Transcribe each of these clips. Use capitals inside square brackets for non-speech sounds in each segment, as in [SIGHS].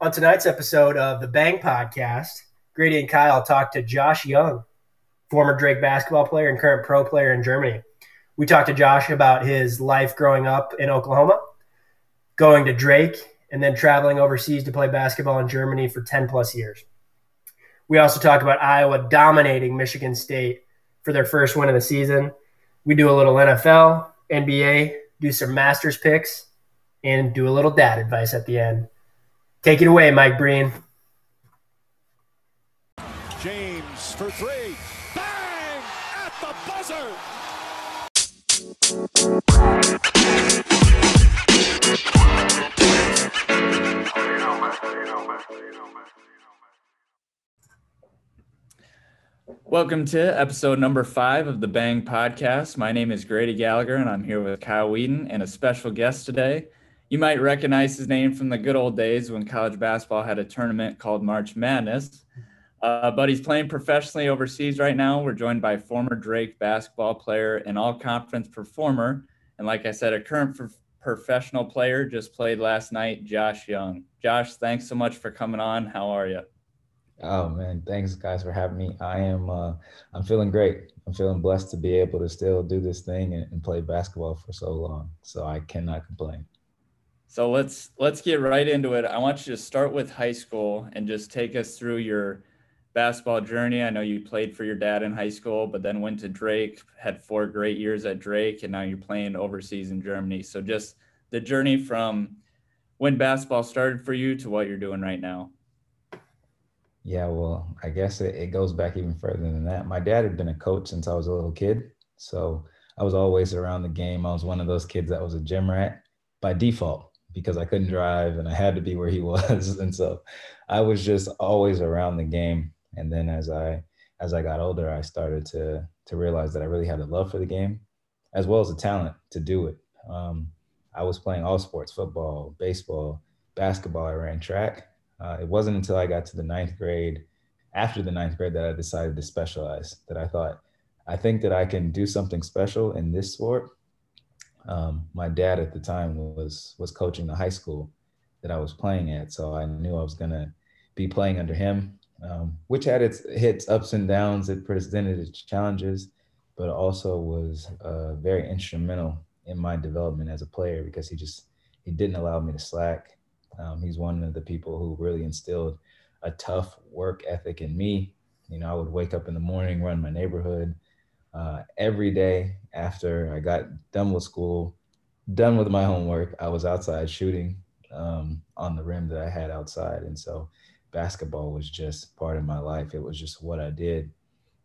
On tonight's episode of the Bang Podcast, Grady and Kyle talked to Josh Young, former Drake basketball player and current pro player in Germany. We talked to Josh about his life growing up in Oklahoma, going to Drake, and then traveling overseas to play basketball in Germany for 10 plus years. We also talk about Iowa dominating Michigan State for their first win of the season. We do a little NFL, NBA, do some Masters picks, and do a little dad advice at the end. Take it away, Mike Breen. James for three. Bang! At the buzzer! Welcome to episode number five of the Bang Podcast. My name is Grady Gallagher, and I'm here with Kyle Wheaton and a special guest today. You might recognize his name from the good old days when college basketball had a tournament called March Madness. Uh, but he's playing professionally overseas right now. We're joined by former Drake basketball player and all conference performer. And like I said, a current pro- professional player just played last night, Josh Young. Josh, thanks so much for coming on. How are you? Oh man, thanks guys for having me. I am uh, I'm feeling great. I'm feeling blessed to be able to still do this thing and, and play basketball for so long. So I cannot complain. So let's let's get right into it. I want you to start with high school and just take us through your basketball journey. I know you played for your dad in high school, but then went to Drake, had four great years at Drake, and now you're playing overseas in Germany. So just the journey from when basketball started for you to what you're doing right now. Yeah, well, I guess it, it goes back even further than that. My dad had been a coach since I was a little kid. So I was always around the game. I was one of those kids that was a gym rat by default because I couldn't drive and I had to be where he [LAUGHS] was. And so I was just always around the game. And then as I as I got older, I started to to realize that I really had a love for the game, as well as a talent to do it. Um, I was playing all sports: football, baseball, basketball. I ran track, uh, it wasn't until I got to the ninth grade, after the ninth grade, that I decided to specialize. That I thought, I think that I can do something special in this sport. Um, my dad at the time was was coaching the high school that I was playing at, so I knew I was gonna be playing under him, um, which had its hits ups and downs. It presented its challenges, but also was uh, very instrumental in my development as a player because he just he didn't allow me to slack. Um, he's one of the people who really instilled a tough work ethic in me. You know, I would wake up in the morning, run my neighborhood uh, every day after I got done with school, done with my homework. I was outside shooting um, on the rim that I had outside. And so basketball was just part of my life. It was just what I did.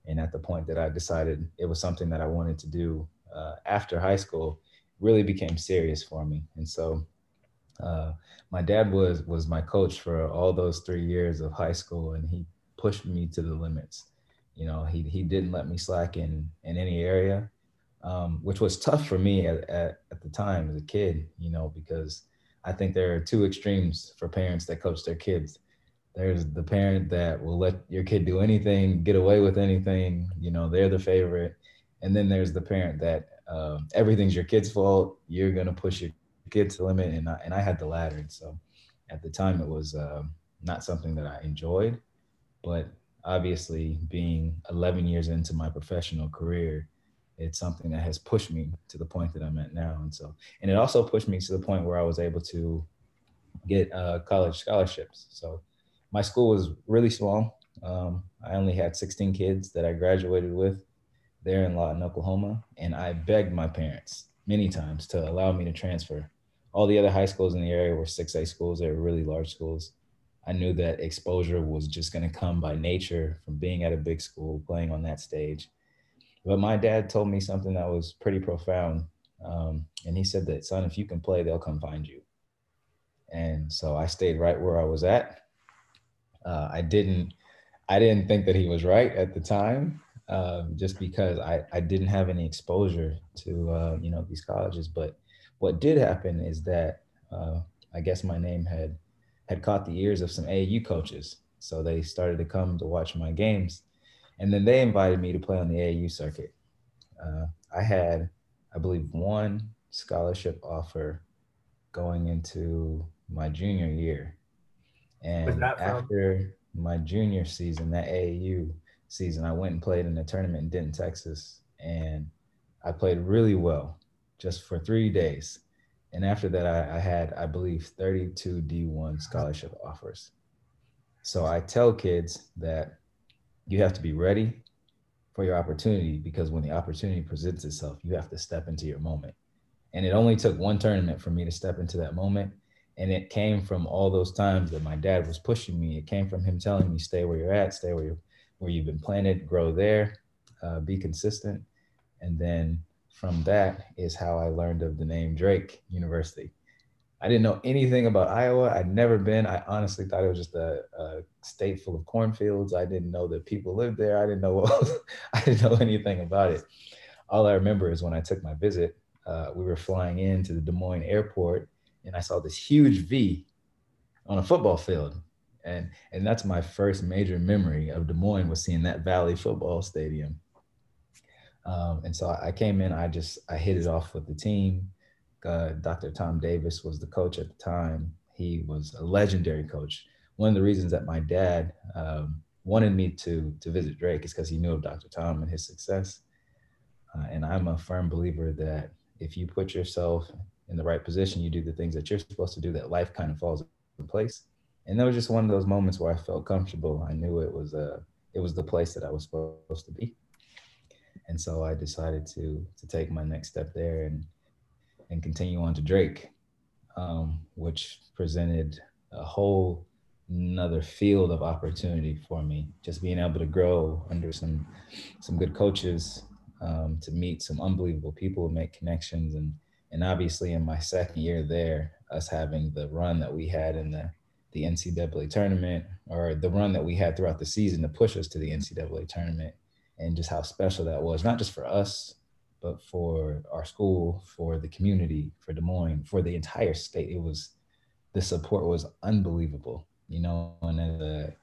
And at the point that I decided it was something that I wanted to do uh, after high school, really became serious for me. And so uh, my dad was was my coach for all those three years of high school, and he pushed me to the limits. You know, he he didn't let me slack in in any area, um, which was tough for me at, at at the time as a kid. You know, because I think there are two extremes for parents that coach their kids. There's the parent that will let your kid do anything, get away with anything. You know, they're the favorite, and then there's the parent that um, everything's your kid's fault. You're gonna push your get to limit, and I, and I had the latter. And so at the time, it was uh, not something that I enjoyed, but obviously, being 11 years into my professional career, it's something that has pushed me to the point that I'm at now. And so, and it also pushed me to the point where I was able to get uh, college scholarships. So my school was really small. Um, I only had 16 kids that I graduated with there in Lawton, Oklahoma. And I begged my parents many times to allow me to transfer all the other high schools in the area were 6A schools. They were really large schools. I knew that exposure was just going to come by nature from being at a big school, playing on that stage. But my dad told me something that was pretty profound. Um, and he said that, son, if you can play, they'll come find you. And so I stayed right where I was at. Uh, I didn't, I didn't think that he was right at the time, um, just because I, I didn't have any exposure to, uh, you know, these colleges. But what did happen is that uh, I guess my name had had caught the ears of some AAU coaches, so they started to come to watch my games, and then they invited me to play on the AAU circuit. Uh, I had, I believe, one scholarship offer going into my junior year, And after my junior season, that AAU season, I went and played in a tournament in Denton, Texas, and I played really well just for three days. And after that, I, I had, I believe, 32 D1 scholarship offers. So I tell kids that you have to be ready for your opportunity because when the opportunity presents itself, you have to step into your moment. And it only took one tournament for me to step into that moment. And it came from all those times that my dad was pushing me. It came from him telling me, stay where you're at, stay where you where you've been planted, grow there, uh, be consistent. And then from that is how I learned of the name Drake University. I didn't know anything about Iowa. I'd never been. I honestly thought it was just a, a state full of cornfields. I didn't know that people lived there. I didn't know what, [LAUGHS] I didn't know anything about it. All I remember is when I took my visit, uh, we were flying into the Des Moines airport, and I saw this huge V on a football field, and and that's my first major memory of Des Moines was seeing that Valley football stadium. Um, and so I came in. I just I hit it off with the team uh, Dr. Tom Davis was the coach at the time. He was a legendary coach. One of the reasons that my dad um, wanted me to to visit Drake is because he knew of Dr. Tom and his success. Uh, and I'm a firm believer that if you put yourself in the right position, you do the things that you're supposed to do, that life kind of falls in place. And that was just one of those moments where I felt comfortable. I knew it was a it was the place that I was supposed to be. And so I decided to to take my next step there and and continue on to Drake, um, which presented a whole another field of opportunity for me. Just being able to grow under some some good coaches, um, to meet some unbelievable people, make connections, and and obviously in my second year there, us having the run that we had in the the NCAA tournament, or the run that we had throughout the season to push us to the NCAA tournament, and just how special that was, not just for us, but for our school, for the community, for Des Moines, for the entire state, it was the support was unbelievable. You know, and as a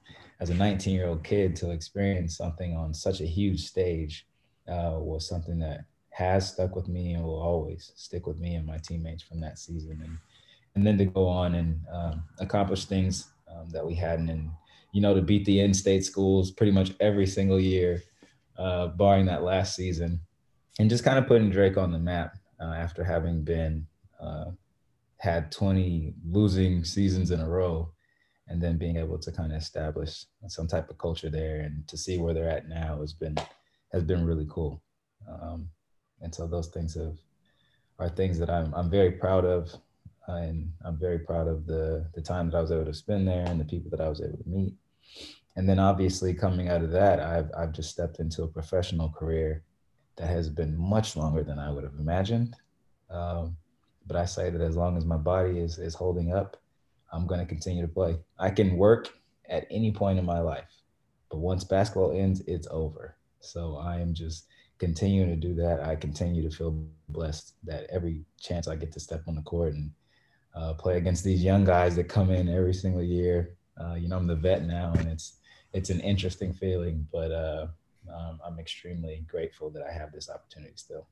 as a 19 year old kid to experience something on such a huge stage uh, was something that has stuck with me and will always stick with me and my teammates from that season. And and then to go on and um, accomplish things um, that we hadn't, and you know, to beat the in-state schools pretty much every single year, uh, barring that last season and just kind of putting Drake on the map uh, after having been uh, had 20 losing seasons in a row, and then being able to kind of establish some type of culture there and to see where they're at now has been has been really cool. Um, and so those things have are things that I'm I'm very proud of, uh, and I'm very proud of the the time that I was able to spend there and the people that I was able to meet. And then obviously coming out of that, I've I've just stepped into a professional career that has been much longer than I would have imagined. Um, but I say that as long as my body is is holding up, I'm going to continue to play. I can work at any point in my life, but once basketball ends, it's over. So I am just continuing to do that. I continue to feel blessed that every chance I get to step on the court and uh, play against these young guys that come in every single year. Uh, you know, I'm the vet now, and it's it's an interesting feeling, but uh, um, I'm extremely grateful that I have this opportunity still.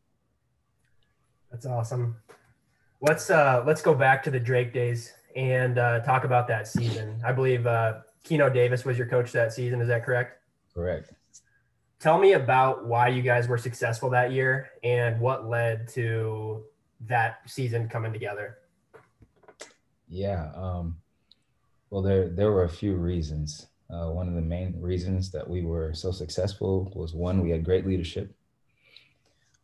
That's awesome. Let's uh, let's go back to the Drake days and uh, talk about that season. I believe uh, Keno Davis was your coach that season. Is that correct? Correct. Tell me about why you guys were successful that year and what led to that season coming together. Yeah. Um, well, there there were a few reasons. Uh, one of the main reasons that we were so successful was one, we had great leadership.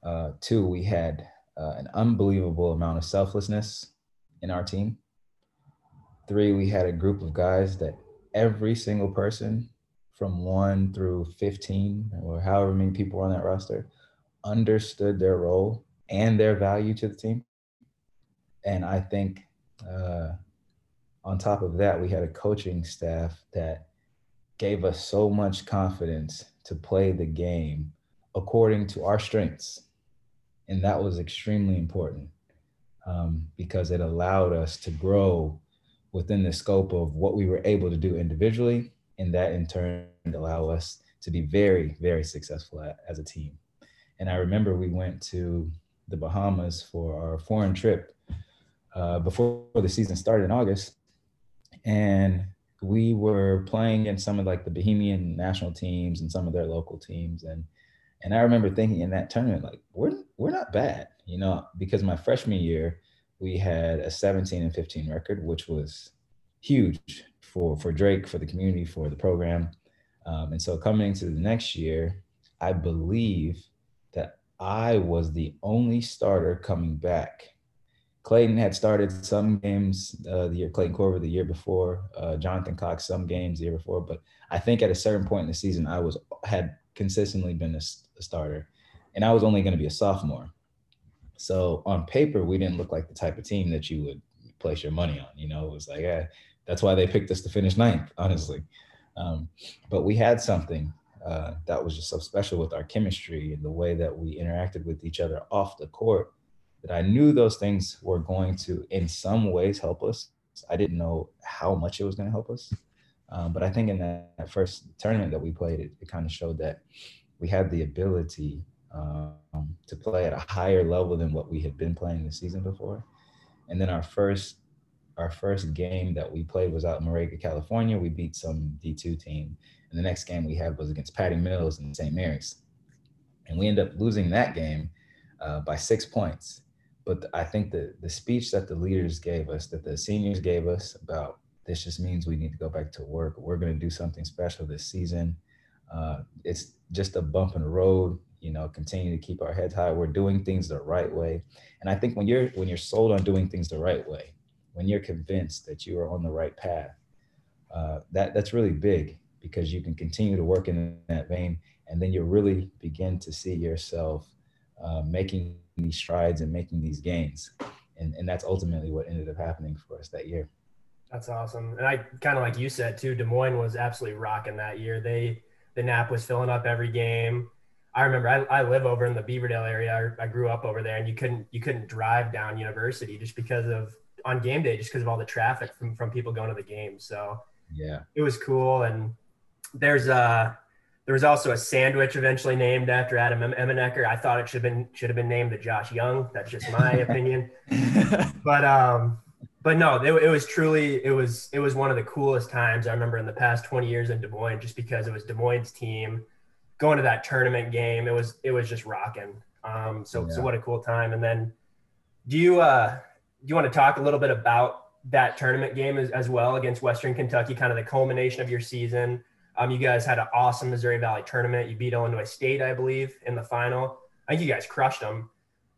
Uh, two, we had uh, an unbelievable amount of selflessness in our team. Three, we had a group of guys that every single person from one through 15 or however many people were on that roster understood their role and their value to the team. And I think uh, on top of that, we had a coaching staff that gave us so much confidence to play the game according to our strengths. And that was extremely important um, because it allowed us to grow within the scope of what we were able to do individually. And that in turn allowed us to be very, very successful at, as a team. And I remember we went to the Bahamas for our foreign trip uh, before the season started in August. And we were playing in some of like the Bahamian national teams and some of their local teams, and and I remember thinking in that tournament like we're we're not bad, you know, because my freshman year we had a 17 and 15 record, which was huge for for Drake, for the community, for the program. Um, and so coming into the next year, I believe that I was the only starter coming back. Klayton had started some games uh, the year, Klayton Korver the year before, uh, Jonathan Cox some games the year before, but I think at a certain point in the season, I was had consistently been a, a starter, and I was only going to be a sophomore. So on paper, we didn't look like the type of team that you would place your money on. You know, it was like, eh, that's why they picked us to finish ninth, [LAUGHS] honestly. Um, but we had something uh, that was just so special with our chemistry and the way that we interacted with each other off the court that I knew those things were going to, in some ways, help us. I didn't know how much it was going to help us. Um, but I think in that, that, first tournament that we played, it, it kind of showed that we had the ability um, to play at a higher level than what we had been playing the season before. And then our first our first game that we played was out in Moraga, California. We beat some D2 team. And the next game we had was against Patty Mills in St. Mary's. And we ended up losing that game uh, by six points. But I think the, the speech that the leaders gave us, that the seniors gave us about this just means we need to go back to work. We're going to do something special this season. Uh, it's just a bump in the road you know continue to keep our heads high we're doing things the right way and i think when you're when you're sold on doing things the right way when you're convinced that you are on the right path uh, that that's really big because you can continue to work in that vein and then you really begin to see yourself uh, making these strides and making these gains and, and that's ultimately what ended up happening for us that year that's awesome and i kind of like you said too des moines was absolutely rocking that year they the Knapp was filling up every game I remember I, I live over in the Beaverdale area. I, I grew up over there, and you couldn't you couldn't drive down University just because of on game day, just because of all the traffic from from people going to the game. So yeah, it was cool. And there's a there was also a sandwich eventually named after Adam Emmenecker. I thought it should have been should have been named the Josh Young. That's just my [LAUGHS] opinion. but um, but no, it, it, was truly it was it was one of the coolest times I remember in the past 20 years in Des Moines, just because it was Des Moines' team going to that tournament game, it was it was just rocking. Um, so yeah. so what a cool time. And then, do you uh, do you want to talk a little bit about that tournament game as, as well against Western Kentucky, kind of the culmination of your season? Um, you guys had an awesome Missouri Valley tournament. You beat Illinois State, I believe, in the final. I think you guys crushed them.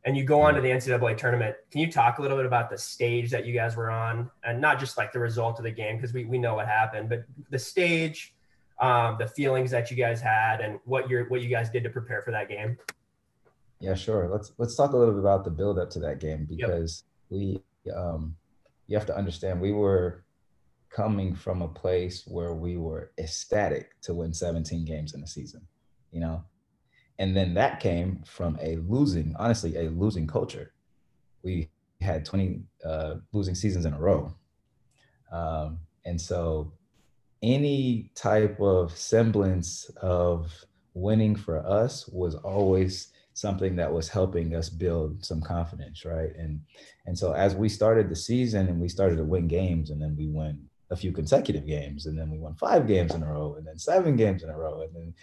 And you go on to the NCAA tournament. Can you talk a little bit about the stage that you guys were on, and not just like the result of the game because we we know what happened, but the stage, um, the feelings that you guys had and what you what you guys did to prepare for that game. Yeah, sure. Let's let's talk a little bit about the build up to that game because yep. we um, you have to understand we were coming from a place where we were ecstatic to win 17 games in a season, you know, and then that came from a losing, honestly, a losing culture. We had 20 uh, losing seasons in a row, um, and so any type of semblance of winning for us was always something that was helping us build some confidence right? And and so as we started the season and we started to win games and then we won a few consecutive games and then we won five games in a row and then seven games in a row and then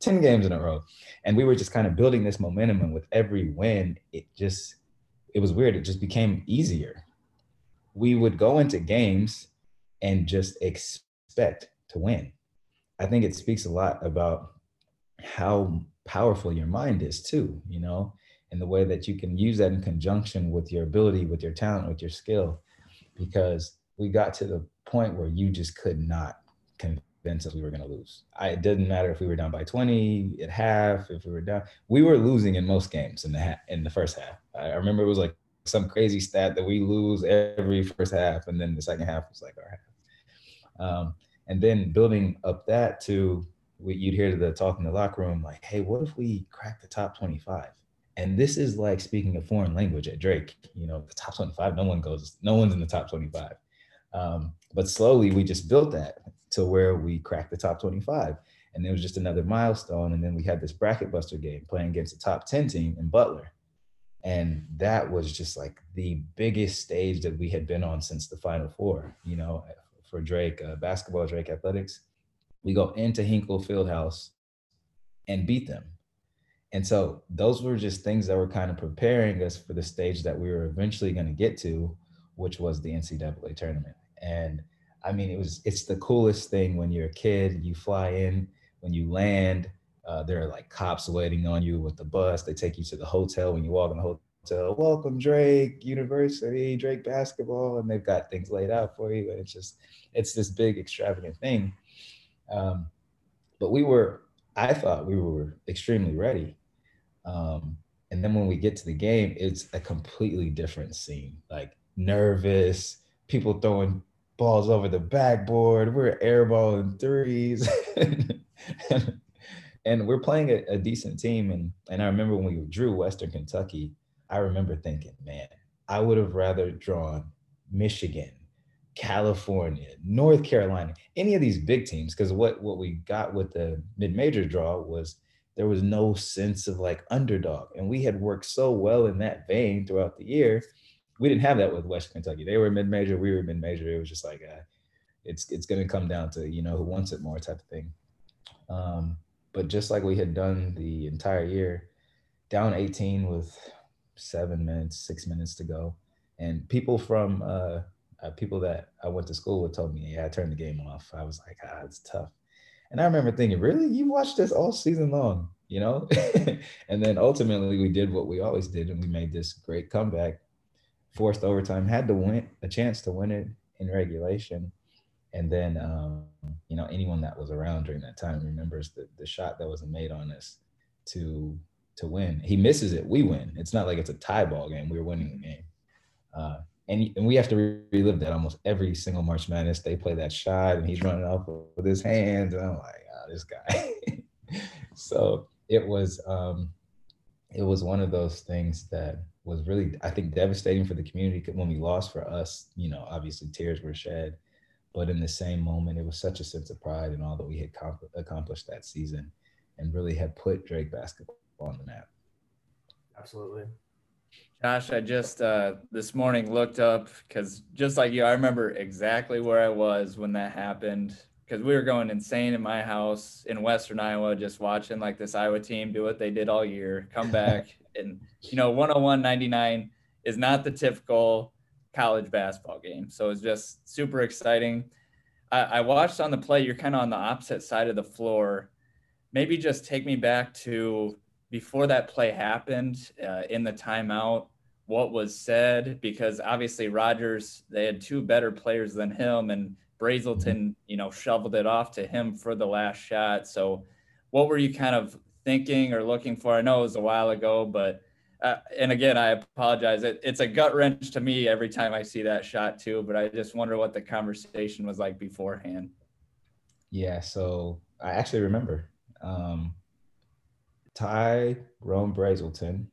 10 games in a row. And we were just kind of building this momentum and with every win it just it was weird. It just became easier. We would go into games and just expect expect to win. I think it speaks a lot about how powerful your mind is too, you know, and the way that you can use that in conjunction with your ability, with your talent, with your skill, because we got to the point where you just could not convince us we were going to lose. I, it didn't matter if we were down by 20 at half, if we were down, we were losing in most games in the ha- in the first half. I, remember it was like some crazy stat that we lose every first half, and then the second half was like our half. Um, and then building up that to we, you'd hear the talk in the locker room like hey what if we crack the top 25 and this is like speaking a foreign language at drake you know the top 25 no one goes no one's in the top 25 um, but slowly we just built that to where we cracked the top 25 and it was just another milestone and then we had this bracket buster game playing against the top 10 team in butler and that was just like the biggest stage that we had been on since the final four you know for Drake uh, basketball, Drake athletics. We go into Hinkle Fieldhouse and beat them. And so those were just things that were kind of preparing us for the stage that we were eventually going to get to, which was the NCAA tournament. And I mean, it was it's the coolest thing when you're a kid. You fly in, when you land, uh, there are like cops waiting on you with the bus. They take you to the hotel when you walk in the hotel. Welcome Drake University, Drake basketball, and they've got things laid out for you. And it's just it's this big extravagant thing. Um, but we were, I thought we were extremely ready. Um, and then when we get to the game, it's a completely different scene. Like nervous, people throwing balls over the backboard. We're airballing threes. and, [LAUGHS] and, we're playing a, a, decent team. And, and I remember when we drew Western Kentucky, I remember thinking, man, I would have rather drawn Michigan, California, North Carolina, any of these big teams. Because what, what we got with the mid major draw was there was no sense of like underdog. And we had worked so well in that vein throughout the year we didn't have that with West Kentucky. They were mid major, we were mid major. It was just like uh, it's it's going to come down to you know who wants it more type of thing. Um, but just like we had done the entire year, down 18 with seven minutes, six minutes to go, and people from uh, uh, people that I went to school with told me, "Yeah, I turned the game off." I was like, "Ah, it's tough." And I remember thinking, "Really? You watched this all season long?" You know? [LAUGHS] and then ultimately, we did what we always did, and we made this great comeback forced overtime, had to win a chance to win it in regulation. And then, um, you know, anyone that was around during that time remembers the, the shot that was made on us to to win. He misses it, we win. It's not like it's a tie ball game. We are winning the game. Uh, and, and we have to relive that almost every single March Madness. They play that shot and he's running off with his hands. And I'm like, oh, this guy. [LAUGHS] so it was um, it was one of those things that was really, I think, devastating for the community when we lost for us. You know, obviously tears were shed, but in the same moment, it was such a sense of pride in all that we had comp- accomplished that season and really had put Drake basketball on the map. Absolutely. Josh, I just uh, this morning looked up because just like you, I remember exactly where I was when that happened because we were going insane in my house in Western Iowa, just watching like this Iowa team do what they did all year, come back [LAUGHS] and you know 101 99 is not the typical college basketball game. So it's just super exciting. I, I watched on the play you're kind of on the opposite side of the floor. Maybe just take me back to before that play happened uh, in the timeout what was said because obviously Rogers they had two better players than him and Brazelton you know shoveled it off to him for the last shot. So what were you kind of thinking or looking for? I know it was a while ago, but uh, and again, I apologize. It, it's a gut wrench to me every time I see that shot too. But I just wonder what the conversation was like beforehand. Yeah, so I actually remember um, Ty Rome Brazelton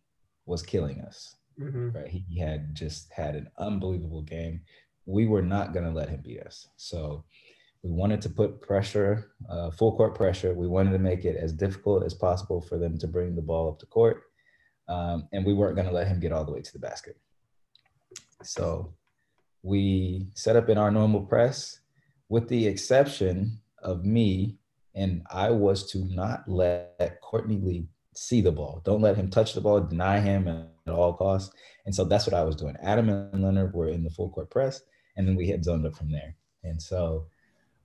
was killing us. Mm-hmm. Right, he had just had an unbelievable game. We were not going to let him beat us. So we wanted to put pressure, uh, full court pressure. We wanted to make it as difficult as possible for them to bring the ball up to court. Um, and we weren't going to let him get all the way to the basket. So we set up in our normal press, with the exception of me, and I was to not let Courtney Lee see the ball. Don't let him touch the ball, deny him at all costs. And so that's what I was doing. Adam and Leonard were in the full court press, and then we had zoned up from there. And so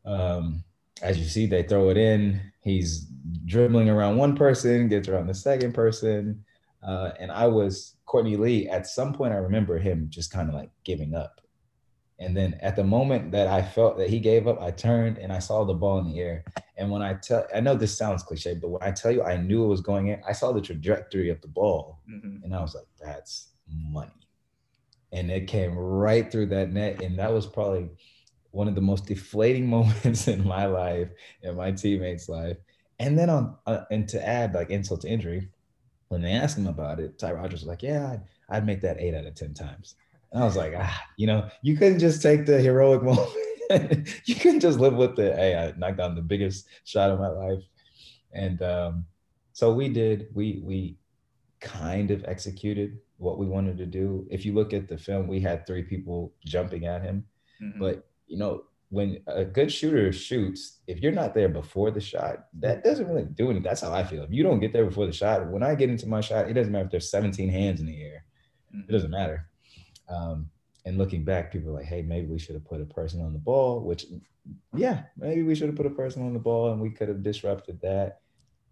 um, as you see, they throw it in. He's dribbling around one person, gets around the second person. Uh, and I was Courtney Lee. At some point, I remember him just kind of like giving up. And then at the moment that I felt that he gave up, I turned and I saw the ball in the air. And when I tell, I know this sounds cliche, but when I tell you I knew it was going in, I saw the trajectory of the ball, mm-hmm. and I was like, "That's money." And it came right through that net, and that was probably one of the most deflating [LAUGHS] moments in my life and my teammates' life. And then on uh, and to add like insult to injury, when they asked him about it, Ty Rogers was like, "Yeah, I'd, I'd make that eight out of ten times." And I was like, "Ah, you know, you couldn't just take the heroic [LAUGHS] moment. you couldn't just live with the hey, I knocked down the biggest shot of my life." And um, so we did. We we kind of executed what we wanted to do. If you look at the film, we had three people jumping at him, mm-hmm. but you know, when a good shooter shoots, if you're not there before the shot, that doesn't really do anything. That's how I feel. If you don't get there before the shot, when I get into my shot, it doesn't matter if there's 17 hands in the air. It doesn't matter. Um, and looking back, people are like, hey, maybe we should have put a person on the ball, which, yeah, maybe we should have put a person on the ball and we could have disrupted that.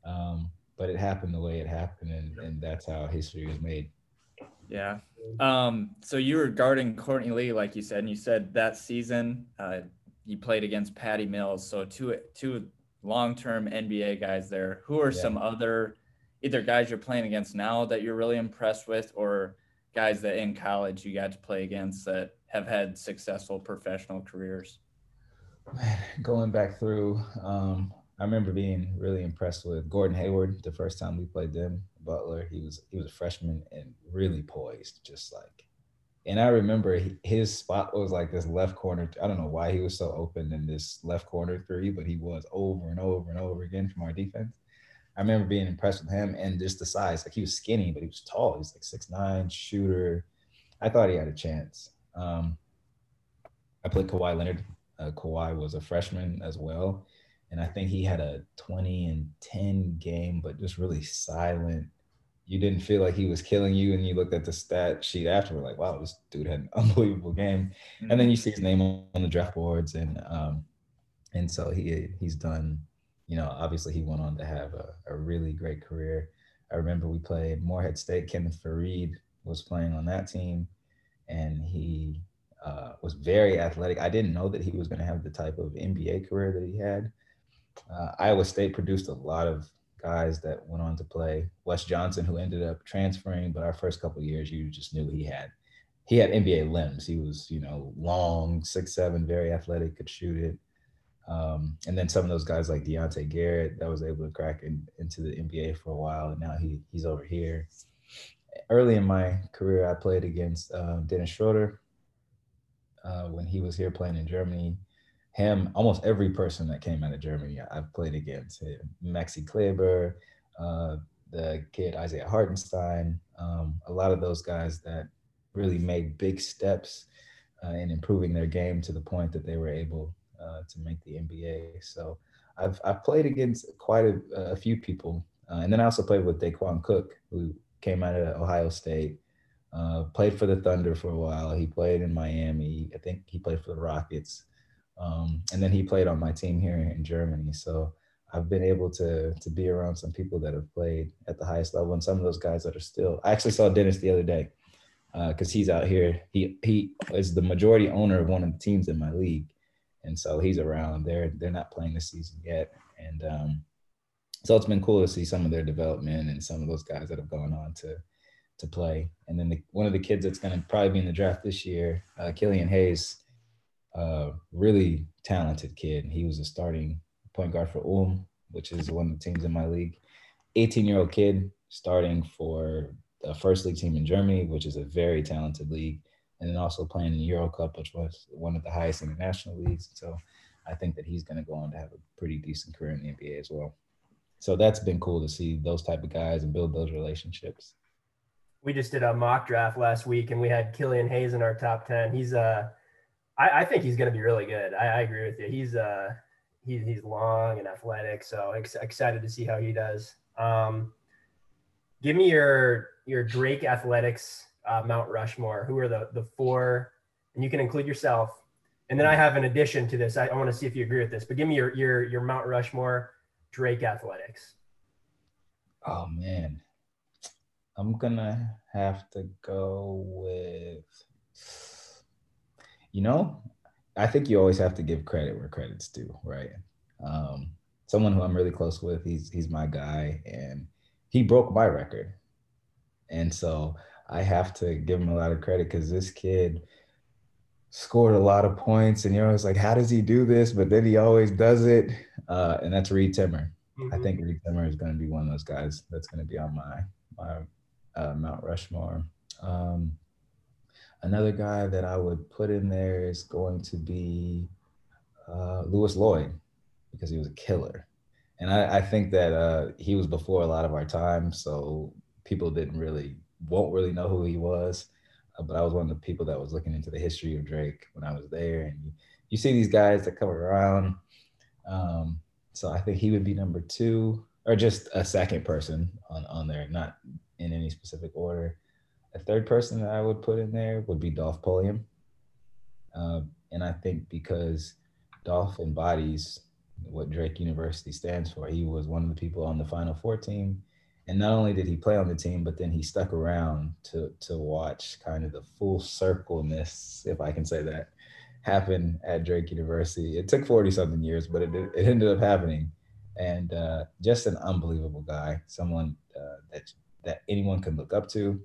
Um, but it happened the way it happened, and, and that's how history was made. Yeah. Um, so you were guarding Courtney Lee, like you said, and you said that season uh, you played against Patty Mills. So two two long term NBA guys there. Who are yeah. some other either guys you're playing against now that you're really impressed with, or guys that in college you got to play against that have had successful professional careers? Man, going back through, um, I remember being really impressed with Gordon Hayward the first time we played them. Butler, he was he was a freshman and really poised, just like. And I remember his spot was like this left corner. I don't know why he was so open in this left corner three, but he was over and over and over again from our defense. I remember being impressed with him and just the size. Like he was skinny, but he was tall. He was like six nine shooter. I thought he had a chance. Um, I played Kawhi Leonard. Uh, Kawhi was a freshman as well and I think he had a 20 and 10 game, but just really silent. You didn't feel like he was killing you, and you looked at the stat sheet afterward, like, wow, this dude had an [LAUGHS] unbelievable game. Mm-hmm. And then you see his name on the draft boards, and um, and so he he's done. You know, obviously he went on to have a, a really great career. I remember we played Morehead State. Kenneth Faried was playing on that team, and he uh, was very athletic. I didn't know that he was going to have the type of NBA career that he had. Uh, Iowa State produced a lot of guys that went on to play. Wes Johnson, who ended up transferring, but our first couple years, you just knew he had he had NBA limbs. He was, you know, long, six seven, very athletic, could shoot it. Um, and then some of those guys like Diante Garrett that was able to crack in, into the NBA for a while, and now he he's over here. Early in my career, I played against uh, Dennis Schroeder uh, when he was here playing in Germany him, almost every person that came out of Germany, I've played against him. Maxi Kleber, uh, the kid Isaiah Hartenstein, um, a lot of those guys that really made big steps uh, in improving their game to the point that they were able uh, to make the NBA. So I've, I've played against quite a, a few people. Uh, and then I also played with Daequan Cook, who came out of Ohio State, uh, played for the Thunder for a while. He played in Miami. I think he played for the Rockets. Um, and then he played on my team here in Germany. So I've been able to to be around some people that have played at the highest level, and some of those guys that are still. I actually saw Dennis the other day because uh, he's out here. He he is the majority owner of one of the teams in my league, and so he's around. They're they're not playing this season yet, and um, so it's been cool to see some of their development and some of those guys that have gone on to to play. And then the, one of the kids that's going to probably be in the draft this year, uh, Killian Hayes uh, really talented kid. He was a starting point guard for Ulm, which is one of the teams in my league. 18 year old kid starting for the first league team in Germany, which is a very talented league, and then also playing in the Euro Cup, which was one of the highest international leagues. So I think that he's going to go on to have a pretty decent career in the NBA as well. So that's been cool to see those type of guys and build those relationships. We just did a mock draft last week, and we had Killian Hayes in our top ten. He's a uh, I, I think he's going to be really good. I, I, agree with you. He's uh he's he's long and athletic, so ex- excited to see how he does. Um, give me your your Drake Athletics uh, Mount Rushmore. Who are the the four? And you can include yourself. And then I have an addition to this. I, I want to see if you agree with this. But give me your your your Mount Rushmore Drake Athletics. Oh man, I'm gonna have to go with you know, I think you always have to give credit where credit's due, right? Um, someone who I'm really close with, he's he's my guy, and he broke my record, and so I have to give him a lot of credit because this kid scored a lot of points, and you're always like, how does he do this? But then he always does it, uh, and that's Reed Timmer. Mm-hmm. I think Reed Timmer is going to be one of those guys that's going to be on my my uh, Mount Rushmore. Um, Another guy that I would put in there is going to be uh, Lewis Lloyd because he was a killer. And I, I think that uh, he was before a lot of our time, so people didn't really won't really know who he was. Uh, but I was one of the people that was looking into the history of Drake when I was there, and you, you see these guys that come around. Um, so I think he would be number two, or just a second person on on there, not in any specific order. A third person that I would put in there would be Dolph Pulliam. Um, and I think because Dolph embodies what Drake University stands for, he was one of the people on the Final Four team. And not only did he play on the team, but then he stuck around to to watch kind of the full circleness, if I can say that, happen at Drake University. It took 40 something years, but it, it ended up happening. And uh, just an unbelievable guy, someone uh, that that anyone can look up to,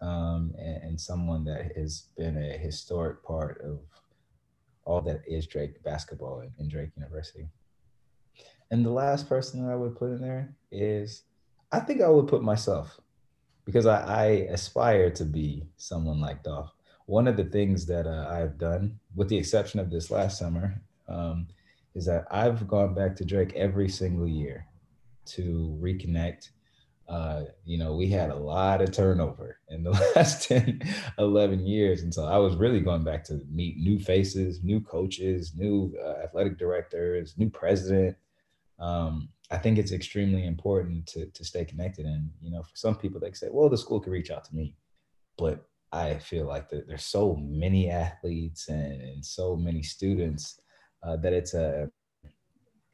um, and, and, someone that has been a historic part of all that is Drake basketball in, in Drake University. And the last person that I would put in there is, I think I would put myself because I, I aspire to be someone like Dolph. One of the things that uh, I've done, with the exception of this last summer, um, is that I've gone back to Drake every single year to reconnect uh, you know, we had a lot of turnover in the [LAUGHS] last 10, 11 years. And so I was really going back to meet new faces, new coaches, new uh, athletic directors, new president. Um, I think it's extremely important to, to stay connected. And, you know, for some people, they say, well, the school can reach out to me. But I feel like that there's so many athletes and, and so many students uh, that it's a,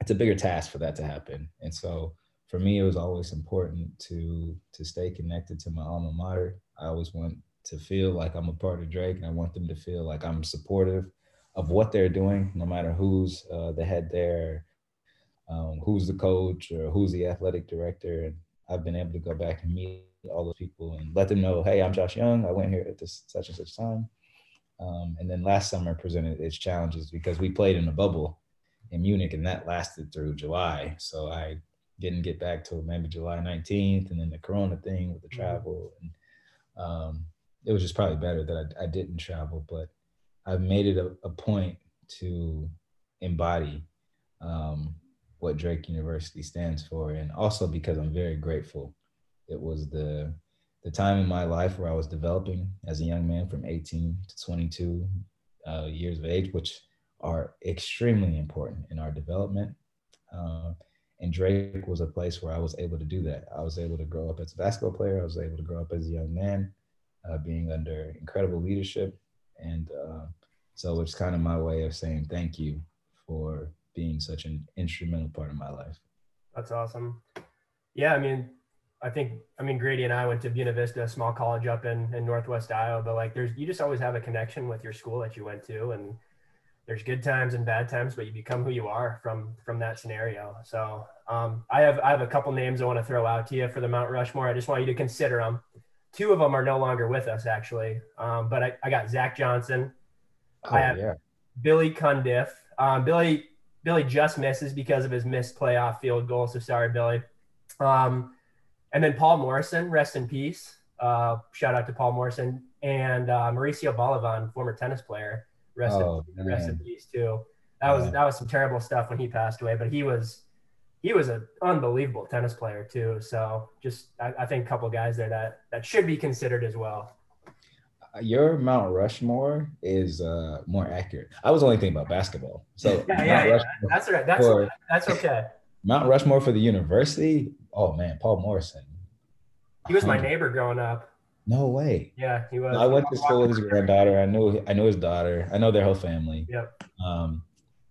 it's a bigger task for that to happen. And so, for me, it was always important to to stay connected to my alma mater. I always want to feel like I'm a part of Drake, and I want them to feel like I'm supportive of what they're doing, no matter who's uh, the head there, um, who's the coach, or who's the athletic director. And I've been able to go back and meet all those people and let them know, hey, I'm Josh Young. I went here at this such and such time. Um, and then last summer presented its challenges because we played in a bubble in Munich, and that lasted through July. So I didn't get back till maybe July 19th, and then the Corona thing with the mm-hmm. travel, and um, it was just probably better that I, I didn't travel. But I've made it a, a point to embody um, what Drake University stands for, and also because I'm very grateful. It was the the time in my life where I was developing as a young man from 18 to 22 uh, years of age, which are extremely important in our development. Uh, and Drake was a place where I was able to do that. I was able to grow up as a basketball player. I was able to grow up as a young man, uh, being under incredible leadership. And uh, so it's kind of my way of saying thank you for being such an instrumental part of my life. That's awesome. Yeah, I mean, I think I mean Grady and I went to Buena Vista, a small college up in, in Northwest Iowa, but like there's you just always have a connection with your school that you went to and there's good times and bad times, but you become who you are from from that scenario. So um, I have I have a couple names I want to throw out to you for the Mount Rushmore. I just want you to consider them. Two of them are no longer with us actually, um, but I, I got Zach Johnson. Oh, I have yeah. Billy Cundiff. Um, Billy Billy just misses because of his missed playoff field goal. So sorry, Billy. Um, and then Paul Morrison, rest in peace. Uh, shout out to Paul Morrison and uh, Mauricio Ballivian, former tennis player rest oh, in, rest in peace too. That was that was some terrible stuff when he passed away, but he was he was an unbelievable tennis player too. So just I, I think a couple guys there that that should be considered as well. Uh, your Mount Rushmore is uh, more accurate. I was only thinking about basketball, so [LAUGHS] yeah, yeah, yeah. that's right. That's for, that's okay. [LAUGHS] Mount Rushmore for the university. Oh man, Paul Morrison. He was my neighbor growing up. No way. Yeah, he was. I went to school with his granddaughter. I knew I knew his daughter. I know their whole family. Yep. Um,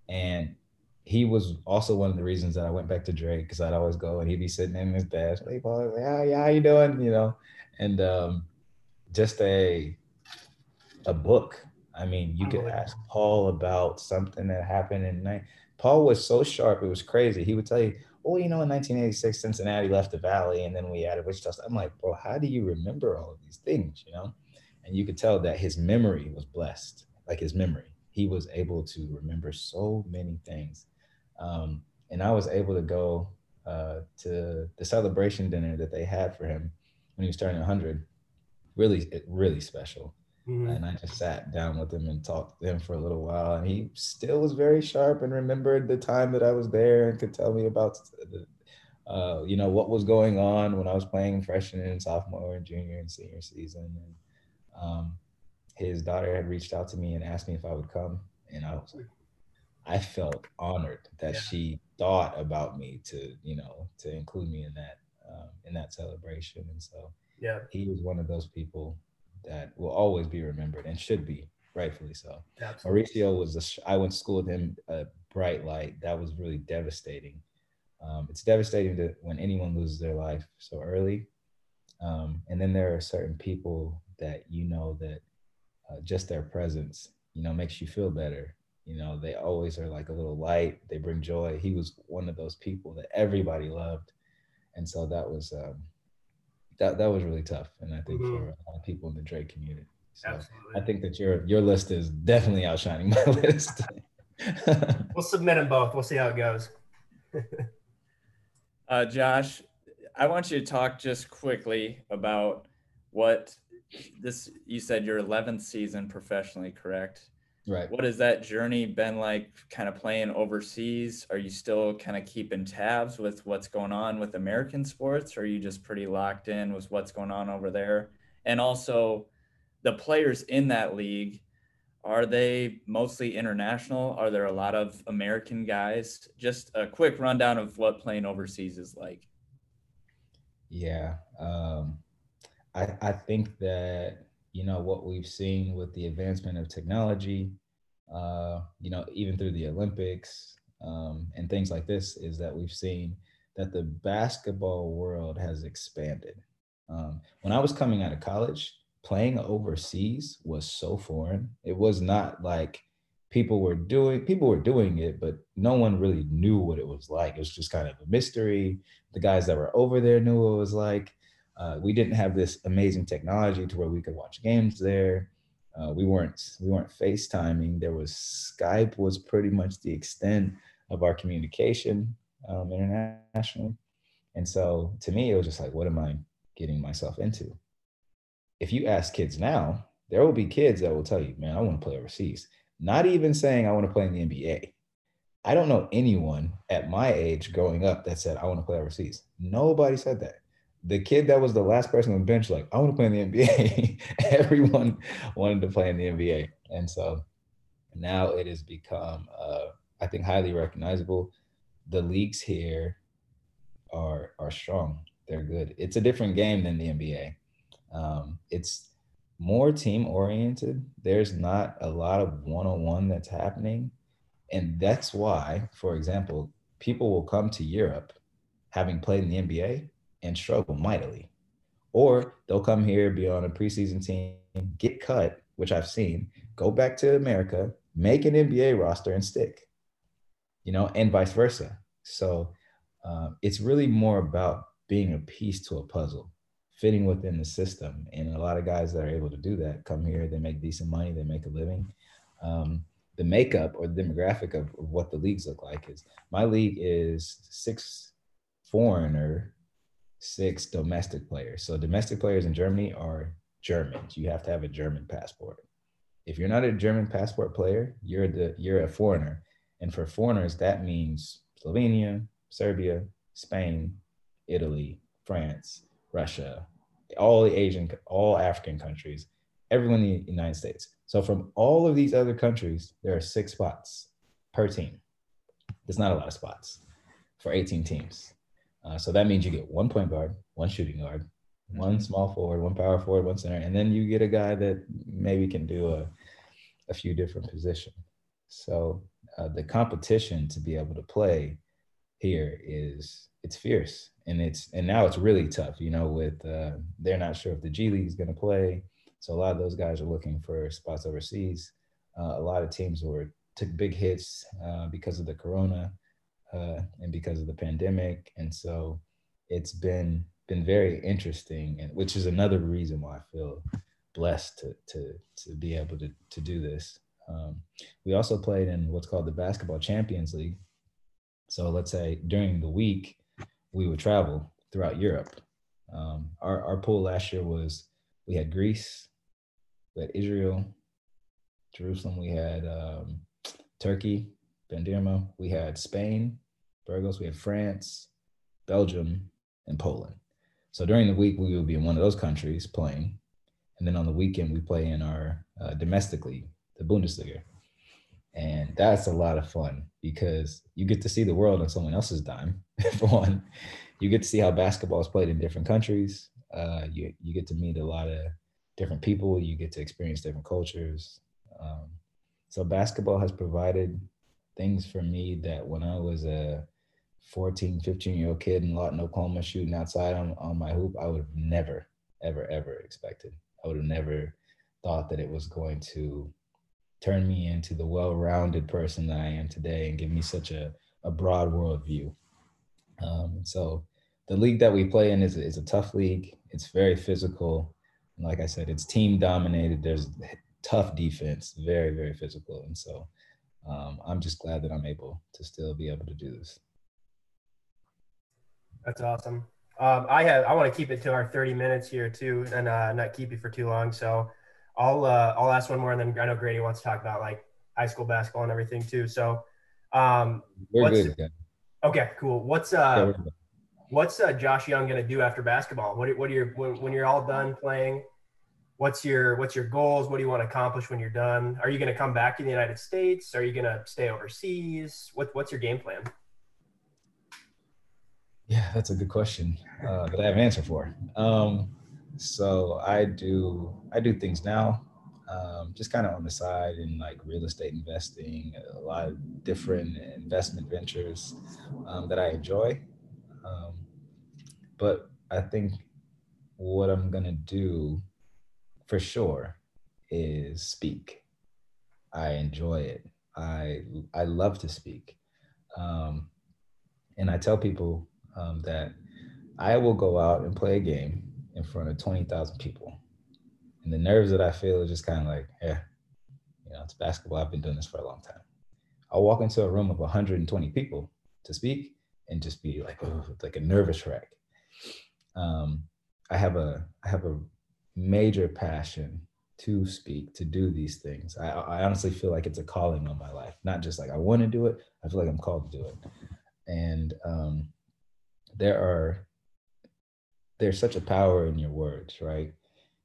and he was also one of the reasons that I went back to Drake because I'd always go and he'd be sitting in his desk. Hey, Paul, yeah, yeah, how you doing? You know, and um, just a a book. I mean, you could ask Paul about something that happened in night. Paul was so sharp; it was crazy. He would tell you, oh, you know, in 1986, Cincinnati left the Valley, and then we added Wichita. I'm like, bro, how do you remember all of these things? You know, and you could tell that his memory was blessed, like his memory. He was able to remember so many things, um, and I was able to go uh, to the celebration dinner that they had for him when he was turning 100. Really, really special. Mm-hmm. And I just sat down with him and talked to him for a little while. And he still was very sharp and remembered the time that I was there and could tell me about, the, uh, you know, what was going on when I was playing freshman and sophomore and junior and senior season. And um, his daughter had reached out to me and asked me if I would come. and I was like, I felt honored that Yeah. she thought about me to, you know, to include me in that um, in that celebration. And so Yeah, he was one of those people that will always be remembered and should be rightfully so. absolutely. Mauricio was a sh- I went to school with him a bright light. That was really devastating. Um, it's devastating to when anyone loses their life so early. Um, and then there are certain people that you know that uh, just their presence, you know, makes you feel better. You know, they always are like a little light. They bring joy. He was one of those people that everybody loved, and so that was um, that that was really tough. And I think Mhm. for a lot of people in the Drake community. So Absolutely. I think that your your list is definitely outshining my [LAUGHS] list. [LAUGHS] We'll submit them both. We'll see how it goes. [LAUGHS] Uh, Josh, I want you to talk just quickly about what this. You said your 11th season professionally, correct? Right. What has that journey been like? Kind of playing overseas? Are you still kind of keeping tabs with what's going on with American sports? Or are you just pretty locked in with what's going on over there? And also, the players in that league are they mostly international? Are there a lot of American guys? Just a quick rundown of what playing overseas is like. Yeah. Um, I, I think that, you know, what we've seen with the advancement of technology, uh, you know, even through the Olympics um, and things like this, is that we've seen that the basketball world has expanded. Um, when I was coming out of college, playing overseas was so foreign. It was not like people were doing people were doing it, but no one really knew what it was like. It was just kind of a mystery the guys that were over there knew what it was like. Uh, we didn't have this amazing technology to where we could watch games there. Uh, we weren't we weren't FaceTiming. There was Skype was pretty much the extent of our communication um, internationally. And so to me, it was just like, what am I getting myself into? If you ask kids now, there will be kids that will tell you, man, I want to play overseas. Not even saying I want to play in the NBA. I don't know anyone at my age growing up that said, I want to play overseas. Nobody said that. The kid that was the last person on the bench, like, I want to play in the NBA. [LAUGHS] Everyone wanted to play in the NBA. And so now it has become, uh, I think, highly recognizable. The leagues here are are strong. They're good. It's a different game than the NBA. Um, it's more team oriented. There's not a lot of one on one that's happening. And that's why, for example, people will come to Europe having played in the NBA and struggle mightily. Or they'll come here, be on a preseason team, get cut, which I've seen, go back to America, make an NBA roster and stick, you know, and vice versa. So um, it's really more about being a piece to a puzzle, fitting within the system. And a lot of guys that are able to do that come here, they make decent money, they make a living. Um, the makeup or the demographic of, of what the leagues look like is my league is six foreigner, six domestic players. So domestic players in Germany are Germans. You have to have a German passport. If you're not a German passport player, you're the you're a foreigner. And for foreigners, that means Slovenia, Serbia, Spain, Italy, France, Russia, all the Asian, all African countries, everyone in the United States. So from all of these other countries, there are six spots per team. There's not a lot of spots for 18 teams. Uh, so that means you get one point guard, one shooting guard, one small forward, one power forward, one center, and then you get a guy that maybe can do a, a few different positions. So uh, the competition to be able to play here is it's fierce and it's and now it's really tough you know with uh, they're not sure if the g league is going to play. So a lot of those guys are looking for spots overseas. Uh, a lot of teams were took big hits uh, because of the corona uh, and because of the pandemic. And so it's been been very interesting and which is another reason why i feel blessed to to to be able to to do this. Um, we also played in what's called the basketball champions league. So let's say during the week, we would travel throughout Europe. Um, our, our pool last year was we had Greece, we had Israel, Jerusalem, we had um, Turkey, Bandirma, we had Spain, Burgos, we have France, Belgium, and Poland. So during the week, we will be in one of those countries playing. And then on the weekend, we play in our uh, the Bundesliga. And that's a lot of fun because you get to see the world on someone else's dime, [LAUGHS] for one. You get to see how basketball is played in different countries. Uh, you, you get to meet a lot of different people. You get to experience different cultures. Um, so basketball has provided things for me that when I was a 14, 15 year old kid in Lawton, Oklahoma, shooting outside on, on my hoop, I would have never, ever, ever expected. I would have never thought that it was going to turn me into the well-rounded person that I am today and give me such a, a broad worldview. Um, so the league that we play in is, is a tough league. It's very physical. And like I said, it's team dominated. There's tough defense, very, very physical. And so um, I'm just glad that I'm able to still be able to do this. That's awesome. Um, I have I want to keep it to our 30 minutes here too, and uh, not keep you for too long. So I'll uh, I'll ask one more, and then I know Grady wants to talk about like high school basketball and everything too. So um, We're good. Okay. okay, cool. What's uh yeah, what's uh, Josh Young gonna do after basketball? What what are your when, when you're all done playing? What's your what's your goals? What do you want to accomplish when you're done? Are you gonna come back to the United States? Are you gonna stay overseas? What what's your game plan? Yeah, that's a good question uh, that I have an answer for. Um, so I do I do things now, um, just kind of on the side in like real estate investing, a lot of different investment ventures um, that I enjoy. Um, but I think what I'm gonna do for sure is speak. I enjoy it. I I love to speak, um, and I tell people um, that I will go out and play a game in front of 20,000 people. And the nerves that I feel is just kind of like, yeah, you know, it's basketball. I've been doing this for a long time. I'll walk into a room of 120 people to speak and just be like, oh, like a nervous wreck. Um, I have a, I have a major passion to speak, to do these things. I, I honestly feel like it's a calling on my life, not just like I want to do it. I feel like I'm called to do it. And um, there are there's such a power in your words, right?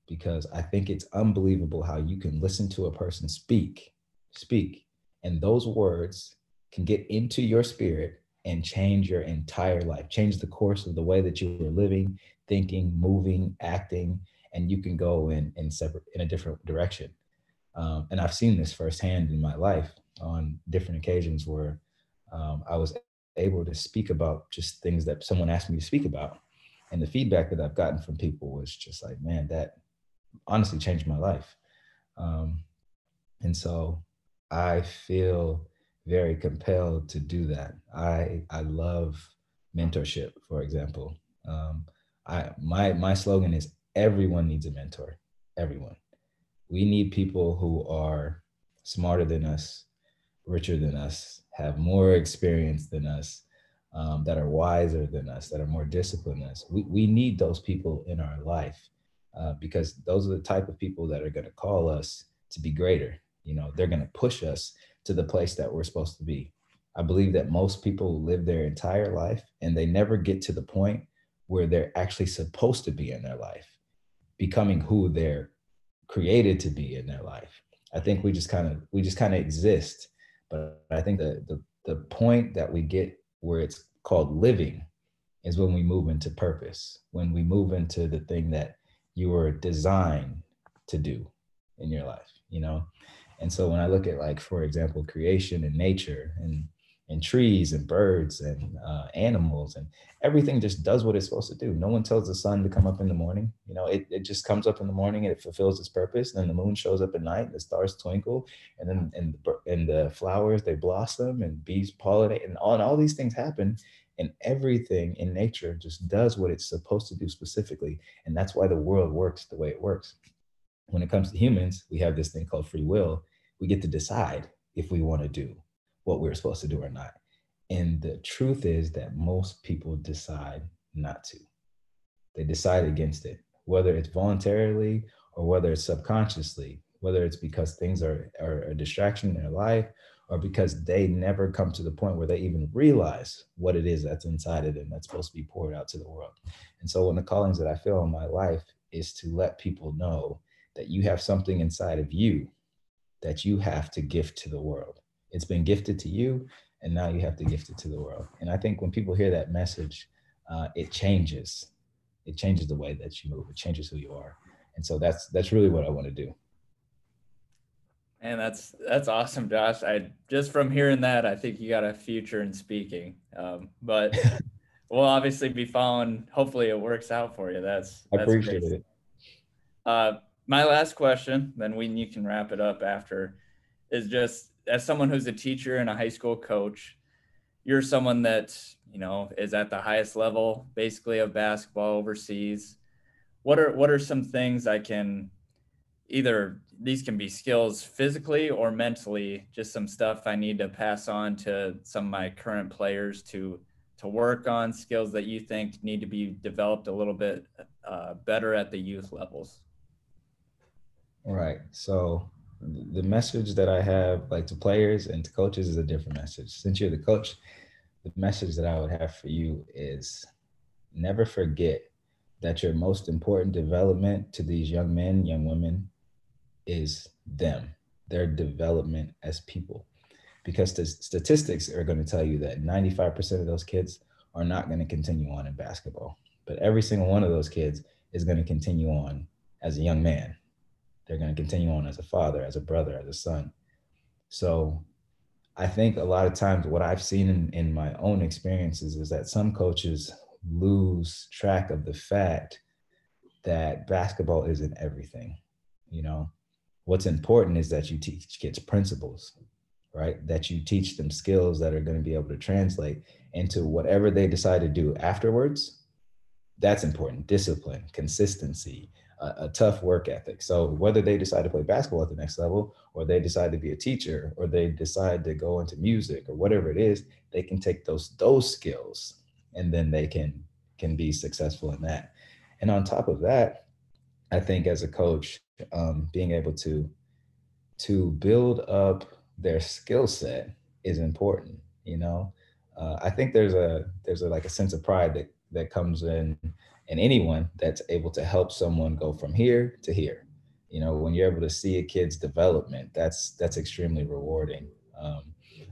Because I think it's unbelievable how you can listen to a person speak, speak, and those words can get into your spirit and change your entire life, change the course of the way that you were living, thinking, moving, acting, and you can go in in separate in a different direction. Um, and I've seen this firsthand in my life on different occasions where um, I was able to speak about just things that someone asked me to speak about. And the feedback that I've gotten from people was just like, man, that honestly changed my life. Um, and so I feel very compelled to do that. I I love mentorship, for example. Um, I my my slogan is everyone needs a mentor. Everyone. We need people who are smarter than us, richer than us, have more experience than us, um, that are wiser than us, that are more disciplined than us. We, we need those people in our life uh, because those are the type of people that are going to call us to be greater. You know, they're going to push us to the place that we're supposed to be. I believe that most people live their entire life and they never get to the point where they're actually supposed to be in their life, becoming who they're created to be in their life. I think we just kind of we just kind of exist but I think the, the, the point that we get where it's called living is when we move into purpose, when we move into the thing that you were designed to do in your life, you know? And so when I look at like, for example, creation and nature and and trees and birds and uh, animals and everything just does what it's supposed to do. No one tells the sun to come up in the morning. You know, it, it just comes up in the morning and it fulfills its purpose. And Then the moon shows up at night, the stars twinkle, and then and the, and the flowers they blossom and bees pollinate and all, and all these things happen. And everything in nature just does what it's supposed to do specifically. And that's why the world works the way it works. When it comes to humans, we have this thing called free will. We get to decide if we want to do what we are supposed to do or not. And the truth is that most people decide not to. They decide against it, whether it's voluntarily or whether it's subconsciously, whether it's because things are, are a distraction in their life or because they never come to the point where they even realize what it is that's inside of them that's supposed to be poured out to the world. And so, one of the callings that I feel in my life is to let people know that you have something inside of you that you have to gift to the world It's been gifted to you, and now you have to gift it to the world. And I think when people hear that message, uh, it changes. It changes the way that you move. It changes who you are. And so that's that's really what I want to do. And that's that's awesome, Josh. I just from hearing that, I think you got a future in speaking. Um, but [LAUGHS] we'll obviously be following. Hopefully, it works out for you. That's, that's I appreciate great. it. Uh, my last question, then we you can wrap it up after, is just as someone who's a teacher and a high school coach, you're someone that you know is at the highest level, basically of basketball overseas. What are what are some things I can either these can be skills physically or mentally just some stuff i need to pass on to some of my current players to to work on skills that you think need to be developed a little bit uh, better at the youth levels right so the message that i have like to players and to coaches is a different message since you're the coach the message that i would have for you is never forget that your most important development to these young men young women is them, their development as people. Because the statistics are going to tell you that 95% of those kids are not going to continue on in basketball. But every single one of those kids is going to continue on as a young man. They're going to continue on as a father, as a brother, as a son. So I think a lot of times what I've seen in, in my own experiences is that some coaches lose track of the fact that basketball isn't everything. You know, what's important is that you teach kids principles right that you teach them skills that are going to be able to translate into whatever they decide to do afterwards that's important discipline consistency a, a, tough work ethic. So whether they decide to play basketball at the next level or they decide to be a teacher or they decide to go into music or whatever it is they can take those those skills and then they can can be successful in that. And on top of that i think as a coach um, being able to to build up their skill set is important you know? Uh, i think there's a there's a like a sense of pride that that comes in in anyone that's able to help someone go from here to here you know when you're able to see a kid's development that's that's extremely rewarding um,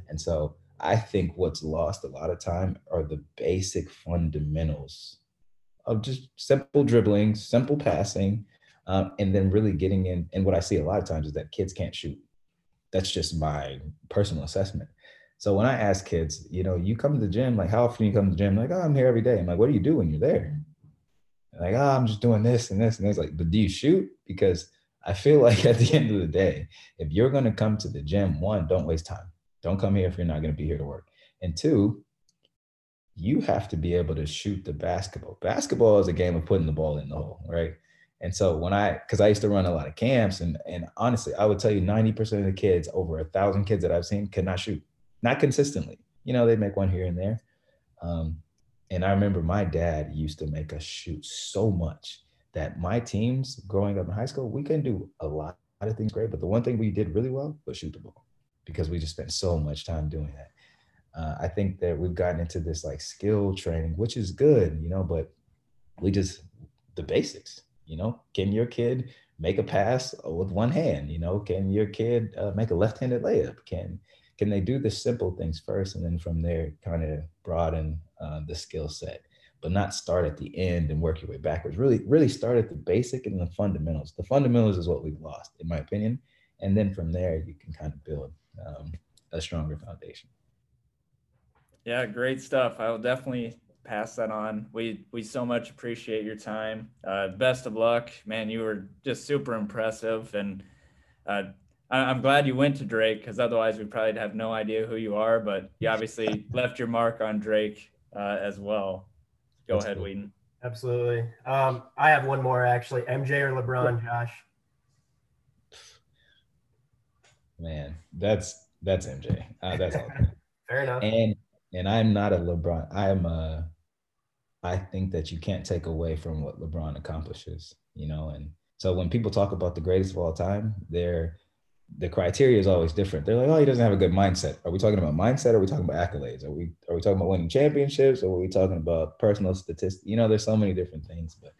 and so i think what's lost a lot of time are the basic fundamentals of just simple dribbling simple passing um, and then really getting in. And what I see a lot of times is that kids can't shoot. That's just my personal assessment. So when I ask kids, you know, you come to the gym, like how often you come to the gym? Like, oh, I'm here every day. I'm like, what do you do when you're there? Like, oh, I'm just doing this and this and it's like, but do you shoot? Because I feel [LAUGHS] like at the end of the day, if you're going to come to the gym, one, don't waste time. Don't come here if you're not going to be here to work. And two, you have to be able to shoot the basketball. Basketball is a game of putting the ball in the hole, right? And so when I, because I used to run a lot of camps, and and honestly, I would tell you, ninety percent of the kids, over a thousand kids that I've seen, could not shoot, not consistently. You know, they'd make one here and there. Um, and I remember my dad used to make us shoot so much that my teams growing up in high school, we couldn't do a lot of things great, but the one thing we did really well was shoot the ball because we just spent so much time doing that. Uh, I think that we've gotten into this like skill training, which is good, you know, but we just the basics you know, can your kid make a pass with one hand? You know, can your kid uh, make a left-handed layup? Can can they do the simple things first, and then from there, kind of broaden uh, the skill set, but not start at the end and work your way backwards. Really, really start at the basic and the fundamentals. The fundamentals is what we've lost, in my opinion, and then from there, you can kind of build um, a stronger foundation. Yeah, great stuff. I will definitely pass that on. We we so much appreciate your time. Uh, best of luck, man. You were just super impressive, and uh, I, am glad you went to Drake because otherwise we probably have no idea who you are. But you obviously [LAUGHS] left your mark on Drake uh, as well. Go That's ahead, cool. Whedon. Absolutely. Um, I have one more actually. MJ or LeBron, Josh? Man, that's that's MJ. Uh, that's all. [LAUGHS] Fair enough. And and I'm not a LeBron. I'm a I think that you can't take away from what LeBron accomplishes, you know. And so when people talk about the greatest of all time, their the criteria is always different. They're like, oh, he doesn't have a good mindset. Are we talking about mindset? Or are we talking about accolades? Are we are we talking about winning championships? Or are we talking about personal statistics? You know, there's so many different things, but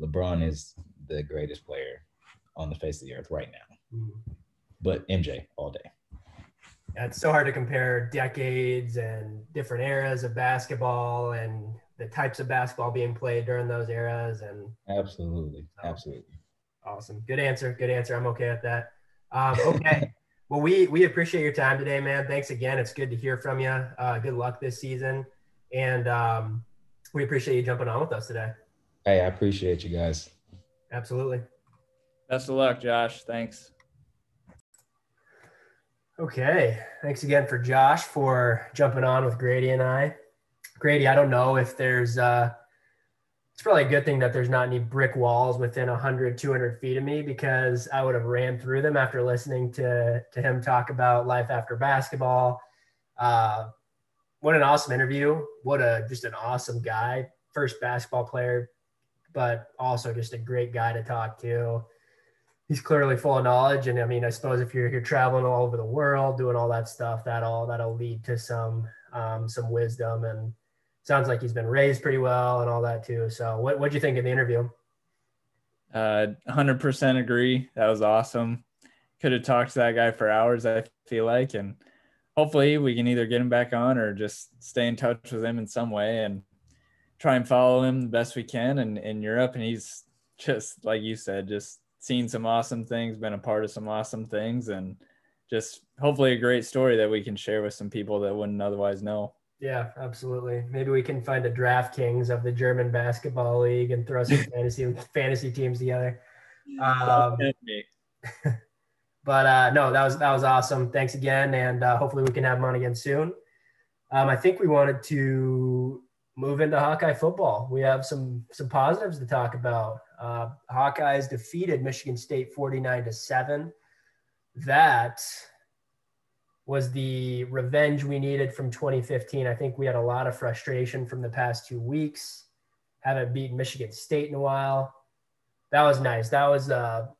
LeBron is the greatest player on the face of the earth right now. Mm-hmm. But MJ all day. Yeah, it's so hard to compare decades and different eras of basketball and the types of basketball being played during those eras. And absolutely, absolutely. Awesome. Good answer. Good answer. I'm okay with that. Um, okay. well, we we appreciate your time today, man. Thanks again. It's good to hear from you. Uh, good luck this season, and um, we appreciate you jumping on with us today. Hey, I appreciate you guys. Absolutely. Best of luck, Josh. Thanks. Okay. Thanks again for Josh for jumping on with Grady and I. Grady, I don't know if there's uh, it's probably a good thing that there's not any brick walls within 100 200 feet of me because i would have ran through them after listening to to him talk about life after basketball. Uh, what an awesome interview. What a just an awesome guy. First basketball player but also just a great guy to talk to. He's clearly full of knowledge and i mean i suppose if you're you're traveling all over the world doing all that stuff that'll that'll lead to some um, some wisdom and sounds like he's been raised pretty well and all that too. So what what do you think of the interview? Uh, 100% agree. That was awesome. Could have talked to that guy for hours, I feel like. And hopefully we can either get him back on or just stay in touch with him in some way and try and follow him the best we can in, in Europe. And he's just, like you said, just seen some awesome things, been a part of some awesome things, and just hopefully a great story that we can share with some people that wouldn't otherwise know. Yeah, absolutely. Maybe we can find a DraftKings of the German basketball league and throw some [LAUGHS] fantasy fantasy teams together. Um, [LAUGHS] but uh, no, that was that was awesome. Thanks again, and uh, hopefully we can have him on again soon. Um, I think we wanted to move into Hawkeye football. We have some some positives to talk about. Uh, Hawkeyes defeated Michigan State forty nine to seven. That was the revenge we needed from 2015. I think we had a lot of frustration from the past two weeks. Haven't beaten Michigan State in a while. That was nice. That was a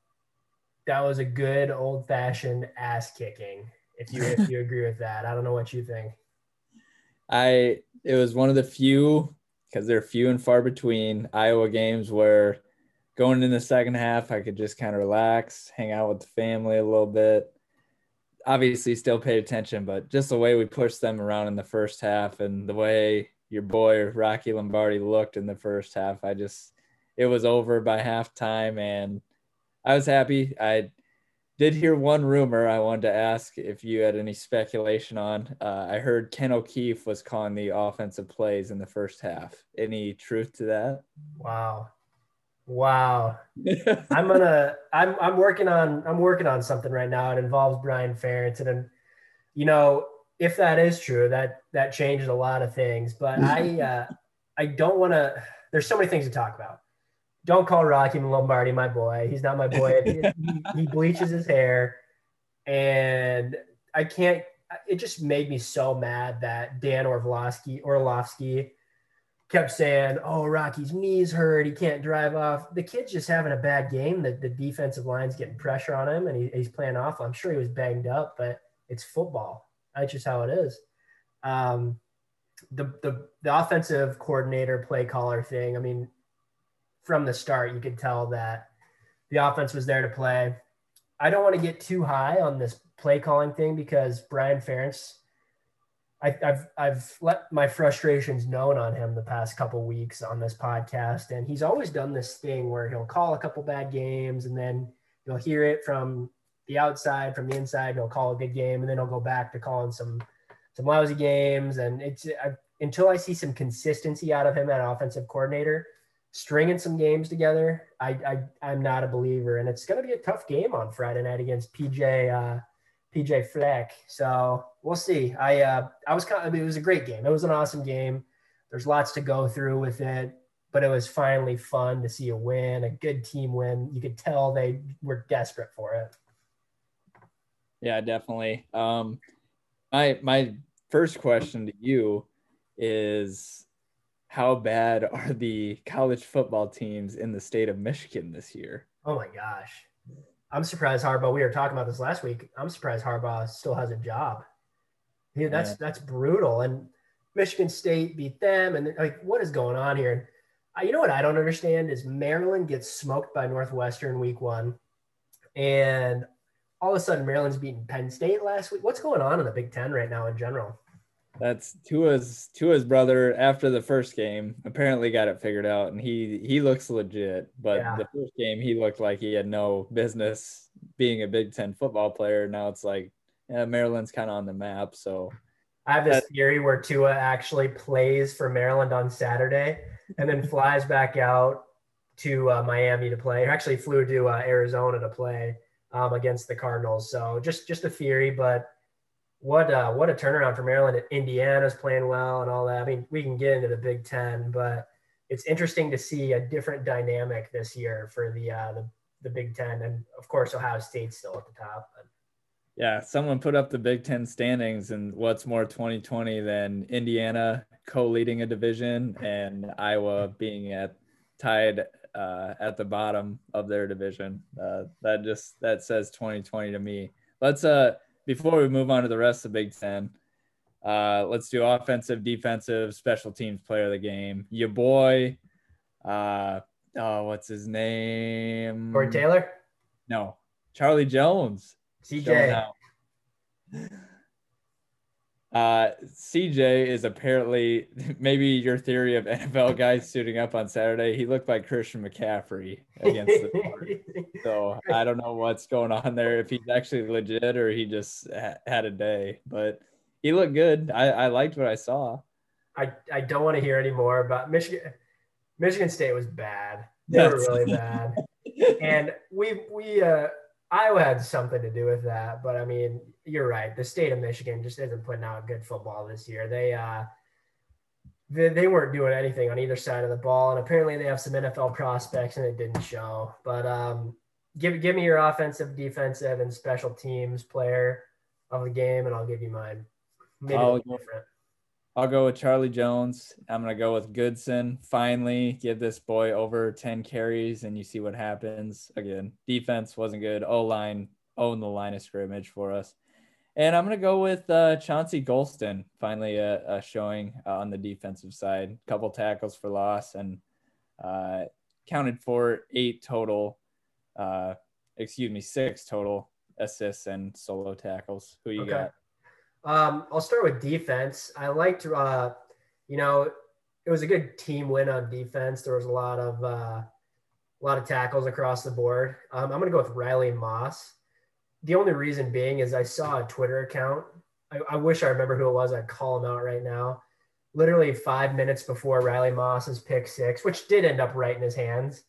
that was a good old fashioned ass kicking. If you if you [LAUGHS] agree with that, I don't know what you think. I it was one of the few because they're few and far between Iowa games where going in the second half I could just kind of relax, hang out with the family a little bit obviously still paid attention, but just the way we pushed them around in the first half and the way your boy Rocky Lombardi looked in the first half, I just it was over by halftime and I was happy. I did hear one rumor I wanted to ask if you had any speculation on. Uh, I heard Ken O'Keefe was calling the offensive plays in the first half. Any truth to that? Wow. Wow. I'm gonna I'm I'm working on I'm working on something right now. It involves Brian Ferentz and you know, if that is true, that that changes a lot of things. But I uh I don't wanna there's so many things to talk about. Don't call Rocky Lombardi my boy. He's not my boy. [LAUGHS] he, he bleaches his hair and I can't it just made me so mad that Dan Orlovsky Orlovsky kept saying, "Oh, Rocky's knees hurt. He can't drive off." The kid's just having a bad game. The, the defensive line's getting pressure on him, and he, he's playing off. I'm sure he was banged up, but it's football. That's just how it is. Um, the the the offensive coordinator, play caller thing. I mean, from the start, you could tell that the offense was there to play. I don't want to get too high on this play calling thing because Brian Ferentz I, have I've let my frustrations known on him the past couple weeks on this podcast, and he's always done this thing where he'll call a couple bad games, and then you'll hear it from the outside, from the inside. He'll call a good game, and then he'll go back to calling some some lousy games. And it's I, until I see some consistency out of him at offensive coordinator, stringing some games together, I, I I'm not a believer. And it's going to be a tough game on Friday night against PJ. Uh, PJ Fleck. So we'll see. I uh, I was kind of, I mean, it was a great game. It was an awesome game. There's lots to go through with it, but it was finally fun to see a win, a good team win. You could tell they were desperate for it. Yeah, definitely. Um, my my first question to you is how bad [LAUGHS] are the college football teams in the state of Michigan this year? Oh my gosh. I'm surprised Harbaugh. We were talking about this last week. I'm surprised Harbaugh still has a job. Yeah, that's yeah. that's brutal. And Michigan State beat them, and like, what is going on here? And you know what I don't understand is Maryland gets smoked by Northwestern week one, and all of a sudden Maryland's beating Penn State last week. What's going on in the Big Ten right now in general? That's Tua's Tua's brother after the first game apparently got it figured out and he he looks legit. But Yeah. the first game he looked like he had no business being a Big Ten football player. Now it's like yeah, Maryland's kind of on the map. So I have this theory where Tua actually plays for Maryland on Saturday and then flies back out to uh, Miami to play. Or actually flew to uh, Arizona to play um, against the Cardinals. So just just a theory, but what uh, what a turnaround for Maryland. Indiana's playing well and all that. I mean, we can get into the Big Ten, but it's interesting to see a different dynamic this year for the uh, the, the Big Ten, and of course Ohio State's still at the top. But yeah, someone put up the Big Ten standings and what's more 2020 than Indiana co-leading a division and Iowa being at tied uh, at the bottom of their division. Uh, that just that says 2020 to me. Let's uh before we move on to the rest of the Big Ten, uh, let's do offensive, defensive, special teams player of the game. Your boy, uh, oh, what's his name? Corey Taylor, No, Charlie Jones. CJ. Uh, CJ is apparently [LAUGHS] maybe your theory of NFL guys suiting up on Saturday. He looked like Christian McCaffrey against the. [LAUGHS] So I don't know what's going on there. If he's actually legit or he just ha- had a day, but he looked good. I, I liked what I saw. I, I don't want to hear anymore about Michigan. Michigan State was bad. They were really bad. [LAUGHS] And we we uh Iowa had something to do with that, but I mean, you're right. The state of Michigan just isn't putting out good football this year. They uh they, they weren't doing anything on either side of the ball, and apparently they have some NFL prospects, and it didn't show. But um, give give me your offensive, defensive, and special teams player of the game, and I'll give you mine. Maybe I'll go- different. I'll go with Charlie Jones. I'm gonna go with Goodson. Finally, give this boy over 10 carries, and you see what happens. Again, defense wasn't good. O line owned the line of scrimmage for us, and I'm gonna go with uh, Chauncey Golston. Finally, a, a showing uh, on the defensive side. Couple tackles for loss, and uh, counted for eight total. Uh, excuse me, six total assists and solo tackles. Who you Okay. got? Um, I'll start with defense. I liked, uh, you know, it was a good team win on defense. There was a lot of uh, a lot of tackles across the board. Um, I'm going to go with Riley Moss. The only reason being is I saw a Twitter account. I, I wish I remember who it was. I'd call him out right now. Literally five minutes before Riley Moss's pick six, which did end up right in his hands.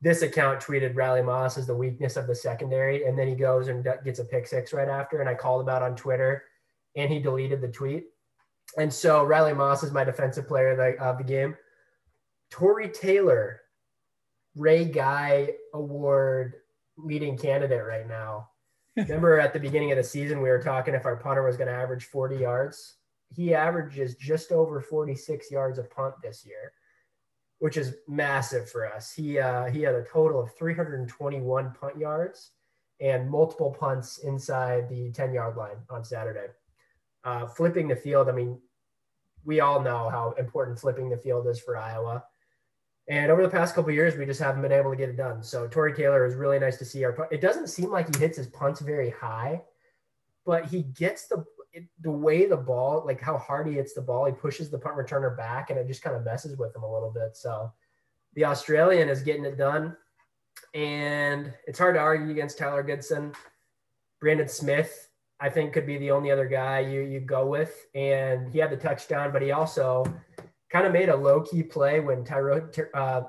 This account tweeted Riley Moss is the weakness of the secondary, and then he goes and gets a pick six right after. And I called him out on Twitter and he deleted the tweet. And so Riley Moss is my defensive player of the, of the game. Tory Taylor, Ray Guy Award leading candidate right now. Remember at the beginning of the season, we were talking if our punter was going to average 40 yards. He averages just over 46 yards of punt this year, which is massive for us. He uh, he had a total of 321 punt yards and multiple punts inside the 10 yard line on Saturday uh, flipping the field. I mean, we all know how important flipping the field is for Iowa. And over the past couple years, we just haven't been able to get it done. So Tory Taylor is really nice to see. Our it doesn't seem like he hits his punts very high, but he gets the the way the ball, like how hard he hits the ball, he pushes the punt returner back, and it just kind of messes with him a little bit. So the Australian is getting it done, and it's hard to argue against Tyler Goodson. Brandon Smith I think could be the only other guy you you go with. And he had the touchdown, but he also kind of made a low key play when Tyrone uh,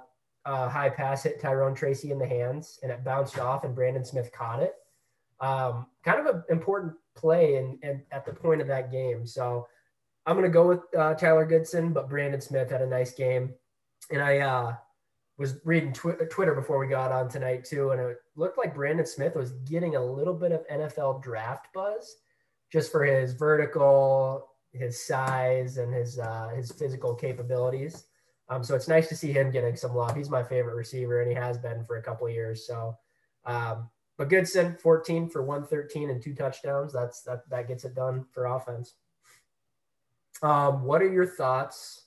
uh, high pass hit Tyrone Tracy in the hands and it bounced off and Brandon Smith caught it. Um, kind of an important play and at the point of that game. So I'm gonna go with uh, Tyler Goodson, but Brandon Smith had a nice game, and I uh, was reading tw- Twitter before we got on tonight too, and it looked like Brandon Smith was getting a little bit of NFL draft buzz just for his vertical, his size, and his uh, his physical capabilities. Um, so it's nice to see him getting some love. He's my favorite receiver, and he has been for a couple years. So, um, but Goodson, 14 for 113 and two touchdowns. That's that that gets it done for offense. Um, what are your thoughts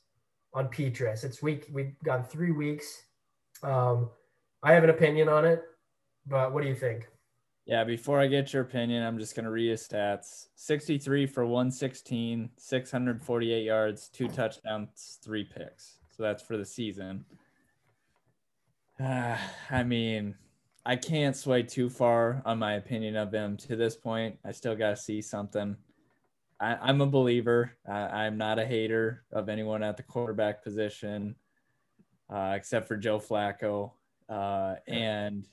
on Petras? It's week. We've gone three weeks. Um, I have an opinion on it, but what do you think? Yeah, before I get your opinion, I'm just going to read his stats 63 for 116, 648 yards, two touchdowns, three picks. So that's for the season. Uh, [SIGHS] I mean, I can't sway too far on my opinion of him to this point. I still got to see something. I, am a believer. I, am not a hater of anyone at the quarterback position, uh, except for Joe Flacco. Uh, and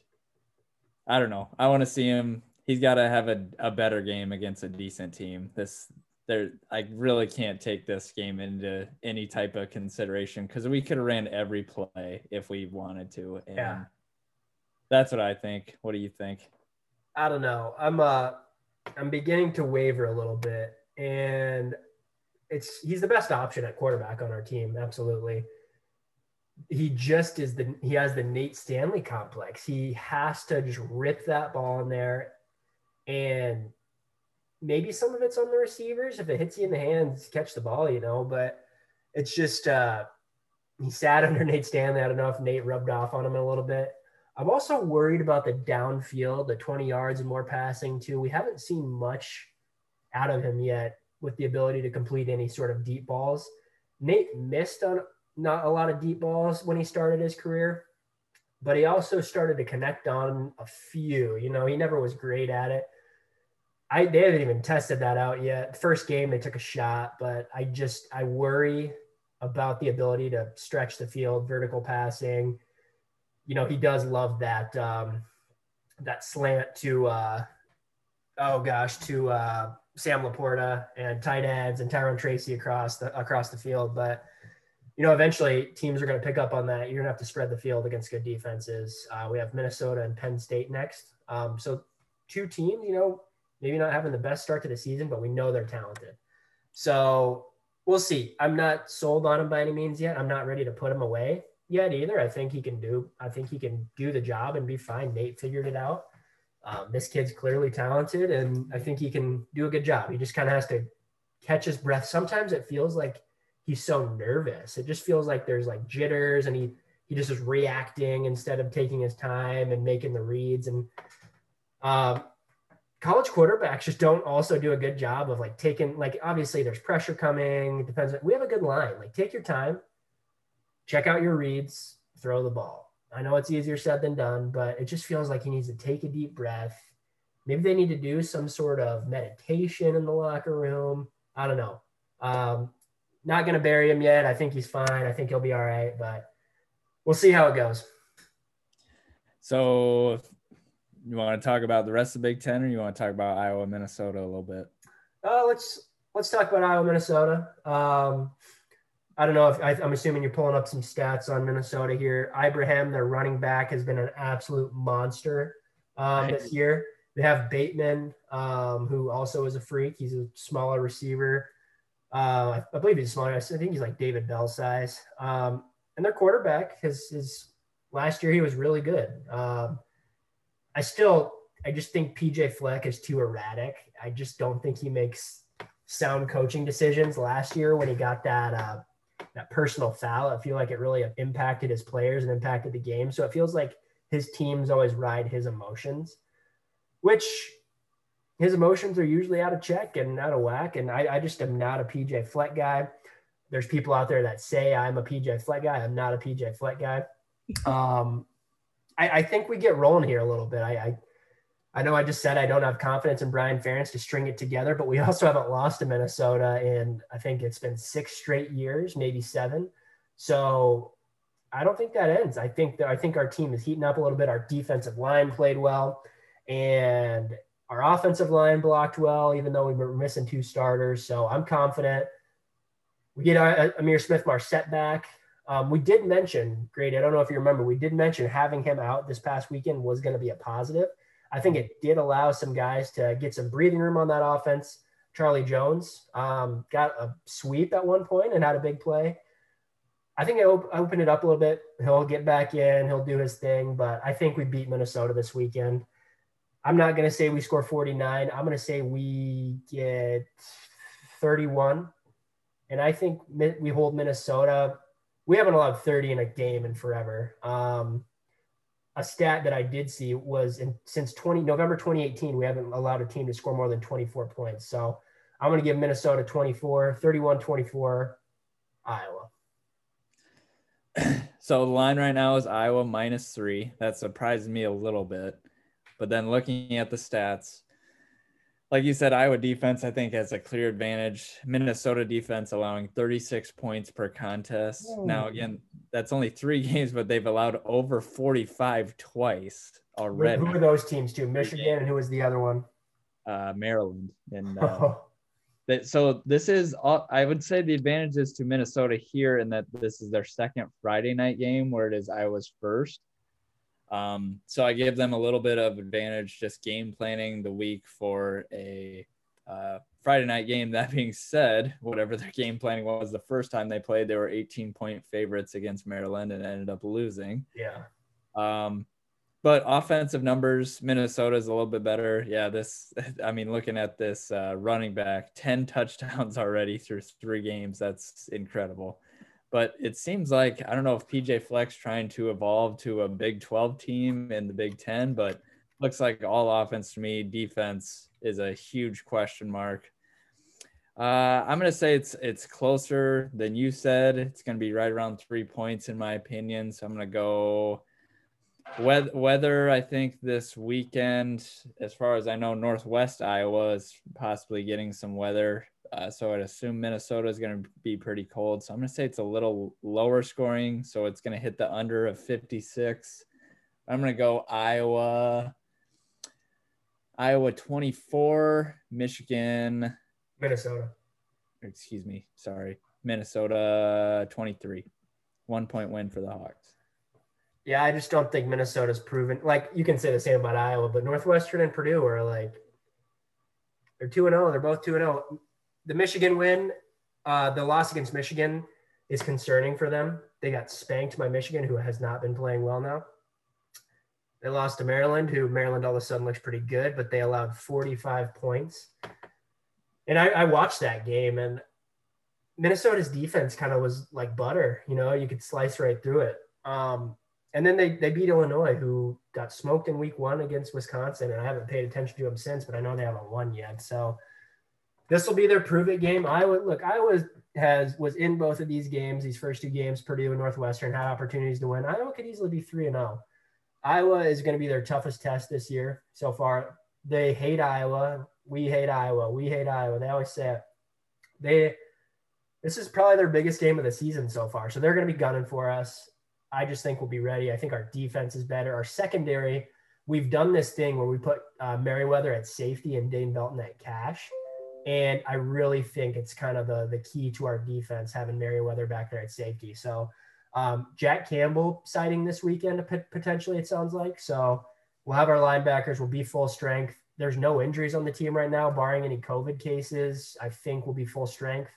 I don't know. I want to see him. He's got to have a, a better game against a decent team. This there, I really can't take this game into any type of consideration because we could have ran every play if we wanted to. And yeah. that's what I think. What do you think? I don't know. I'm uh I'm beginning to waver a little bit and it's he's the best option at quarterback on our team. Absolutely. He just is the he has the Nate Stanley complex. He has to just rip that ball in there, and maybe some of it's on the receivers. If it hits you in the hands, catch the ball, you know. But it's just uh, he sat [LAUGHS] under Nate Stanley. I don't know if Nate rubbed off on him a little bit. I'm also worried about the downfield, the 20 yards and more passing too. We haven't seen much out of him yet with the ability to complete any sort of deep balls. Nate missed on not a lot of deep balls when he started his career, but he also started to connect on a few. You know, he never was great at it. I they haven't even tested that out yet. First game they took a shot, but I just I worry about the ability to stretch the field, vertical passing. You know, he does love that um, that slant to uh, oh gosh to uh, Sam LaPorta and tight ends and Tyrone Tracy across the across the field. But you know, eventually teams are going to pick up on that. You're going to have to spread the field against good defenses. Uh, we have Minnesota and Penn State next. Um, so two teams, you know, maybe not having the best start to the season, but we know they're talented. So we'll see. I'm not sold on him by any means yet. I'm not ready to put him away yet either. I think he can do. I think he can do the job and be fine. Nate figured it out um, this kid's clearly talented and I think he can do a good job. He just kind of has to catch his breath. Sometimes it feels like he's so nervous. It just feels like there's like jitters and he he just is reacting instead of taking his time and making the reads. And um, college quarterbacks just don't also do a good job of like taking like obviously there's pressure coming. It depends. We have a good line. Like take your time, check out your reads, throw the ball I know it's easier said than done, but it just feels like he needs to take a deep breath. Maybe they need to do some sort of meditation in the locker room. I don't know. Um, not going to bury him yet. I think he's fine. I think he'll be all right, but we'll see how it goes. So, you want to talk about the rest of the Big Ten, or you want to talk about Iowa, Minnesota a little bit? Uh, let's let's talk about Iowa, Minnesota. Um, I don't know if I, am assuming you're pulling up some stats on Minnesota here. Ibrahim, their running back, has been an absolute monster um, this year. They have Bateman, um, who also is a freak. He's a smaller receiver. Uh, I believe he's smaller. I think he's like David Bell size. Um, and their quarterback, his, his last year, he was really good. Um, I still, I just think PJ Fleck is too erratic. I just don't think he makes sound coaching decisions. Last year, when he got that. Uh, that personal foul. I feel like it really impacted his players and impacted the game. So it feels like his teams always ride his emotions, which his emotions are usually out of check and out of whack. And I, I just am not a PJ Fleck guy. There's people out there that say I'm a PJ Fleck guy. I'm not a PJ Fleck guy. Um, I, I think we get rolling here a little bit. I, I I know I just said I don't have confidence in Brian Ferentz to string it together, but we [LAUGHS] also haven't lost to Minnesota in I think it's been six straight years, maybe seven. So I don't think that ends. I think that I think our team is heating up a little bit. Our defensive line played well, and our offensive line blocked well, even though we were missing two starters. So I'm confident. We get our, Ihmir Smith-Marsette back. Um, we did mention, great. I don't know if you remember, we did mention having him out this past weekend was going to be a positive. I think it did allow some guys to get some breathing room on that offense. Charlie Jones um, got a sweep at one point and had a big play. I think it op- opened it up a little bit. He'll get back in, he'll do his thing, but I think we beat Minnesota this weekend. I'm not going to say we score 49. I'm going to say we get 31. And I think we hold Minnesota. We haven't allowed 30 in a game in forever. Um, a stat that I did see was in since 20 November 2018, we haven't allowed a team to score more than 24 points. So I'm going to give Minnesota 24, 31 24, Iowa. [CLEARS THROAT] So the line right now is Iowa minus three. That surprised me a little bit. But then looking at the stats, like you said, Iowa defense, I think, has a clear advantage. Minnesota defense allowing 36 points per contest. Now, again, that's only three [LAUGHS] games, but they've allowed over 45 twice already. Who are those teams too? Michigan, and who was the other one? Uh, Maryland. And uh, [LAUGHS] that, so this is, all, I would say, the advantages to Minnesota here, in that this is their second Friday night game, where it is Iowa's first. Um, so I give them a little bit of advantage just game planning the week for a uh, Friday night game. [LAUGHS] That being said, whatever their game planning was the first time they played, they were 18 point favorites against Maryland and ended up losing. Yeah. Um, but offensive numbers, Minnesota is a little bit better. Yeah, this, [LAUGHS] I mean, looking at this uh, running back, 10 touchdowns [LAUGHS] already through three games. That's incredible. But it seems like I don't know if PJ Fleck's trying to evolve to a Big 12 team in the Big 10, but looks like all offense to me. Defense is a huge question mark. Uh, I'm gonna say it's it's closer than you said. It's gonna be right around three points in my opinion. So I'm gonna go weather. Weather. I think this weekend, as far as I know, Northwest Iowa is possibly getting some weather. Uh, so I'd assume Minnesota is going to be pretty cold. So I'm going to say it's a little lower scoring. So it's going to hit the under of 56. I'm going to go Iowa. Iowa 24, Michigan, Minnesota. Excuse me. Sorry. Minnesota 23. One point win for the Hawks. Yeah, I just don't think Minnesota's proven. Like you can say the same about Iowa, but Northwestern and Purdue are like they're two and zero. Oh. They're both two and zero. The Michigan win, uh, the loss against Michigan is concerning for them. They got spanked by Michigan, who has not been playing well now. They lost to Maryland, who Maryland all of a sudden looks pretty good, but they allowed 45 points. And I, I watched that game, and Minnesota's defense kind of was like butter. You know, you could slice right through it. Um, and then they, they beat Illinois, who got smoked in week one against Wisconsin. And I haven't paid attention to them since, but I know they haven't won yet. So this will be their prove it game. Iowa, look, Iowa has was in both of these games, these first two games. Purdue and Northwestern had opportunities to win. Iowa could easily be three and zero. Oh. Iowa is going to be their toughest test this year so far. They hate Iowa. We hate Iowa. We hate Iowa. They always say it. They this is probably their biggest game of the season so far. So they're going to be gunning for us. I just think we'll be ready. I think our defense is better. Our secondary, we've done this thing where we put uh, Merriweather at safety and Dane Belton at cash. And I really think it's kind of the, the key to our defense having Merriweather back there at safety. So um, Jack Campbell sighting this weekend potentially, it sounds like. So we'll have our linebackers, we'll be full strength. There's no injuries on the team right now, barring any COVID cases. I think we'll be full strength.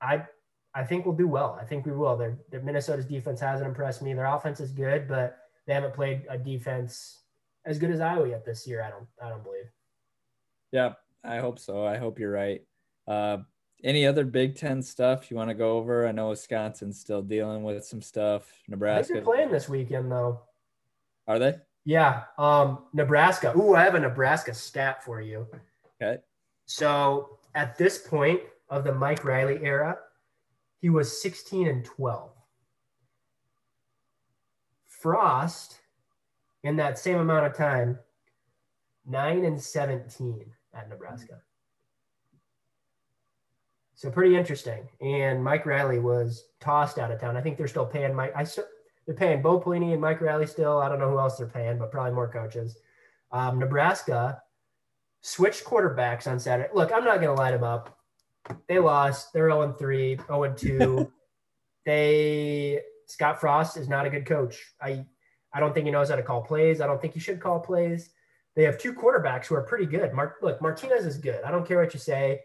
I I think we'll do well. I think we will. Their, their Minnesota's defense hasn't impressed me. Their offense is good, but they haven't played a defense as good as Iowa yet this year. I don't I don't believe. Yeah, I hope so. I hope you're right. Uh, any other Big Ten stuff you want to go over? I know Wisconsin's still dealing with some stuff. Nebraska they're playing this weekend though. Are they? Yeah. Um, Nebraska. Ooh, I have a Nebraska stat for you. Okay. So at this point of the Mike Riley era, he was 16 and 12. Frost, in that same amount of time, 9 and 17 at Nebraska. So pretty interesting. And Mike Riley was tossed out of town. I think they're still paying Mike. I they're paying Bo Pelini and Mike Riley still. I don't know who else they're paying, but probably more coaches. Um, Nebraska switched quarterbacks on Saturday. Look, I'm not going to light them up. They lost. They're 0 3, 0 2. [LAUGHS] they Scott Frost is not a good coach. I I don't think he knows how to call plays. I don't think he should call plays. They have two quarterbacks who are pretty good. Mark, look, Martinez is good. I don't care what you say.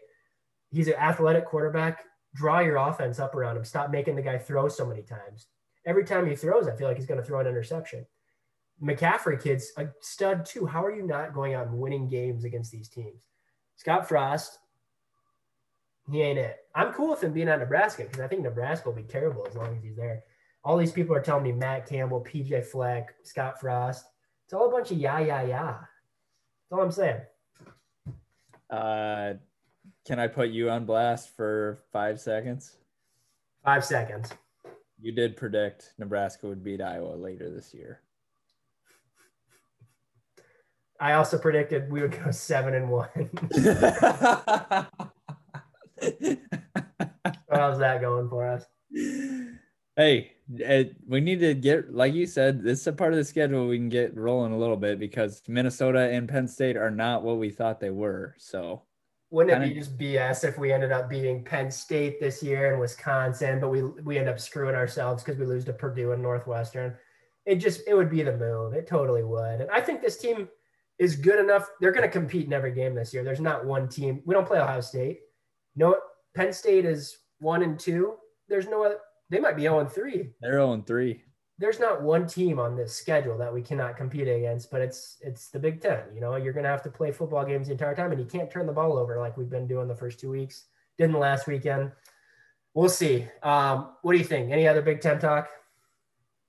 He's an athletic quarterback. Draw your offense up around him. Stop making the guy throw so many times. Every time he throws, I feel like he's going to throw an interception. McCaffrey, kid's a stud too. How are you not going out and winning games against these teams? Scott Frost, he ain't it. I'm cool with him being at Nebraska because I think Nebraska will be terrible as long as he's there. all these people are telling me Matt Campbell, PJ Fleck, Scott Frost. It's all a bunch of yeah, yeah, yeah. That's all I'm saying. Uh, can I put you on blast for five seconds? Five seconds. You did predict Nebraska would beat Iowa later this year. I also predicted we would go seven and one. [LAUGHS] How's that going for us? Hey, Eh, we need to get, like you said, this is a part of the schedule we can get rolling a little bit because Minnesota and Penn State are not what we thought they were. So, wouldn't it be just BS if we ended up beating Penn State this year and Wisconsin, but we we end up screwing ourselves because we lose to Purdue and Northwestern? It just it would be the move. It totally would. And I think this team is good enough. They're going to compete in every game this year. There's not one team. We don't play Ohio State. No, Penn State is one and two. There's no other. They might be 0 and 3. They're 0 and 3. There's not one team on this schedule that we cannot compete against, but it's it's the Big Ten. You know, you're gonna have to play football games the entire time, and you can't turn the ball over like we've been doing the first two weeks. Didn't last weekend. We'll see. Um, what do you think? Any other Big Ten talk?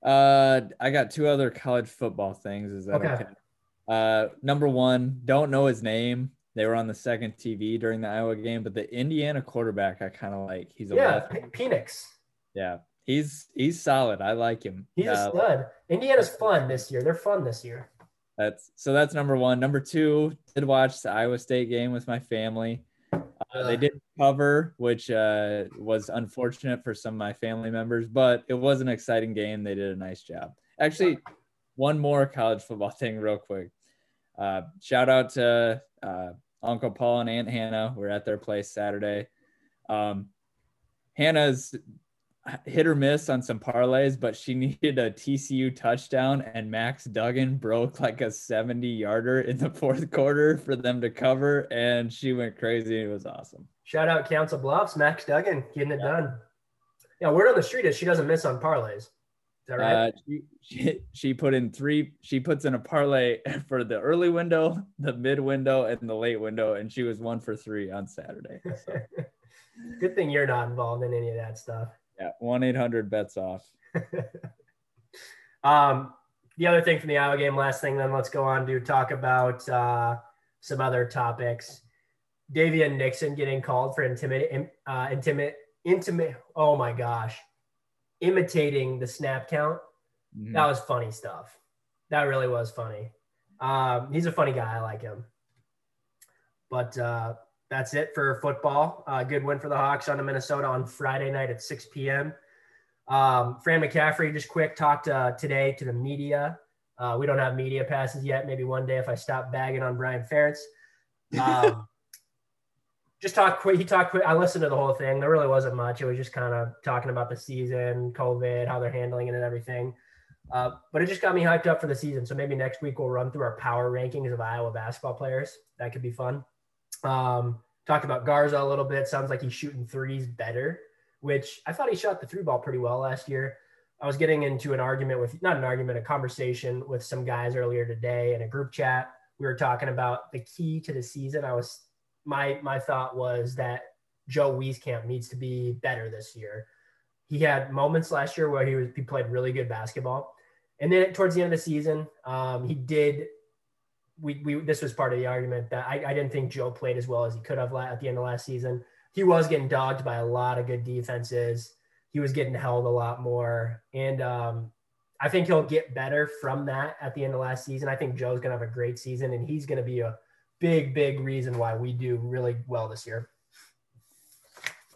Uh, I got two other college football things. Is that okay? okay? Uh, number one, don't know his name. They were on the second TV during the Iowa game, but the Indiana quarterback, I kind of like. He's a yeah, Penix. Yeah, he's he's solid. I like him. He's uh, a stud. Indiana's fun this year. They're fun this year. That's so. That's number one. Number two, did watch the Iowa State game with my family. Uh, they did cover, which uh, was unfortunate for some of my family members, but it was an exciting game. They did a nice job. Actually, one more college football [LAUGHS] thing, real quick. Uh, shout out to uh, Uncle Paul and Aunt Hannah. We're at their place Saturday. Um, Hannah's hit or miss on some parlays, but she [LAUGHS] needed a TCU touchdown, and Max Duggan broke like a 70 yarder in the fourth quarter for them to cover, and she went crazy. It was awesome. Shout out Council Bluffs, Max Duggan getting it yeah. done. Yeah, word on the street is she doesn't miss on parlays that right? Uh, she, she, she put in three. She puts in a parlay [LAUGHS] for the early window, the mid window, and the late window, and she was one for three on Saturday. So. [LAUGHS] Good thing you're not involved in any of that stuff. Yeah, one eight hundred bets off. [LAUGHS] um, the other thing from the Iowa game, last thing, then let's go on to talk about uh, some other topics. Daviyon Nixon getting called for intimate, uh, intimate, intimate. Oh my gosh, imitating the snap count. Mm-hmm. That was funny stuff. That really was funny. Um, he's a funny guy. I like him. But uh, that's it for football. Uh, good win for the Hawks on the Minnesota on Friday night at 6 p.m. Um, Fran McCaffery just quick talked uh, today to the media. Uh, we don't have media passes yet. Maybe one day if I stop bagging on Brian Ferentz. Um, [LAUGHS] just talk quick. He talked quick. I listened to the whole thing. There really wasn't much. It was just kind of talking about the season, COVID, how they're handling it, and everything. Uh, but it just got me hyped up for the season. So maybe next week we'll run through our power rankings of Iowa basketball players. That could be fun. Um, talked about Garza a little bit. Sounds like he's shooting threes better, which I thought he shot the three ball pretty well last year. I was getting into an argument with, not an argument, a conversation with some guys earlier today in a group chat. We were talking about the key to the season. I was my my thought was that Joe Wieskamp needs to be better this year. He had moments last year where he was he played really good basketball, and then towards the end of the season, um, he did. We, we this was part of the argument that I, I didn't think Joe played as well as he could have at the end of last season. He was getting dogged by a lot of good defenses. He was getting held a lot more, and um, I think he'll get better from that at the end of last season. I think Joe's gonna have a great season, and he's gonna be a big, big reason why we do really well this year.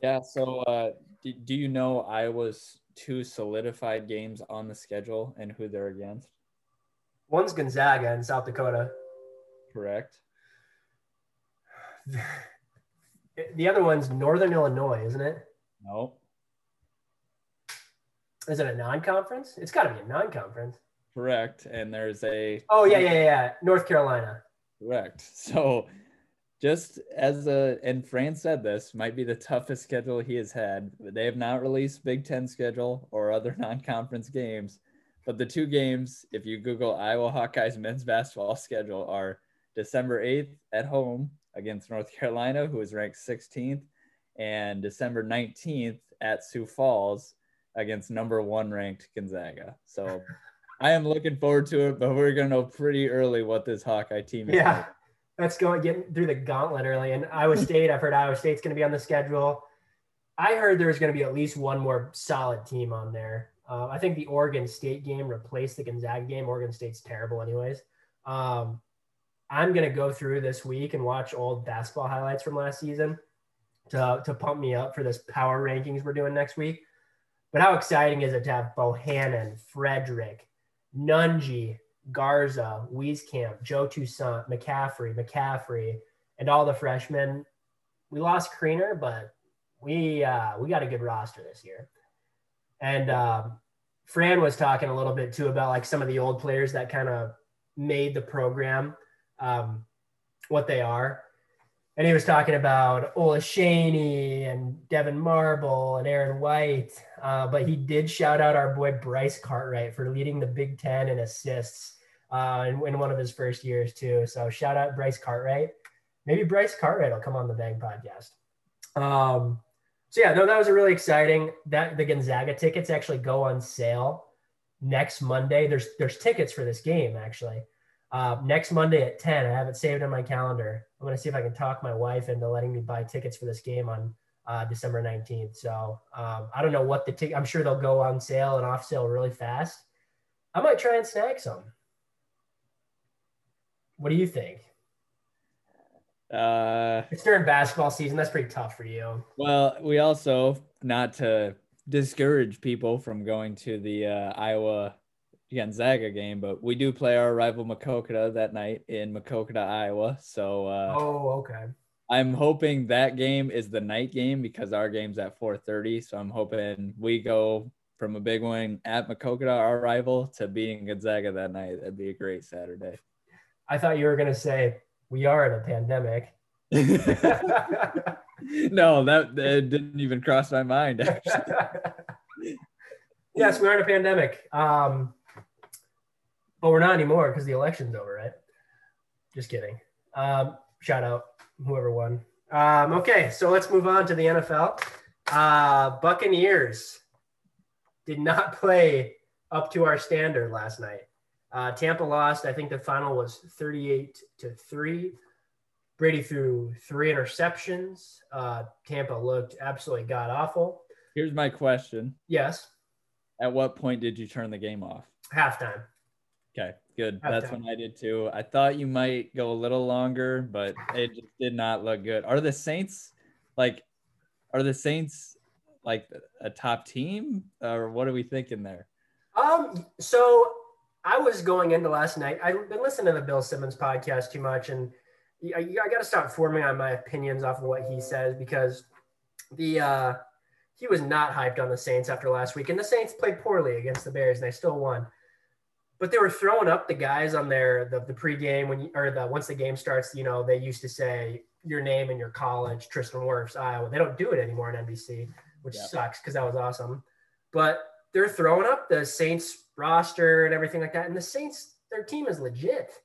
Yeah. So, uh, do, do you know Iowa's two solidified games on the schedule and who they're against? One's Gonzaga in South Dakota. Correct. [SIGHS] The other one's Northern Illinois, isn't it? No. Is it a non-conference? It's got to be a non-conference. Correct. And there's a. Oh yeah, yeah, yeah. North Carolina. Correct. [LAUGHS] So just as a and Fran said this might be the toughest schedule he has had. They have not released Big Ten schedule or other [LAUGHS] non-conference games, but the two games, if you Google Iowa Hawkeyes men's basketball schedule, are December 8th at home against North [LAUGHS] Carolina, who is ranked 16th, and December 19th at Sioux Falls against number one ranked Gonzaga. So I am looking forward to it, but we're gonna know pretty early what this Hawkeye team is. Yeah. like. Let's go getting through the gauntlet early. And Iowa [LAUGHS] State, I've heard Iowa State's going to be on the schedule. I heard there's going to be at least one more solid team on there. Uh, I think the Oregon State game replaced the Gonzaga game. Oregon State's terrible, anyways. Um, I'm going to go through this week and watch old basketball highlights from last season to, to pump me up for this power rankings we're doing next week. But how exciting is it to have Bohannon, Fredrick, Nunge, Garza, Wieskamp, Joe Toussaint, McCaffery, McCaffery, and all the freshmen. We lost Kriener, but we uh, we got a good roster this year. And um, Fran was talking a little bit too about like some of the old players that kind of made the program um, what they are. And he was talking about Olaseni and Devyn Marble and Aaron White. Uh, but he did shout out our boy Bryce Cartwright for leading the Big Ten in assists uh, in, in one of his first years, too. So shout out Bryce Cartwright. Maybe Bryce Cartwright will come on the Bang podcast. Um, so yeah, no, that was a really exciting. That the Gonzaga tickets actually go on sale next Monday. There's there's tickets for this game actually. Uh, next Monday at 10. I have it saved on my calendar. I'm going to see if I can talk my wife into letting me buy tickets for this game on uh, December 19th. So um, I don't know what the ticket, I'm sure they'll go on sale and off sale really fast. I might try and snag some. What do you think? Uh, It's during basketball season. That's pretty tough for you. well, we also not to discourage people from going to the uh, Iowa Gonzaga game, but we do play our rival Maquoketa that night in Maquoketa, Iowa. So uh, Oh, okay. I'm hoping that game is the night game because our game's at 4:30. So I'm hoping we go from a big win at Maquoketa, our rival, to beating Gonzaga that night. That'd be a great Saturday. I thought you were going to say we are in a pandemic. [LAUGHS] [LAUGHS] no, that, that didn't even cross my mind. Actually. [LAUGHS] yes, we are in a pandemic. Um, but we're not anymore because the election's over, right? Just kidding. Um, shout out whoever won. Um, okay, so let's move on to the NFL. Uh, Buccaneers did not [LAUGHS] play up to our standard last night. Uh, Tampa lost. I think the final was 38 to 3. Brady threw three interceptions. Uh, Tampa looked absolutely god awful. Here's my question: Yes, At what point did you turn the game off? halftime. Okay, good. That's when I did too. I thought you might go a little longer, but it just did not look good. Are the Saints like? Are the Saints like a top team, or what are we thinking there? Um, so I was going into last night. I've been listening to the Bill Simmons podcast too much, and I, I got to stop forming on my opinions off of what he says because the uh, he was not hyped on the Saints after last week, and the Saints played poorly against the Bears, and they still won. But they were throwing up the guys on their the, the pregame when you, or the once the game starts. You know, they used to say your name and your college, Tristan Wirfs, Iowa. They don't do it anymore in NBC, which Yeah. sucks because that was awesome. But they're throwing up the Saints roster and everything like that. And the Saints, their team is legit.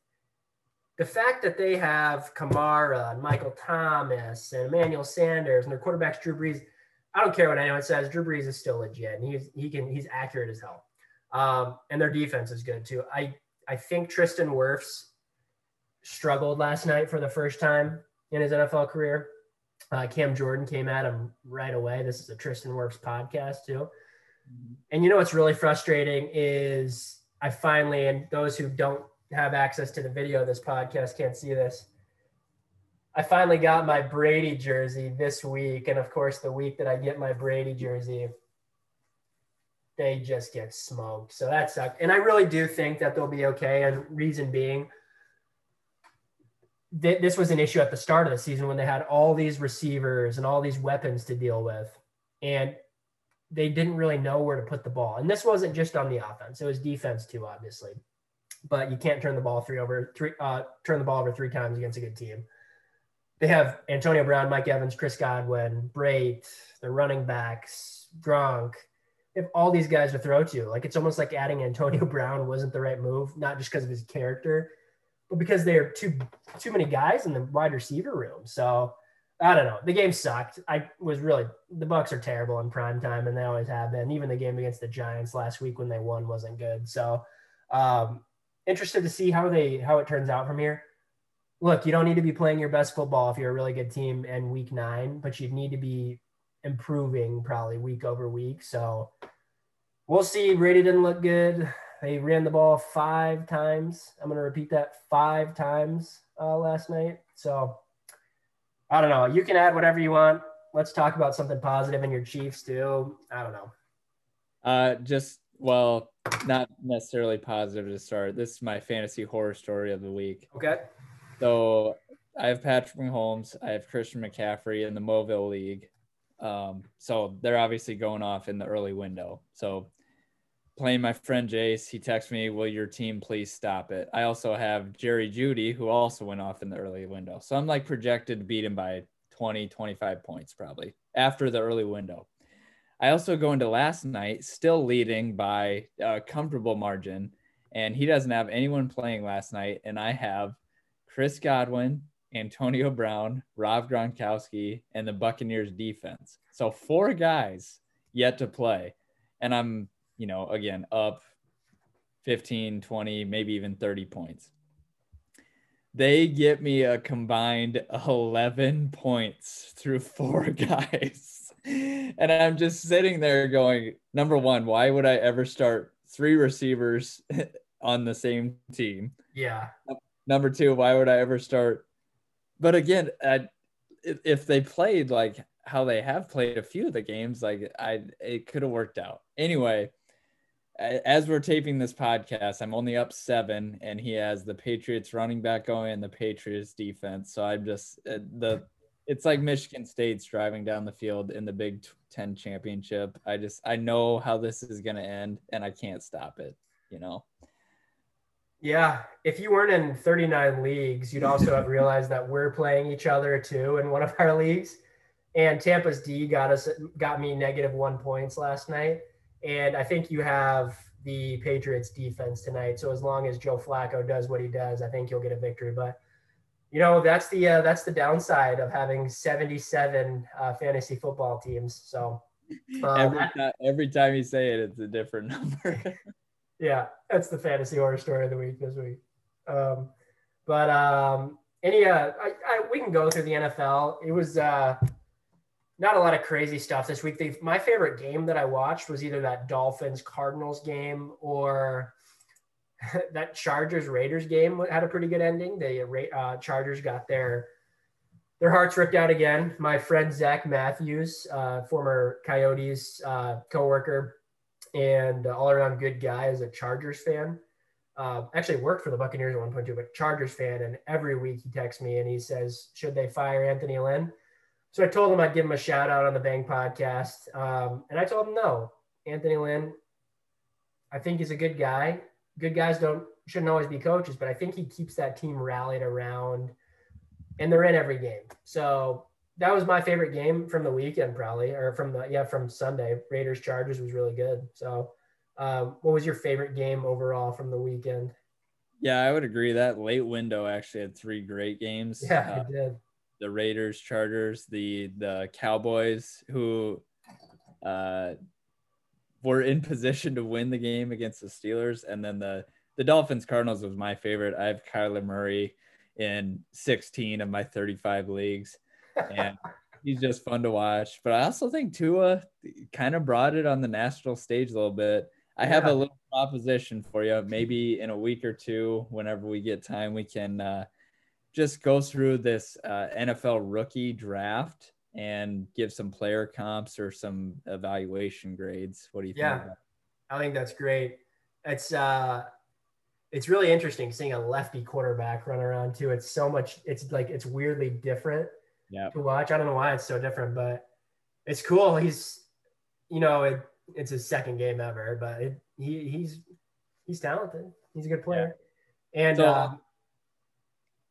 The fact that they have Kamara and Michael Thomas and Emmanuel Sanders and their quarterbacks Drew Brees, I don't care what anyone says. Drew Brees is still legit. And he's he can he's accurate as hell. Um, and their defense is good too. I I think Tristan Wirfs struggled last night for the first time in his NFL career. Uh, Cam Jordan came at him right away. This is a Tristan Wirfs podcast too. And you know what's really frustrating is I finally, and those who don't have access to the video of this podcast can't see this. I finally got my Brady jersey this week. And of course, the week that I get my Brady jersey, they just get smoked. So that sucked. And I really do think that they'll be okay. And reason being, th- this was an issue at the start of the season when they had all these receivers and all these weapons to deal with. And they didn't really know where to put the ball. And this wasn't just on the offense; it was defense too, obviously. But you can't turn the ball three over three, uh, turn the ball over three times against a good team. They have Antonio Brown, Mike Evans, Chris Godwin, Brate, the running backs, Gronk. Have all these guys to throw to. Like it's almost like adding Antonio [LAUGHS] Brown wasn't the right move, not just because of his character, but because they are too too many guys in the wide receiver room. So I don't know. The game sucked. I was really the Bucks are terrible in prime time, and they always have been. Even the game against the Giants last week when they won wasn't good. So, um, interested to see how they how it turns out from here. Look, you don't need to be playing your best football if you're a really good team in week nine, but you'd need to be improving probably week over week. So we'll see. Brady didn't look good. They ran the ball five times. I'm going to repeat that five times uh, last night. So I don't know. You can add whatever you want. Let's talk about something positive in your Chiefs too. I don't know. Uh, just well, not necessarily positive to start. This is my fantasy horror story of the week. Okay. So I have Patrick Mahomes, I have Christian McCaffrey in the Mobile League. Um, so they're obviously going off in the early window. So playing my friend Jace, he texts me, Will your team please stop it? I also have Jerry Jeudy, who also went off in the early window. So I'm like projected to beat him by 20, 25 points probably after the early window. I also go into last night still leading by a comfortable margin, and he doesn't have anyone playing last night. And I have Chris Godwin, Antonio Brown, Rob Gronkowski, and the Buccaneers defense. So four guys yet to play. And I'm, you know, again, up 15, 20, maybe even 30 points. They get me a combined 11 points through four [LAUGHS] guys. and I'm just sitting there going, number one, why would I ever start three receivers [LAUGHS] on the same team? Yeah. Number two, why would I ever start? But again, if they played like how they have played a few of the games, like I, it could have worked out. Anyway, as we're taping this podcast, I'm only up seven, and he has the Patriots running back going and the Patriots defense. So I'm just uh, the it's like Michigan State's driving down the field in the Big Ten championship. I just I know how this is gonna end, and I can't stop it. You know. Yeah, if you weren't in 39 leagues, you'd also have realized that we're playing each other too in one of our leagues. And Tampa's D got us got me negative one points last night. And I think you have the Patriots defense tonight. So as long as Joe Flacco does what he does, I think you'll get a victory. But you know that's the uh, that's the downside of having 77 uh, fantasy football teams. So um, every, time, every time you say it, it's a different [LAUGHS] number. [LAUGHS] yeah, that's the fantasy horror story of the week this week. Um, but um, any uh, I, I, we can go through the NFL. It was uh, not a lot of crazy stuff this week. They, my favorite game that I watched was either that Dolphins Cardinals game or [LAUGHS] that Chargers Raiders game had a pretty good ending. The uh, Chargers got their their hearts ripped out again. My friend Zach Matthews, uh, former Coyotes uh, coworker and all around good guy, is a Chargers fan. Uh, actually worked for the Buccaneers at one point too, but Chargers fan. And every week he texts me and he says, "Should they fire Anthony Lynn?" So I told him I'd give him a shout out on the Bang podcast. Um, and I told him no. Anthony Lynn, I think he's a good guy. Good guys don't shouldn't always be coaches, but I think he keeps that team rallied around and they're in every game. So that was my favorite game from the weekend, probably, or from the yeah, from Sunday. Raiders Chargers was really good. So um, what was your favorite game overall from the weekend? Yeah, I would agree. That late window actually had three great games. Yeah, uh, it did the Raiders, Chargers, the the Cowboys, who uh, were in [LAUGHS] position to win the game against the Steelers, and then the the Dolphins Cardinals was my favorite. I have Kyler Murray in 16 of my 35 leagues, and he's just fun to watch. But I also think Tua kind of brought it on the national stage a little bit. I have a little proposition for you. Maybe in a week or two, whenever we get time, we can uh, just go through this uh, NFL rookie draft and give some player comps or some evaluation grades. What do you yeah, think? Yeah, I think that's great. It's uh, it's really interesting seeing a lefty quarterback run around too. It's so much. It's like it's weirdly different yeah. to watch. I don't know why it's so different, but it's cool. He's, you know, it, it's his second game ever, but it, he he's he's talented. He's a good player. Yeah. And so, um,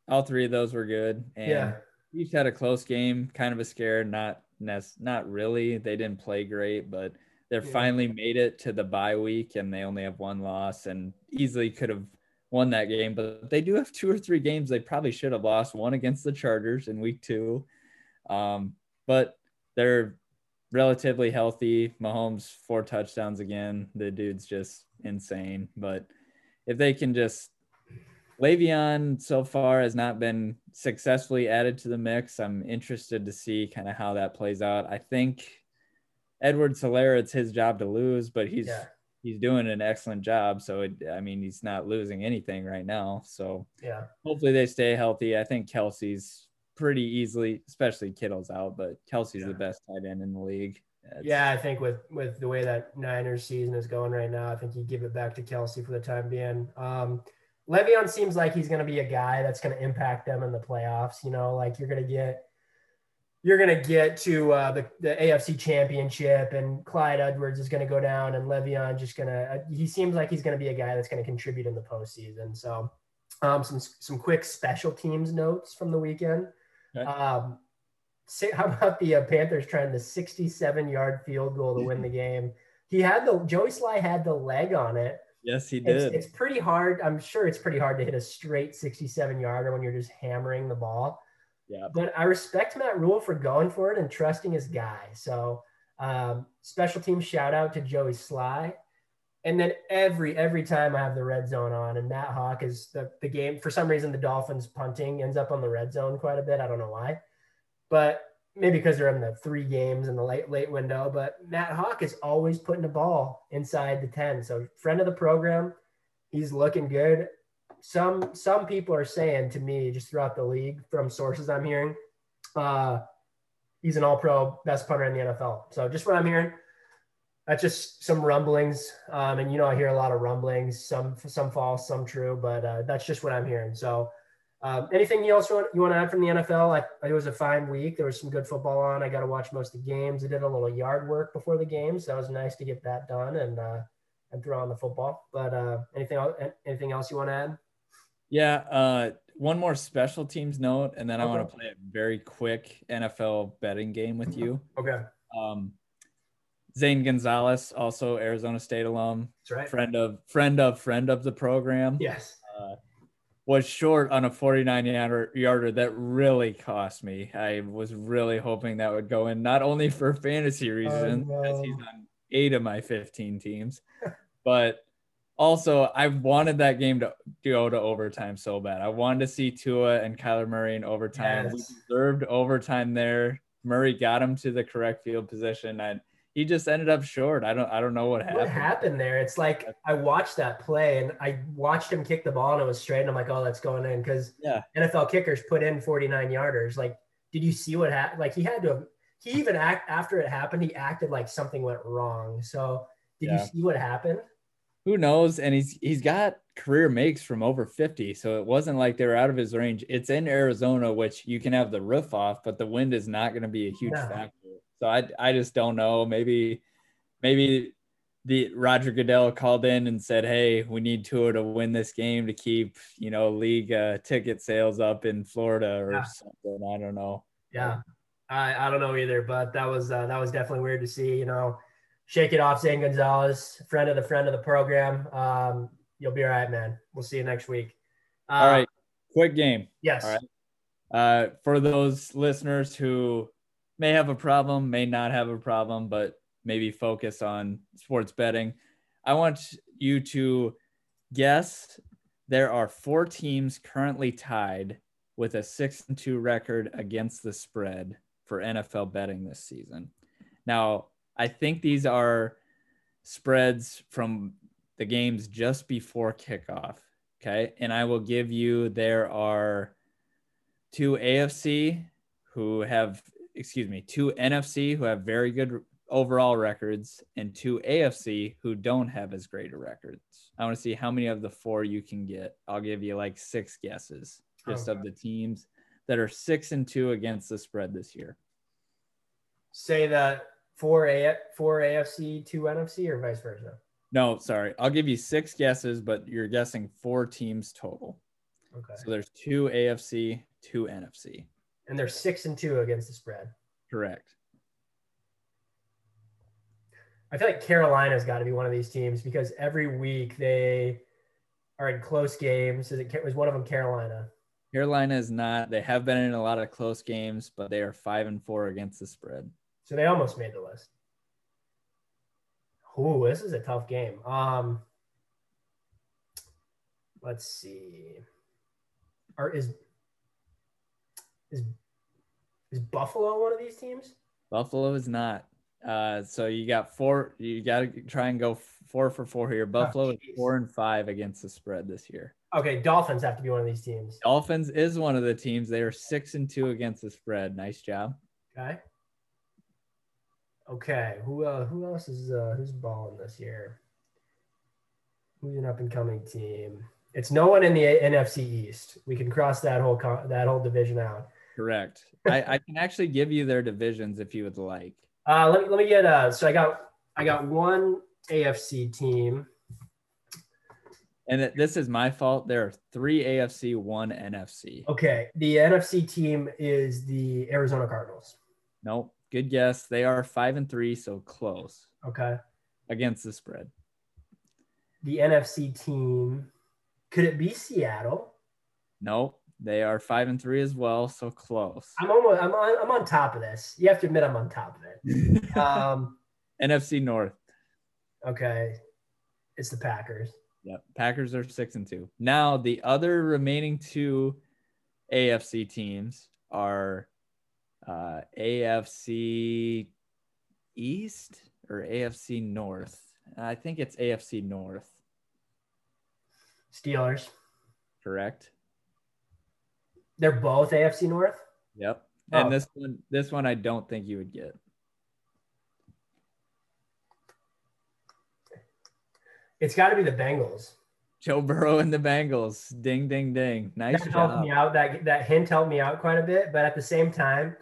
all three of those were good. And yeah. each had a close game, kind of a scare. Not ness not really. They didn't play great, but they yeah. finally made it to the bye week and they only have one loss and easily could have won that game. But they do have two or three games they probably should have lost. One against the Chargers in week two. Um, but they're relatively healthy. Mahomes four touchdowns again. The dude's just insane. But if they can just Le'Veon so far has not been successfully added to the mix. I'm interested to see kind of how that plays out. I think Edwards-Helaire, it's his job to lose, but he's Yeah. He's doing an excellent job. So it, I mean, he's not losing anything right now. So Yeah. hopefully they stay healthy. I think Kelce's pretty easily, especially Kittle's out, but Kelce's Yeah. the best tight end in the league. It's- Yeah, I think with with the way that Niners season is going right now, I think you give it back to Kelce for the time being. Um, Le'Veon seems like he's going to be a guy that's going to impact them in the playoffs. You know, like you're going to get you're going to get to uh, the the AFC Championship, and Clyde Edwards is going to go down, and Le'Veon just going to. He seems like he's going to be a guy that's going to contribute in the postseason. So, um, some some quick special teams notes from the weekend. Okay. Um, say, how about the uh, Panthers trying the 67 yard field goal to win the [LAUGHS] game? He had the Joey Slye had the leg on it. yes, he It's, did. it's pretty hard. I'm sure it's pretty hard to hit a straight 67 yarder when you're just hammering the ball. Yeah. But I respect Matt Rhule for going for it and trusting his guy. So um, special team shout out to Joey Slye. And then every every time I have the red zone on, and Matt Haack is the, the game. For some reason, the Dolphins punting ends up on the red zone quite a bit. I don't know why, but maybe because they're in the three games in the late late window. But Matt Haack is always putting the ball inside the ten. So friend of the program, he's looking good. Some some people are saying to me just throughout the league from sources I'm hearing, uh, he's an All Pro, best punter in the NFL. So just what I'm hearing. That's just some rumblings, um, and you know I hear a lot of rumblings, some some false, some true, but uh, that's just what I'm hearing. So, um, anything else you want, you want to add from the NFL? I, it was a fine week. There was some good football on. I got to watch most of the games. I did a little yard work before the game, so that was nice to get that done and uh, and throw on the football. But uh, anything anything else you want to add? Yeah. Uh, one more special teams note, and then I want to play a very quick NFL betting game with you. Okay, Um, Zane Gonzalez, also Arizona State alum, that's right. friend of friend of friend of the program, Yes. uh, was short on a 49 yarder, yarder that really cost me. I was really hoping that would go in, not only for fantasy reasons, because no. he's on eight of my 15 teams, [LAUGHS] but also I wanted that game to go to overtime so bad. I wanted to see Tua and Kyler Murray in overtime. We Yes. deserved overtime there. Murray got him to the correct field position, and he just ended up short. I don't I don't know what happened. What happened there? It's like I watched that play and I watched him kick the ball and it was straight. And I'm like, oh, that's going in because Yeah. NFL kickers put in 49 yarders. Like, did you see what happened? Like, he had to. have- He even act after it happened. He acted like something went wrong. So, did Yeah. you see what happened? Who knows? And he's he's got career makes from over 50. So it wasn't like they were out of his range. It's in Arizona, which you can have the roof off, but the wind is not going to be a huge No. factor. So I I just don't know. Maybe maybe the Roger Goodell called in and said, "Hey, we need Tua to win this game to keep you know league uh, ticket sales up in Florida or Yeah. something." I don't know. Yeah, I, I don't know either, but that was uh, that was definitely weird to see. You know, shake it off, Zane Gonzalez, friend of the friend of the program. Um, you'll be all right, man. We'll see you next week. Uh, All right, quick game. Yes. All right. Uh, for those listeners who may have a problem, may not have a problem, but maybe focus on sports betting, I want you to guess there are four teams currently tied with a six and two record against the spread for NFL betting this season. Now, I think these are spreads from the games just before kickoff. Okay. And I will give you there are two AFC who have, excuse me, two NFC who have very good overall records, and two AFC who don't have as great a records. I want to see how many of the four you can get. I'll give you like six guesses just of the teams that are six and two against the spread this year. Say that four A four AFC, two NFC, or vice versa. No, sorry. I'll give you six guesses, but you're guessing four teams total. Okay. So there's two AFC, two NFC. And they're six and two against the spread. Correct. I feel like Carolina's got to be one of these teams because every week they are in close games. Is it was one of them Carolina? Carolina is not. They have been in a lot of close games, but they are five and four against the spread. So they almost made the list. Ooh, this is a tough game. Um, let's see. Or is is is Buffalo one of these teams? Buffalo is not. Uh, so you got four. You got to try and go four for four here. Buffalo is four and five against the spread this year. Okay, Dolphins have to be one of these teams. Dolphins is one of the teams. They are six and two against the spread. Nice job. Okay. Okay. Who uh, who else is uh, who's balling this year? Who's an up and coming team? It's no one in the NFC East. We can cross that whole con- that whole division out. Correct. I, I can actually give you their divisions if you would like. [LAUGHS] Uh, let me let me get uh. So I got I got one AFC team. And this is my fault. There are three AFC, one NFC. Okay, the NFC team is the Arizona Cardinals. Nope. Good guess. They are five and three, so close Okay, against the spread. the NFC team. Could it be Seattle? Nope. They are five and three as well, so close. I'm almost I'm on I'm on top of this. You have to admit I'm on top of it. [LAUGHS] Um, NFC North. okay, it's the Packers. Yep. Packers are six and two. Now the other remaining two AFC teams are uh, AFC East or AFC North. I think it's AFC North, Steelers. correct? They're both AFC North. Yep. Oh. And this one, this one, I don't think you would get. It's got to be the Bengals. Joe Burrow and the Bengals. Ding, ding, ding. Nice that helped me out. That that hint helped me out quite a bit. But at the same time,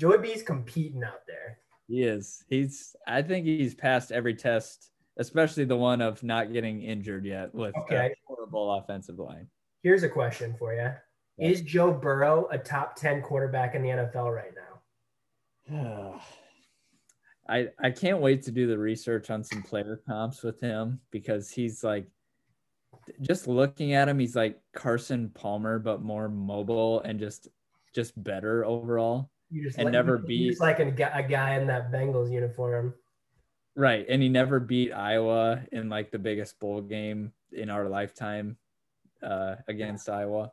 Joey B's competing out there. He is. He's. I think he's passed every test, especially the one of not getting injured yet with Okay. a horrible offensive line. Here's a question for you: Is Joe Burrow a top ten quarterback in the NFL right now? [SIGHS] I I can't wait to do the research on some player comps with him because he's like just looking at him, he's like Carson Palmer, but more mobile and just just better overall. You just And like, never beat- just like a, guy- a guy in that Bengals uniform. Right. And he never beat Iowa in like the biggest bowl game in our lifetime uh, against Iowa.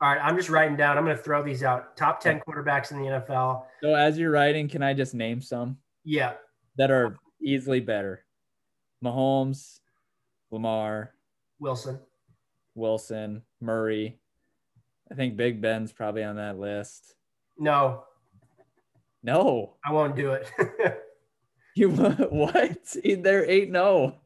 All right, I'm just writing down. I'm going to throw these out. Top ten quarterbacks in the NFL. So as you're writing, can I just name some Yeah, that are easily better? Mahomes, Lamar, Wilson. Wilson, Murray. I think Big Ben's probably on that list. No, No, I won't do it. [LAUGHS] you [LAUGHS] what? There ain't no.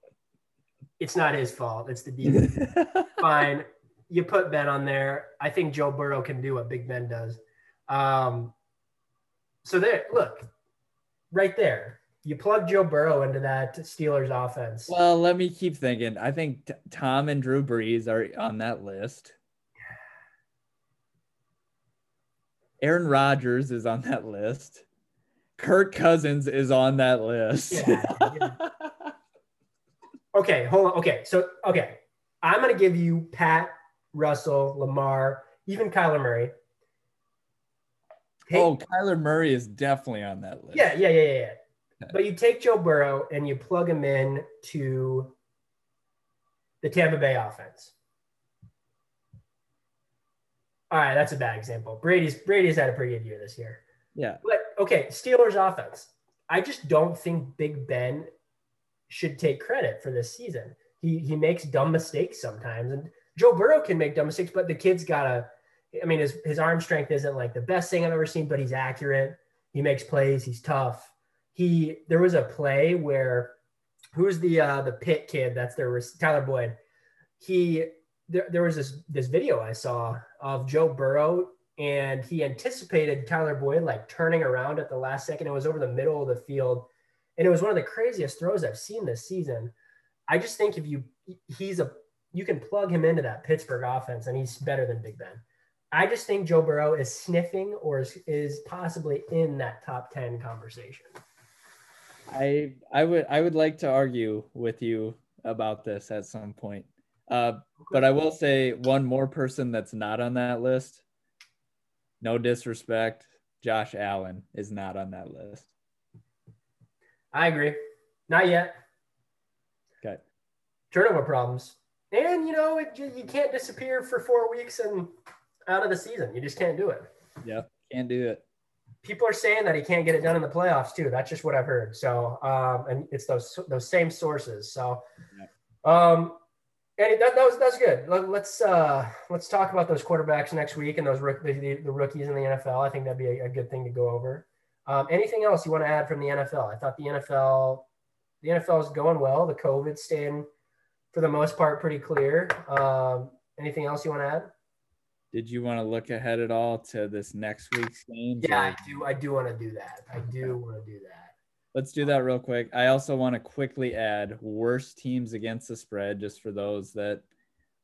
it's not his fault. It's the defense. [LAUGHS] Fine. You put Ben on there. I think Joe Burrow can do what Big Ben does. Um, so there, look, right there. You plug Joe Burrow into that Steelers offense. well, let me keep thinking. I think t- Tom and Drew Brees are on that list. Aaron Rodgers is on that list. Kirk Cousins is on that list. Yeah. Okay, hold on. Okay, so okay, I'm gonna give you Pat, Russell, Lamar, even Kyler Murray. Take- oh, Kyler Murray is definitely on that list. yeah, yeah, yeah, yeah, yeah. But you take Joe Burrow and you plug him in to the Tampa Bay offense. All right, that's a bad example. Brady's Brady's had a pretty good year this year. Yeah. But okay, Steelers offense. I just don't think Big Ben should take credit for this season. He he makes dumb mistakes sometimes, and Joe Burrow can make dumb mistakes, but the kid's gotta. I mean, his his arm strength isn't like the best thing I've ever seen, but he's accurate. He makes plays. He's tough. He there was a play where who's the uh, the pit kid? That's their Tyler Boyd. He there, there was this this video I saw of Joe Burrow and he anticipated Tyler Boyd like turning around at the last second. It was over the middle of the field, and it was one of the craziest throws I've seen this season. I just think if you he's a you can plug him into that Pittsburgh offense, and he's better than Big Ben. I just think Joe Burrow is sniffing or is, is possibly in that top ten conversation. I I would I would like to argue with you about this at some point. Uh, but I will say one more person that's not on that list. No disrespect, Josh Allen is not on that list. I agree. Not yet. Okay. Turnover problems. And, you know, it, you can't disappear for four weeks and out of the season. You just can't do it. Yeah, Can't do it. People are saying that he can't get it done in the playoffs too. That's just what I've heard. So, um, and it's those those same sources. So, um, and that, that was that's good. Let, us uh, let's talk about those quarterbacks next week and those the, the, rookies in the NFL. I think that'd be a, a good thing to go over. Um, anything else you want to add from the NFL? I thought the NFL the NFL is going well. The COVID staying for the most part pretty clear. Um, anything else you want to add? Did you want to look ahead at all to this next week's game? Yeah, I do. I do want to do that. I do want to do that. Let's do that real quick. I also want to quickly add worst teams against the spread, just for those that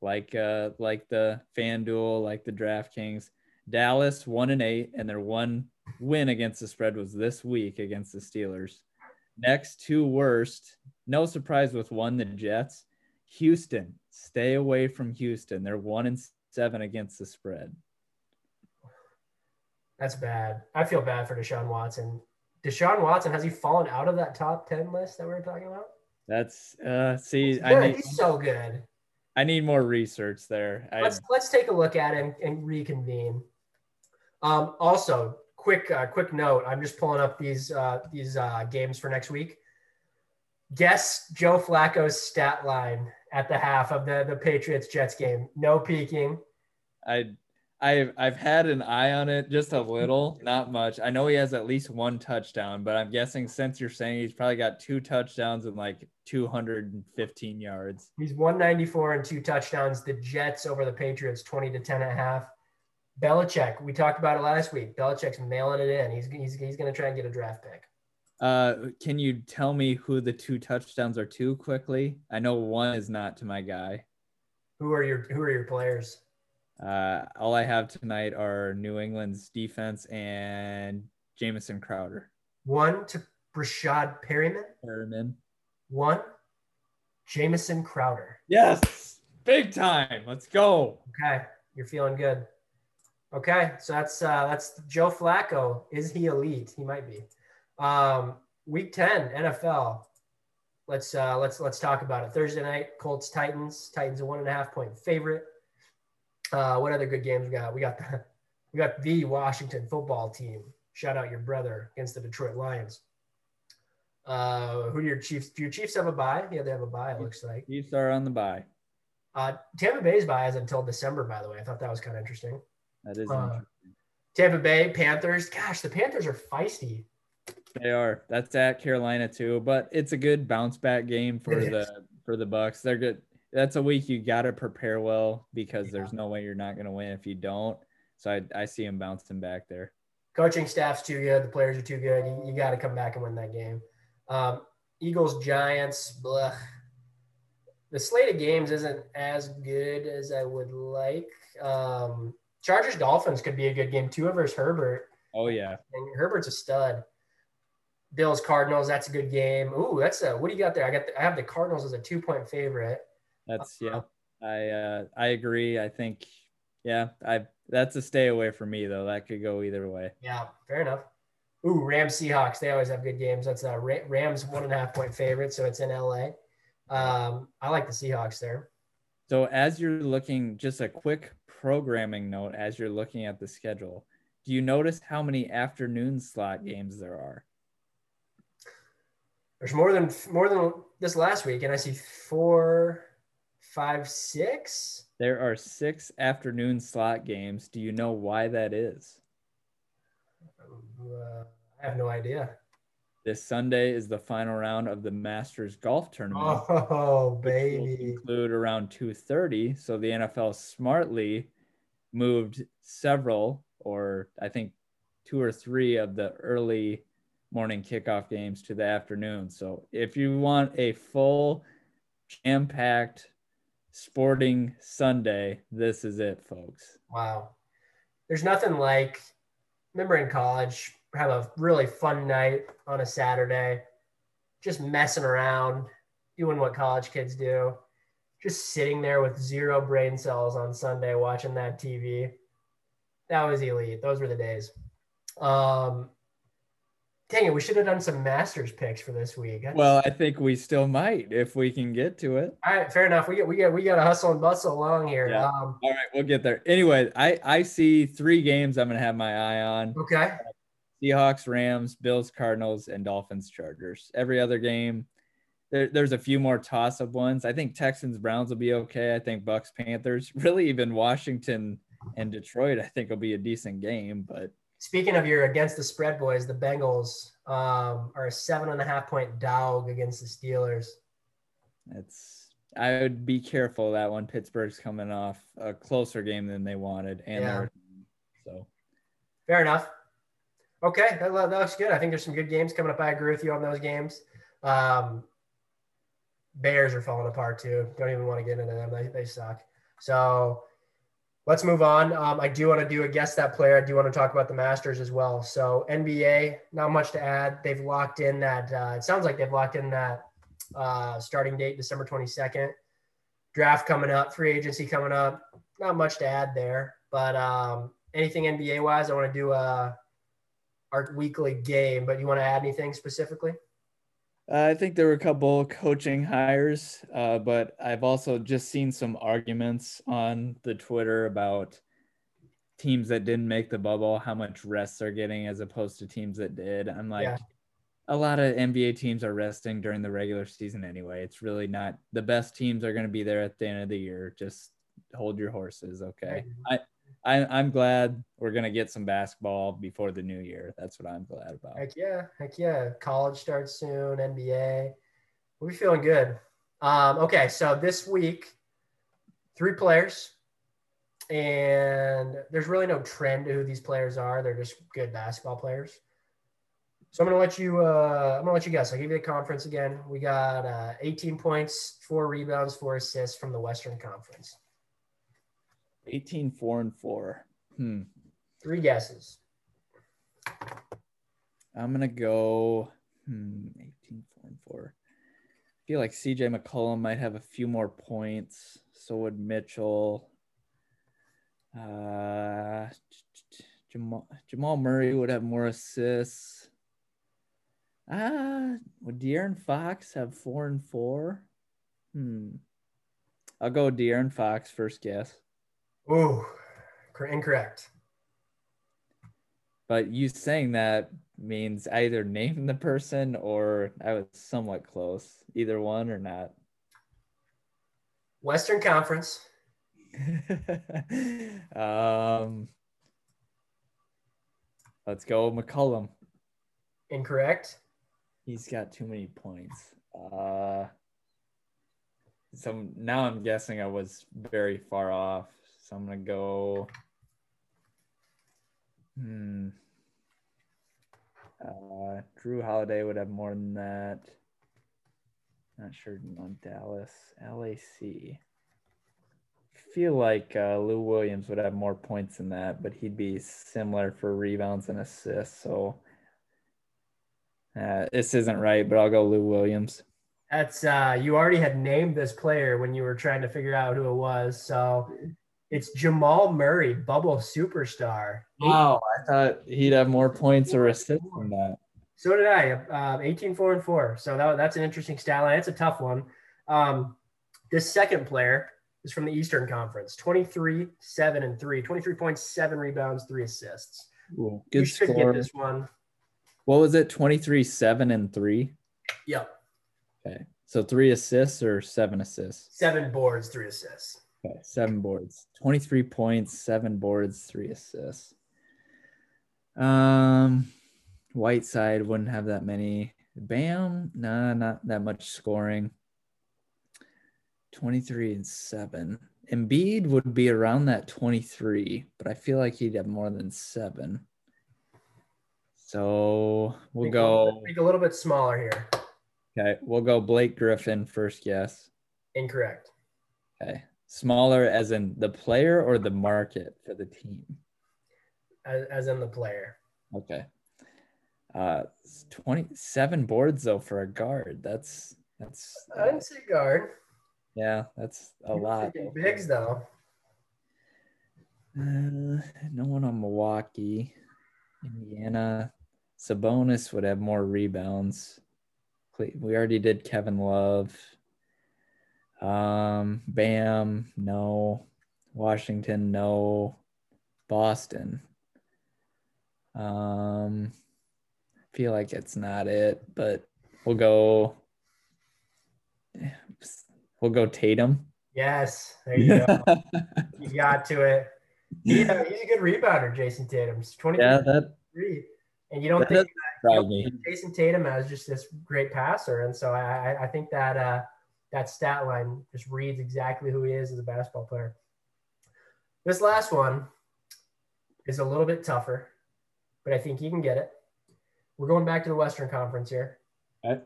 like uh like the FanDuel, like the DraftKings. Dallas one and eight, and their one win against the spread was this week against the Steelers. Next two worst, no surprise with one, the Jets. Houston, stay away from Houston. They're one and seven against the spread. That's bad. I feel bad for Deshaun Watson. Deshaun Watson has he fallen out of that top ten list that we were talking about? That's uh see, I need, he's so good. I need more research there. Let's I, let's take a look at it and, and reconvene. Um, also, quick uh, quick note. I'm just pulling up these uh, these uh, games for next week. Guess Joe Flacco's stat line at the half of the the Patriots Jets game. No peeking. I I've I've had an eye on it just a little, not much. I know he has at least one touchdown, but I'm guessing since you're saying he's probably got two touchdowns and like 215 yards. He's 194 and two touchdowns. The Jets over the Patriots 20 to 10 and a half. Belichick, we talked about it last week. Belichick's mailing it in. He's he's, he's going to try and get a draft pick. Uh, can you tell me who the two touchdowns are to quickly? I know one is not to my guy. Who are your Who are your players? Uh, all I have tonight are New England's defense and Jamison Crowder. One to Breshad Perryman. Perriman. One, Jamison Crowder. Yes, big time. Let's go. Okay, you're feeling good. Okay, so that's uh, that's Joe Flacco. Is he elite? He might be. Um, week ten NFL. Let's uh, let's let's talk about it. Thursday night, Colts Titans. Titans a one and a half point favorite. Uh, what other good games we got? We got the [LAUGHS] we got the Washington football team. Shout out your brother against the Detroit Lions. Uh, who do your Chiefs? Do your Chiefs have a bye? Yeah, they have a bye. It looks like Chiefs are on the bye. Uh, Tampa Bay's bye is until December. By the way, I thought that was kind of interesting. That is uh, Tampa Bay Panthers. Gosh, the Panthers are feisty. They are. That's at Carolina too, but it's a good bounce back game for the for the Bucs. They're good. That's a week you got to prepare well because yeah. there's no way you're not going to win if you don't. So I, I see him bouncing back there. Coaching staff's too good. The players are too good. You, you got to come back and win that game. Um, Eagles Giants. Blah. The slate of games isn't as good as I would like. Um, Chargers Dolphins could be a good game. Tua versus Herbert. Oh yeah, and Herbert's a stud. Bills Cardinals. That's a good game. Ooh, that's a. What do you got there? I got. The, I have the Cardinals as a two point favorite. That's yeah. I uh, I agree. I think yeah. I that's a stay away for me though. That could go either way. Yeah, fair enough. Ooh, Rams Seahawks. They always have good games. That's a Rams one and a half point favorite, so it's in LA. Um, I like the Seahawks there. So as you're looking, just a quick programming note as you're looking at the schedule. Do you notice how many afternoon slot games there are? There's more than more than this last week, and I see four, five, six. There are six afternoon slot games. Do you know why that is? Uh, I have no idea. This Sunday is the final round of the Masters Golf Tournament. [LAUGHS] Oh, baby! Include around two thirty. So the NFL smartly moved several, or I think two or three of the early morning kickoff games to the afternoon. So if you want a full jam-packed sporting Sunday, this is it, folks. Wow. There's nothing like remember in college, have a really fun night on a Saturday, just messing around, doing what college kids do. just sitting there with zero brain cells on Sunday watching that TV. That was elite. Those were the days. Um, dang it, we should have done some Masters picks for this week. Well, I think we still might if we can get to it. All right, fair enough. We get we get we got to hustle and bustle along here. Yeah. Um, All right, we'll get there. Anyway, I I see three games I'm gonna have my eye on: okay. Seahawks, Rams, Bills, Cardinals, and Dolphins, Chargers. Every other game, there, there's a few more toss-up ones. I think Texans, Browns will be okay. I think Bucs, Panthers, [LAUGHS] really even Washington and Detroit. I think will be a decent game, but Speaking of your against the spread boys, the Bengals um, are a seven and a half point dog against the Steelers. it's I would be careful that one. Pittsburgh's coming off a closer game than they wanted, and Yeah. so Fair enough. Okay, that, that looks good. I think there's some good games coming up. I agree with you on those games. Um, Bears are falling apart too. Don't even want to get into them. They, they suck. So let's move on. Um, I do want to do a guess that player. I do want to talk about the Masters as well. So NBA, not much to add. They've locked in that. Uh, it sounds like they've locked in that uh, starting date, December 22nd. Draft coming up, free agency coming up. Not much to add there, but um, anything NBA wise, I want to do a our weekly game. But you want to add anything specifically? I think there were a couple coaching hires, uh, but I've also just seen some arguments on the Twitter about teams that didn't make the bubble, how much rest they're getting as opposed to teams that did. I'm like, Yeah. a lot of NBA teams are resting during the regular season anyway. It's really not the best teams are going to be there at the end of the year. Just hold your horses, okay? I, I I'm glad we're gonna get some basketball before the new year. That's what I'm glad about. Heck yeah, heck yeah. College starts soon. NBA. We're feeling good. Um, okay, so this week, three players, and there's really no trend to who these players are. They're just good basketball players. So I'm gonna let you. Uh, I'm gonna let you guess. I'll give you the conference again. We got uh, 18 points, four rebounds, four assists from the Western Conference. 18 4 and 4. Hmm. Three guesses. I'm gonna go hmm, 18 4 and 4. I feel like CJ McCollum might have a few more points. So would Mitchell. Uh, Jamal, Jamal Murray would have more assists. Ah, would De'Aaron Fox have four and four? Hmm. I'll go De'Aaron Fox first guess. Ooh, cor- incorrect. But you saying that means either name the person or I was somewhat close. Either one or not. Western Conference. [LAUGHS] um, let's go McCollum. Incorrect. He's got too many points. Uh, so now I'm guessing I was very far off. So I'm gonna go. Hmm. Uh, Jrue Holiday would have more than that. Not sure on Dallas. LAC. Feel like uh, Lou Williams would have more points than that, but he'd be similar for rebounds and assists. So uh, this isn't right, but I'll go Lou Williams. That's uh you already had named this player when you were trying to figure out who it was. So it's Jamal Murray, bubble superstar. Wow, I thought he'd have more points or assists than that. So did I. Uh, 18, 4, and 4. So that, that's an interesting stat line. It's a tough one. Um, this second player is from the Eastern Conference 23, 7, and 3. 23.7 rebounds, 3 assists. You Good should score. get this one. What was it? 23, 7, and 3? Yep. Okay. So three assists or seven assists? Seven boards, 3 assists. Okay. Seven boards. 23 points, seven boards, three assists. Um, Whiteside wouldn't have that many. Bam, nah, not that much scoring. 23 and 7. Embiid would be around that 23, but I feel like he'd have more than seven. So we'll Think go. Think a little bit smaller here. Okay, we'll go Blake Griffin first guess. Incorrect. Okay. Smaller as in the player or the market for the team? As, as in the player. Okay. Uh 27 boards though for a guard. That's that's I didn't say guard. Yeah, that's a You're lot. Bigs though. Uh, no one on Milwaukee, Indiana. Sabonis would have more rebounds. We already did Kevin Love. Um, Bam, no. Washington, no. Boston. Um, feel like it's not it, but we'll go. We'll go Tatum. Yes, there you go. [LAUGHS] you got to it. Yeah, he's a good rebounder, Jayson Tatum's twenty yeah, that and you don't that think does you surprise don't me. think Jayson Tatum as just this great passer, and so I- I think that uh, that stat line just reads exactly who he is as a basketball player. This last one is a little bit tougher, but I think you can get it. We're going back to the Western Conference here. Okay.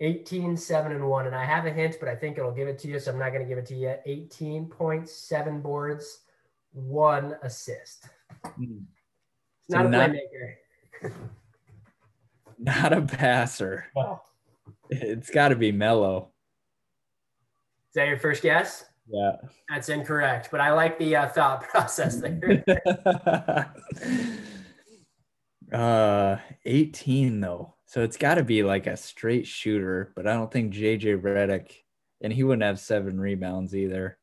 18, 7, and 1. And I have a hint, but I think it'll give it to you, so I'm not going to give it to you yet. 18 points, seven boards, one assist. Hmm. It's not So a not- playmaker. [LAUGHS] Not a passer. Wow. It's got to be Melo. Is that your first guess? Yeah. That's incorrect, but I like the uh, thought [LAUGHS] process there. [LAUGHS] uh 18 though. So it's got to be like a straight shooter, but I don't think JJ Redick and he wouldn't have seven rebounds either.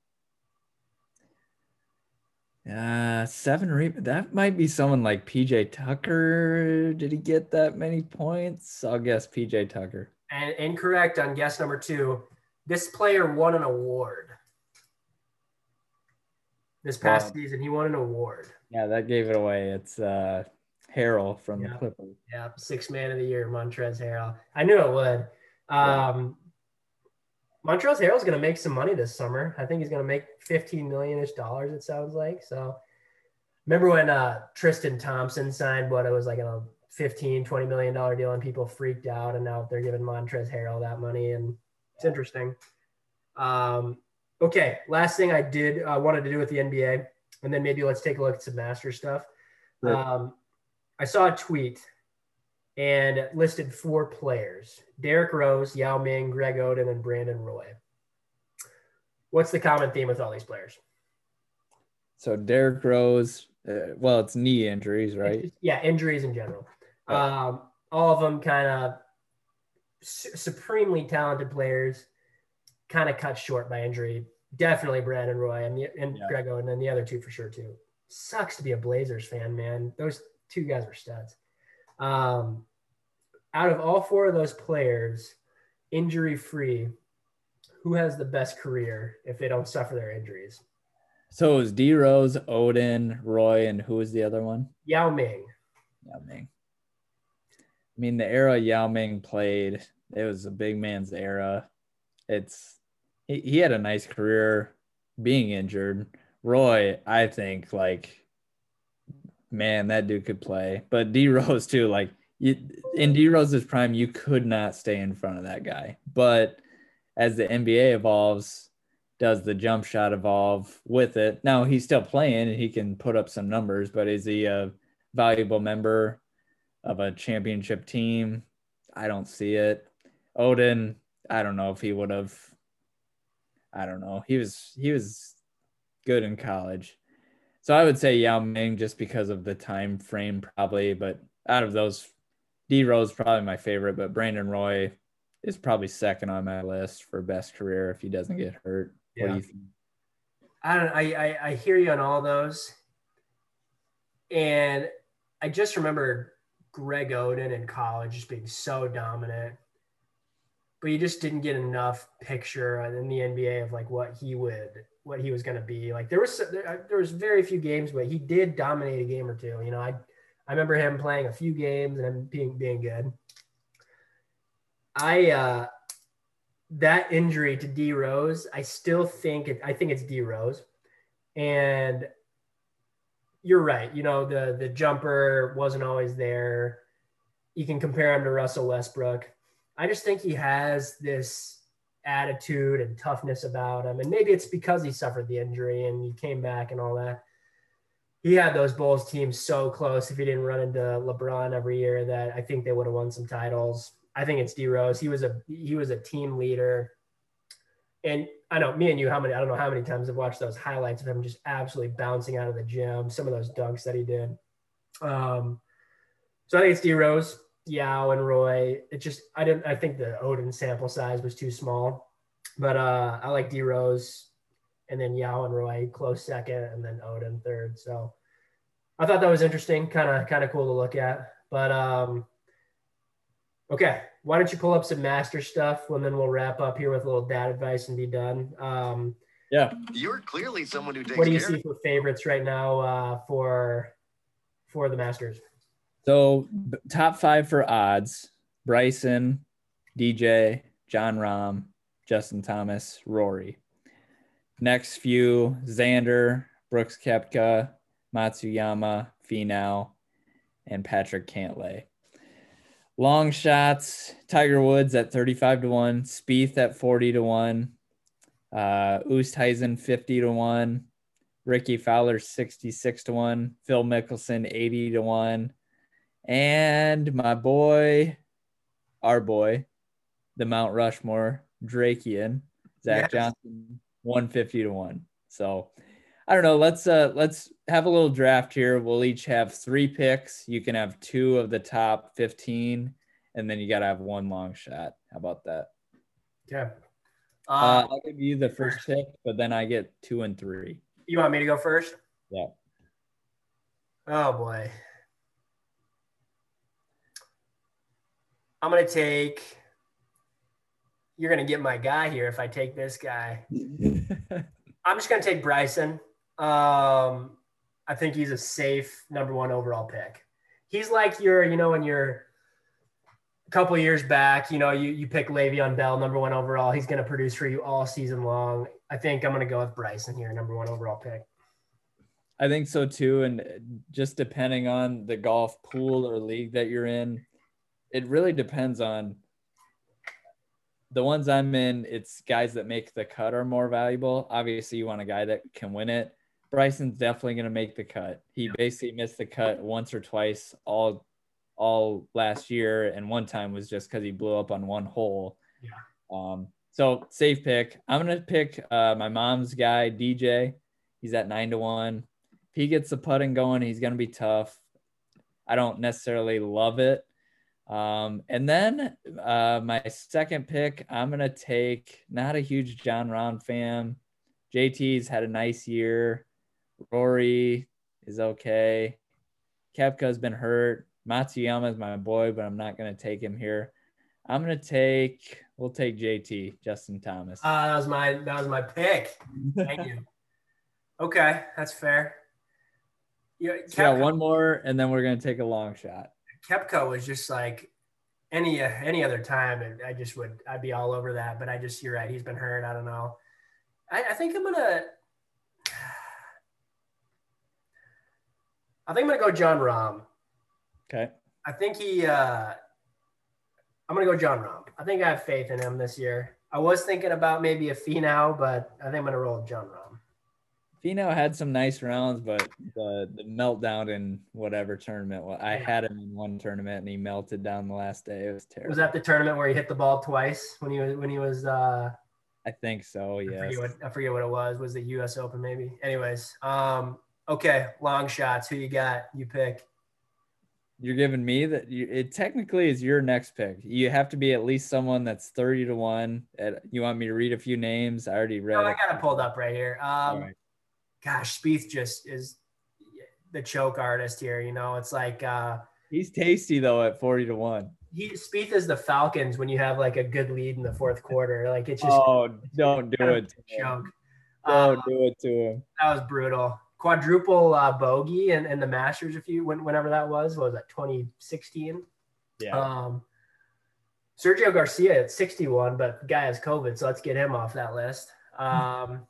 Uh seven re- that might be someone like PJ Tucker. Did he get that many points? I'll guess PJ Tucker. and incorrect on guess number two. This player won an award. This past Wow. season, he won an award. Yeah, that gave it away. It's uh Harrell from Yeah. the Clippers. Yeah, six man of the year, Montrez Harrell. I knew it would. Um, Montrez Harrell's going to make some money this summer. I think he's going to make 15 million ish dollars, it sounds like. So remember when uh, Tristan Thompson signed what it was like a 15, 20 million dollar deal and people freaked out and now they're giving Montrez Harrell that money and it's interesting. Um, okay, last thing I did uh, wanted to do with the NBA and then maybe let's take a look at some master stuff. Um, I saw a tweet and listed four players Derrick Rose, Yao Ming, Greg Oden, and Brandon Roy. What's the common theme with all these players? So Derrick Rose, uh, well, it's knee injuries, right? Yeah, injuries in general. Um, all of them kind of su- supremely talented players, kind of cut short by injury. Definitely Brandon Roy and, the, and Yeah. Greg Oden, and the other two for sure too. Sucks to be a Blazers fan, man. Those two guys were studs. Um, out of all four of those players, injury free, who has the best career if they don't suffer their injuries? So it was D Rose, Oden, Roy, and who was the other one? Yao Ming. Yao Ming. I mean, the era Yao Ming played, it was a big man's era. It's he, he had a nice career being injured. Roy, I think, like, man, that dude could play. But D Rose too, like you, in D Rose's prime, you could not stay in front of that guy. But as the NBA evolves, does the jump shot evolve with it? Now he's still playing and he can put up some numbers, but is he a valuable member of a championship team? I don't see it. Oden, I don't know if he would have. I don't know. He was he was good in college, so I would say Yao Ming just because of the time frame, probably. But out of those, D Rose probably my favorite, but Brandon Roy is probably second on my list for best career if he doesn't get hurt. What do Yeah. you think? I don't. I, I I hear you on all those, and I just remember Greg Oden in college just being so dominant, but you just didn't get enough picture in the NBA of like what he would, what he was going to be. Like there was there, there was very few games, but he did dominate a game or two. You know, I I remember him playing a few games and him being being good. I uh that injury to D Rose, I still think it, I think it's D Rose. And you're right. You know, the the jumper wasn't always there. You can compare him to Russell Westbrook. I just think he has this attitude and toughness about him. And maybe it's because he suffered the injury and he came back and all that. He had those Bulls teams so close if he didn't run into LeBron every year that I think they would have won some titles. I think it's D Rose. He was a he was a team leader. and I know me and you, how many, I don't know how many times I've watched those highlights of him just absolutely bouncing out of the gym, some of those dunks that he did. Um, so I think it's D Rose, Yao, and Roy. It just, I didn't, I think the Oden sample size was too small, but uh, I like D Rose and then Yao and Roy close second and then Oden third. So I thought that was interesting, kind of, kind of cool to look at. But um, okay, why don't you pull up some master stuff and then we'll wrap up here with a little dad advice and be done. Um, yeah. You're clearly someone who takes what do you care. see for favorites right now uh, for for the Masters? So top five for odds: Bryson, DJ, Jon Rahm, Justin Thomas, Rory. Next few: Xander, Brooks Koepka, Matsuyama, Finau, and Patrick Cantlay. Long shots: Tiger Woods at thirty-five to one, Spieth at forty to one, uh, Oosthuizen fifty to one, Rickie Fowler 66 to 1, Phil Mickelson 80 to 1, and my boy, our boy, the Mount Rushmore, Drakean, Zach Yes. Johnson 150 to 1. So I don't know. Let's uh let's have a little draft here. We'll each have three picks. You can have two of the top 15, and then you gotta have one long shot. How about that? Okay. Uh, Uh, I'll give you the first pick, but then I get two and three. you want me to go first? Yeah. Oh boy. I'm gonna take. You're gonna get my guy here if I take this guy. [LAUGHS] I'm just gonna take Bryson. Um, I think he's a safe number one overall pick. He's like your, you know, when you're a couple years back, you know, you you pick Le'Veon Bell number one overall. He's gonna produce for you all season long. I think I'm gonna go with Bryson here, number one overall pick. I think so too. And just depending on the golf pool or league that you're in, it really depends on the ones I'm in. It's guys that make the cut are more valuable. Obviously, you want a guy that can win it. Bryson's definitely going to make the cut. He basically missed the cut once or twice all all last year, and one time was just because he blew up on one hole. Yeah. Um, so safe pick. I'm gonna pick uh, my mom's guy, DJ. He's at nine to one. If he gets the putting going, he's gonna be tough. I don't necessarily love it. Um, and then uh, my second pick, I'm gonna take not a huge Jon Rahm fan. JT's had a nice year. Rory is okay. Koepka's been hurt. Matsuyama is my boy, but I'm not gonna take him here. I'm gonna take. We'll take JT, Justin Thomas. Uh, that was my that was my pick. Thank you. [LAUGHS] Okay, that's fair. Yeah, So yeah, one more, and then we're gonna take a long shot. Koepka was just like any any other time, and I just would I'd be all over that. But I just you're right. He's been hurt. I don't know. I, I think I'm gonna. I think I'm gonna go Jon Rahm. Okay. I think he. uh I'm gonna go Jon Rahm. I think I have faith in him this year. I was thinking about maybe a Finau, but I think I'm gonna roll with Jon Rahm. Finau had some nice rounds, but the the meltdown in whatever tournament. Well, I Yeah. had him in one tournament, and he melted down the last day. It was terrible. Was that the tournament where he hit the ball twice when he was when he was uh I think so. I Yes. forget what I forget what it was. Was the US Open maybe? Anyways, um okay, long shots. Who you got? You pick. You're giving me that. You, it technically is your next pick. You have to be at least someone that's thirty to one. At, you want me to read a few names? I already read. No, I got it pulled up right here. Um right. gosh, Spieth just is the choke artist here, you know. It's like uh He's tasty though at forty to one. he Spieth is the Falcons when you have like a good lead in the fourth quarter. Like it's just Oh, don't do it. Choke. Don't Uh, do it to him. That was brutal. Quadruple uh, bogey and, and the Masters, if you when, whenever that was, what was that 2016? Yeah. Um, Sergio Garcia at 61, but the guy has COVID, so let's get him off that list. Um,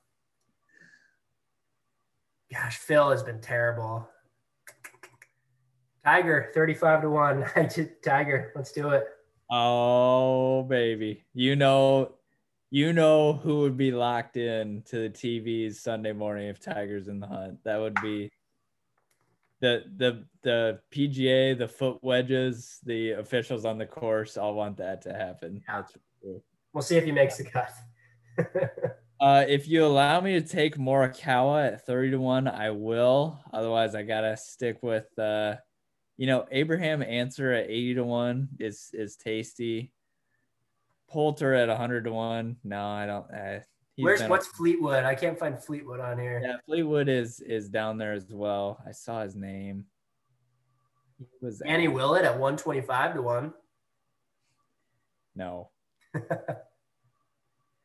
gosh, Phil has been terrible. Tiger, 35 to 1. [LAUGHS] Tiger, let's do it. Oh baby, you know, you know who would be locked in to the TVs Sunday morning if Tiger's in the hunt. That would be the the the PGA, the foot wedges, the officials on the course. all want that to happen. Yeah. That's for sure. We'll see if he makes the cut. [LAUGHS] Uh, if you allow me to take Morikawa at 30 to 1, I will. Otherwise, I got to stick with, uh, you know, Abraham Ancer at 80 to 1 is, is tasty. Poulter at 100 to 1. No, I don't. Uh, Where's what's. Fleetwood? I can't find Fleetwood on here. Yeah, Fleetwood is is down there as well. I saw his name. He was Annie at, Willett at 125 to 1. No. [LAUGHS]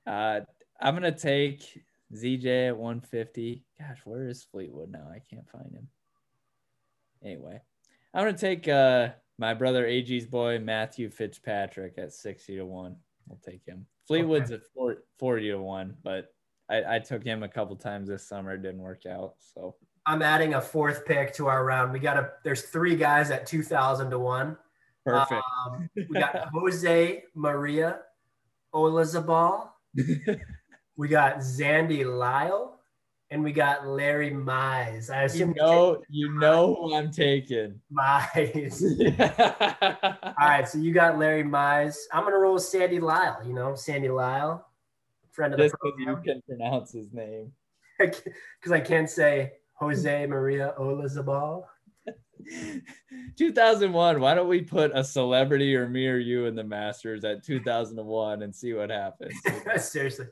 uh, I'm gonna take ZJ at 150. Gosh, where is Fleetwood now? I can't find him. Anyway, I'm gonna take uh my brother AG's boy Matthew Fitzpatrick at 60 to 1. I'll take him. Fleetwood's okay. at four, 40 to one, but I, I took him a couple times this summer. It didn't work out. So I'm adding a fourth pick to our round. We got a there's three guys at two thousand to one. Perfect. Um, we got [LAUGHS] Jose Maria Olazabal. [LAUGHS] we got Sandy Lyle, and we got Larry Mize. I assume you know you know who I'm taking. Mize. [LAUGHS] All right, so you got Larry Mize. I'm gonna roll with Sandy Lyle. You know, Sandy Lyle, friend of Just the program. you can pronounce his name. [LAUGHS] Because I can't say Jose Maria Olazabal. [LAUGHS] 2001. Why don't we put a celebrity or me or you in the Masters at 2001 and see what happens? Seriously.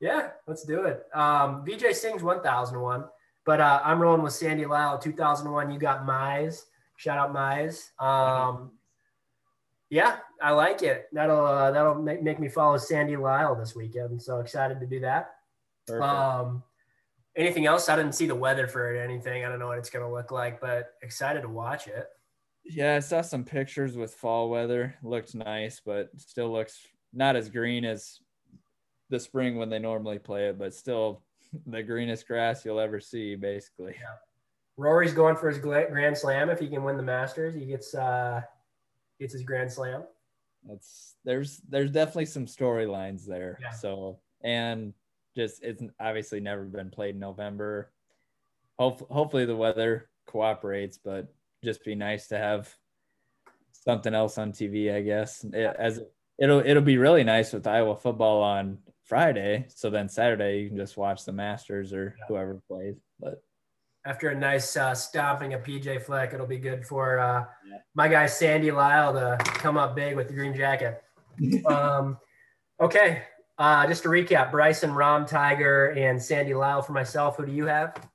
Yeah, let's do it. Um, Vijay Singh's 1001, but uh, I'm rolling with Sandy Lyle 2001. You got Mize. Shout out Mize. Um, yeah, I like it. That'll uh, that'll make, make me follow Sandy Lyle this weekend. So excited to do that. Um, anything else? I didn't see the weather for it or anything. I don't know what it's going to look like, but excited to watch it. Yeah, I saw some pictures with fall weather. Looked nice, but still looks not as green as the spring when they normally play it, but still [LAUGHS] the greenest grass you'll ever see, basically. Yeah. Rory's going for his grand slam. If he can win the Masters, he gets uh, gets his grand slam. That's there's there's definitely some storylines there. Yeah. So and just it's obviously never been played in November. Hope, hopefully the weather cooperates, but just be nice to have something else on TV, I guess. It, as it'll it'll be really nice with Iowa football on Friday. So then Saturday you can just watch the Masters or whoever plays. But after a nice uh, stomping of PJ Fleck, it'll be good for uh, yeah. my guy Sandy Lyle to come up big with the green jacket. [LAUGHS] um, okay, uh, just to recap: Bryson, Rahm, Tiger, and Sandy Lyle for myself. Who do you have?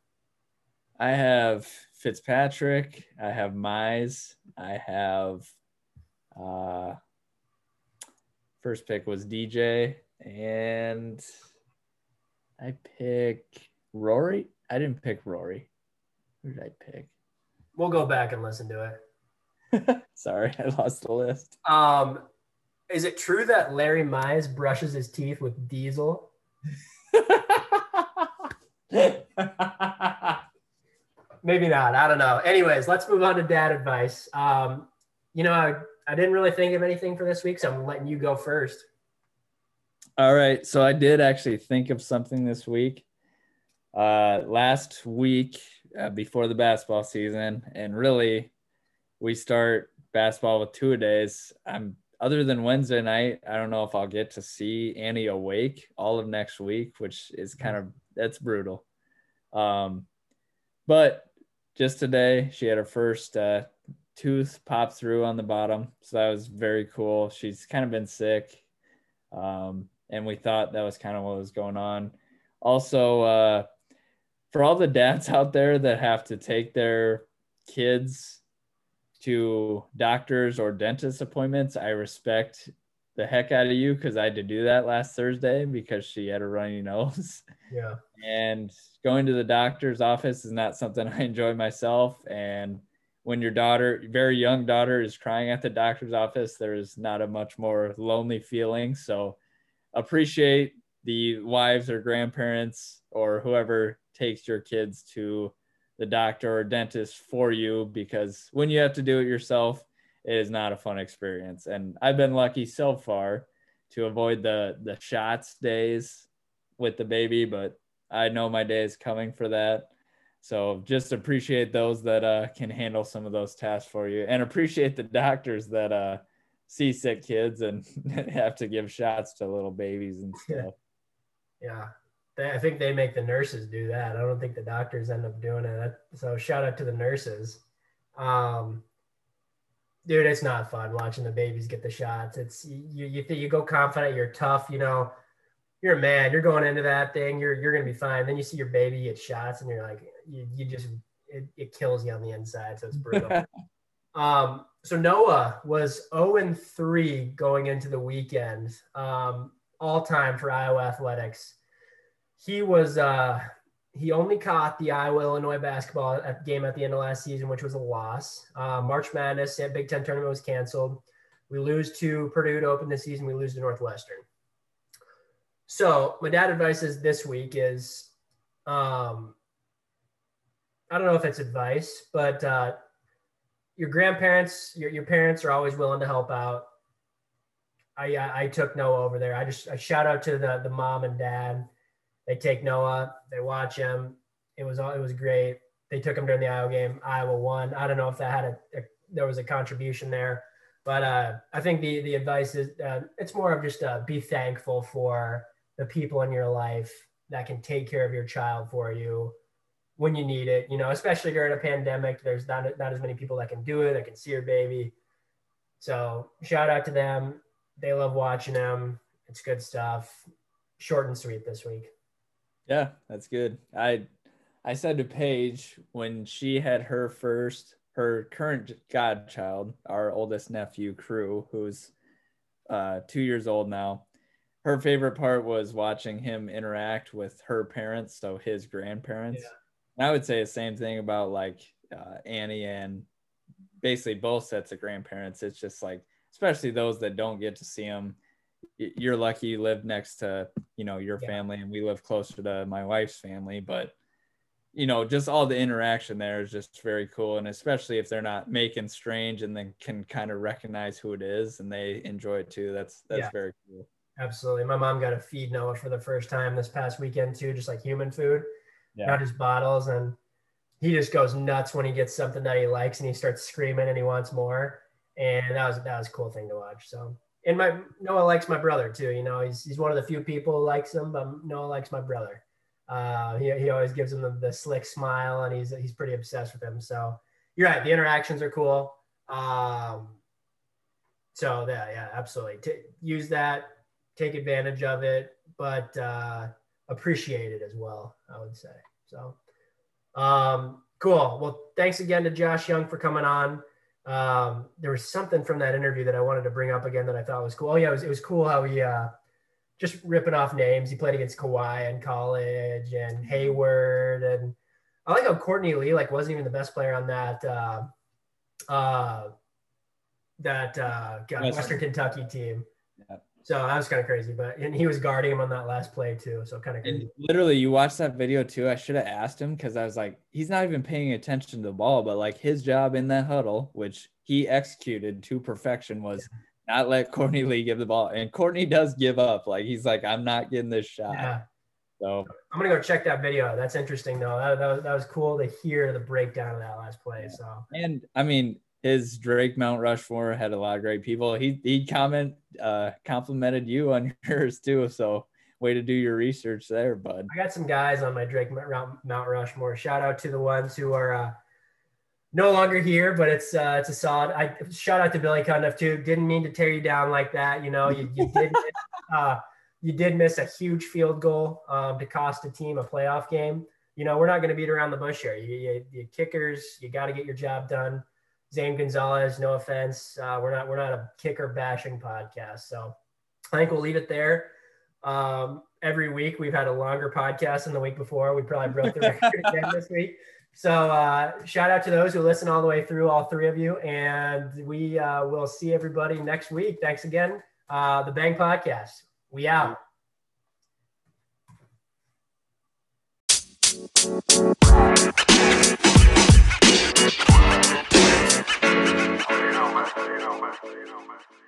I have Fitzpatrick. I have Mize. I have. Uh, first pick was DJ and I pick Rory. I didn't pick Rory. Who did I pick? We'll go back and listen to it. [LAUGHS] Sorry, I lost the list. Um, is it true that Larry Mize brushes his teeth with diesel? [LAUGHS] Maybe not. I don't know. Anyways, let's move on to dad advice. Um, you know, I, I didn't really think of anything for this week, so I'm letting you go first. All right. So I did actually think of something this week. Uh, last week uh, before the basketball season, and really, we start basketball with two days. I'm other than Wednesday night. I don't know if I'll get to see Annie awake all of next week, which is kind of that's brutal. Um, but just today, she had her first uh, tooth pop through on the bottom, so that was very cool. She's kind of been sick. Um, and we thought that was kind of what was going on. Also, uh, for all the dads out there that have to take their kids to doctors or dentist appointments, I respect the heck out of you because I had to do that last Thursday because she had a runny nose. Yeah. And going to the doctor's office is not something [LAUGHS] I enjoy myself. And when your daughter, very young daughter, is crying at the doctor's office, there is not a much more lonely feeling. So appreciate the wives or grandparents or whoever takes your kids to the doctor or dentist for you because when you have to do it yourself, it is not a fun experience. And I've been lucky so far to avoid the the shots days with the baby, but I know my day is coming for that. So just appreciate those that uh, can handle some of those tasks for you, and appreciate the doctors that uh, see sick kids and [LAUGHS] have to give shots to little babies and stuff. Yeah. they, I think they make the nurses do that. I don't think the doctors end up doing it. So shout out to the nurses. Um, dude, it's not fun watching the babies get the shots. It's you you you go confident, you're tough, you know. You're a man. You're going into that thing. You're you're gonna be fine. Then you see your baby get shots, and you're like, you, you just it, it kills you on the inside. So it's brutal. [LAUGHS] um, so Noah was 0 and 3 going into the weekend, um, all time for Iowa athletics. He was uh, he only caught the Iowa Illinois basketball game at the end of last season, which was a loss. Uh, March Madness at Big Ten tournament was canceled. We lose to Purdue to open the season. We lose to Northwestern. So my dad advice is this week is, um, I don't know if it's advice, but uh, your grandparents, your, your parents are always willing to help out. I, I, I took Noah over there. I just I shout out to the the mom and dad. They take Noah, they watch him. It was all it was great. They took him during the Iowa game. Iowa won. I don't know if that had a, a there was a contribution there, but uh, I think the the advice is uh, it's more of just uh, be thankful for the people in your life that can take care of your child for you when you need it. You know, especially during a pandemic, there's not not as many people that can do it. That can see your baby. So shout out to them. They love watching them. It's good stuff. Short and sweet this week. Yeah, that's good. I I said to Paige when she had her first, her current godchild, our oldest nephew, Crew, who's uh, two years old now. Her favorite part was watching him interact with her parents, so his grandparents. Yeah. And I would say the same thing about like uh, Annie and basically both sets of grandparents. It's just like, especially those that don't get to see them. You're lucky you live next to, you know, your yeah. family, and we live closer to my wife's family. But, you know, just all the interaction there is just very cool. And especially if they're not making strange and then can kind of recognize who it is and they enjoy it too. That's, that's yeah. very cool. Absolutely. My mom got to feed Noah for the first time this past weekend too, just like human food yeah. not just bottles. And he just goes nuts when he gets something that he likes and he starts screaming and he wants more. And that was that was a cool thing to watch. So and my Noah likes my brother too. You know, he's he's one of the few people who likes him, but Noah likes my brother. Uh, he, he always gives him the, the slick smile and he's he's pretty obsessed with him. So you're right, the interactions are cool. Um, so yeah, yeah, absolutely. T- use that, take advantage of it, but uh, appreciate it as well. I would say so. Um, cool. Well, thanks again to Josh Young for coming on. Um, there was something from that interview that I wanted to bring up again that I thought was cool. Oh yeah, it was, it was cool how he uh, just ripping off names. He played against Kawhi in college and Hayward, and I like how Courtney Lee like wasn't even the best player on that uh, uh, that uh, Western Kentucky team. Yeah. So that was kind of crazy, but and he was guarding him on that last play too. So kind of crazy. literally, you watched that video too. I should have asked him because I was like, he's not even paying attention to the ball, but like his job in that huddle, which he executed to perfection, was yeah. not let Courtney Lee give the ball. And Courtney does give up. Like he's like, I'm not getting this shot. Yeah. So I'm gonna go check that video. That's interesting though. That, that, was, that was cool to hear the breakdown of that last play. So and I mean, his Drake Mount Rushmore had a lot of great people. He he comment uh complimented you on [LAUGHS] yours too. So way to do your research there, bud. I got some guys on my Drake Mount Rushmore. Shout out to the ones who are uh, no longer here, but it's uh, it's a solid. I shout out to Billy Cundiff too. Didn't mean to tear you down like that. You know, you, you [LAUGHS] did uh, you did miss a huge field goal um, to cost a team a playoff game. You know, we're not going to beat around the bush here. You, you, you kickers, you got to get your job done. Zane Gonzalez. No offense, uh, we're not we're not a kicker bashing podcast, so I think we'll leave it there. Um, every week we've had a longer podcast than the week before. We probably broke the record [LAUGHS] again this week. So uh, shout out to those who listen all the way through, all three of you, and we uh, will see everybody next week. Thanks again. Uh, the Bang Podcast. We out. You know, man. You know, man.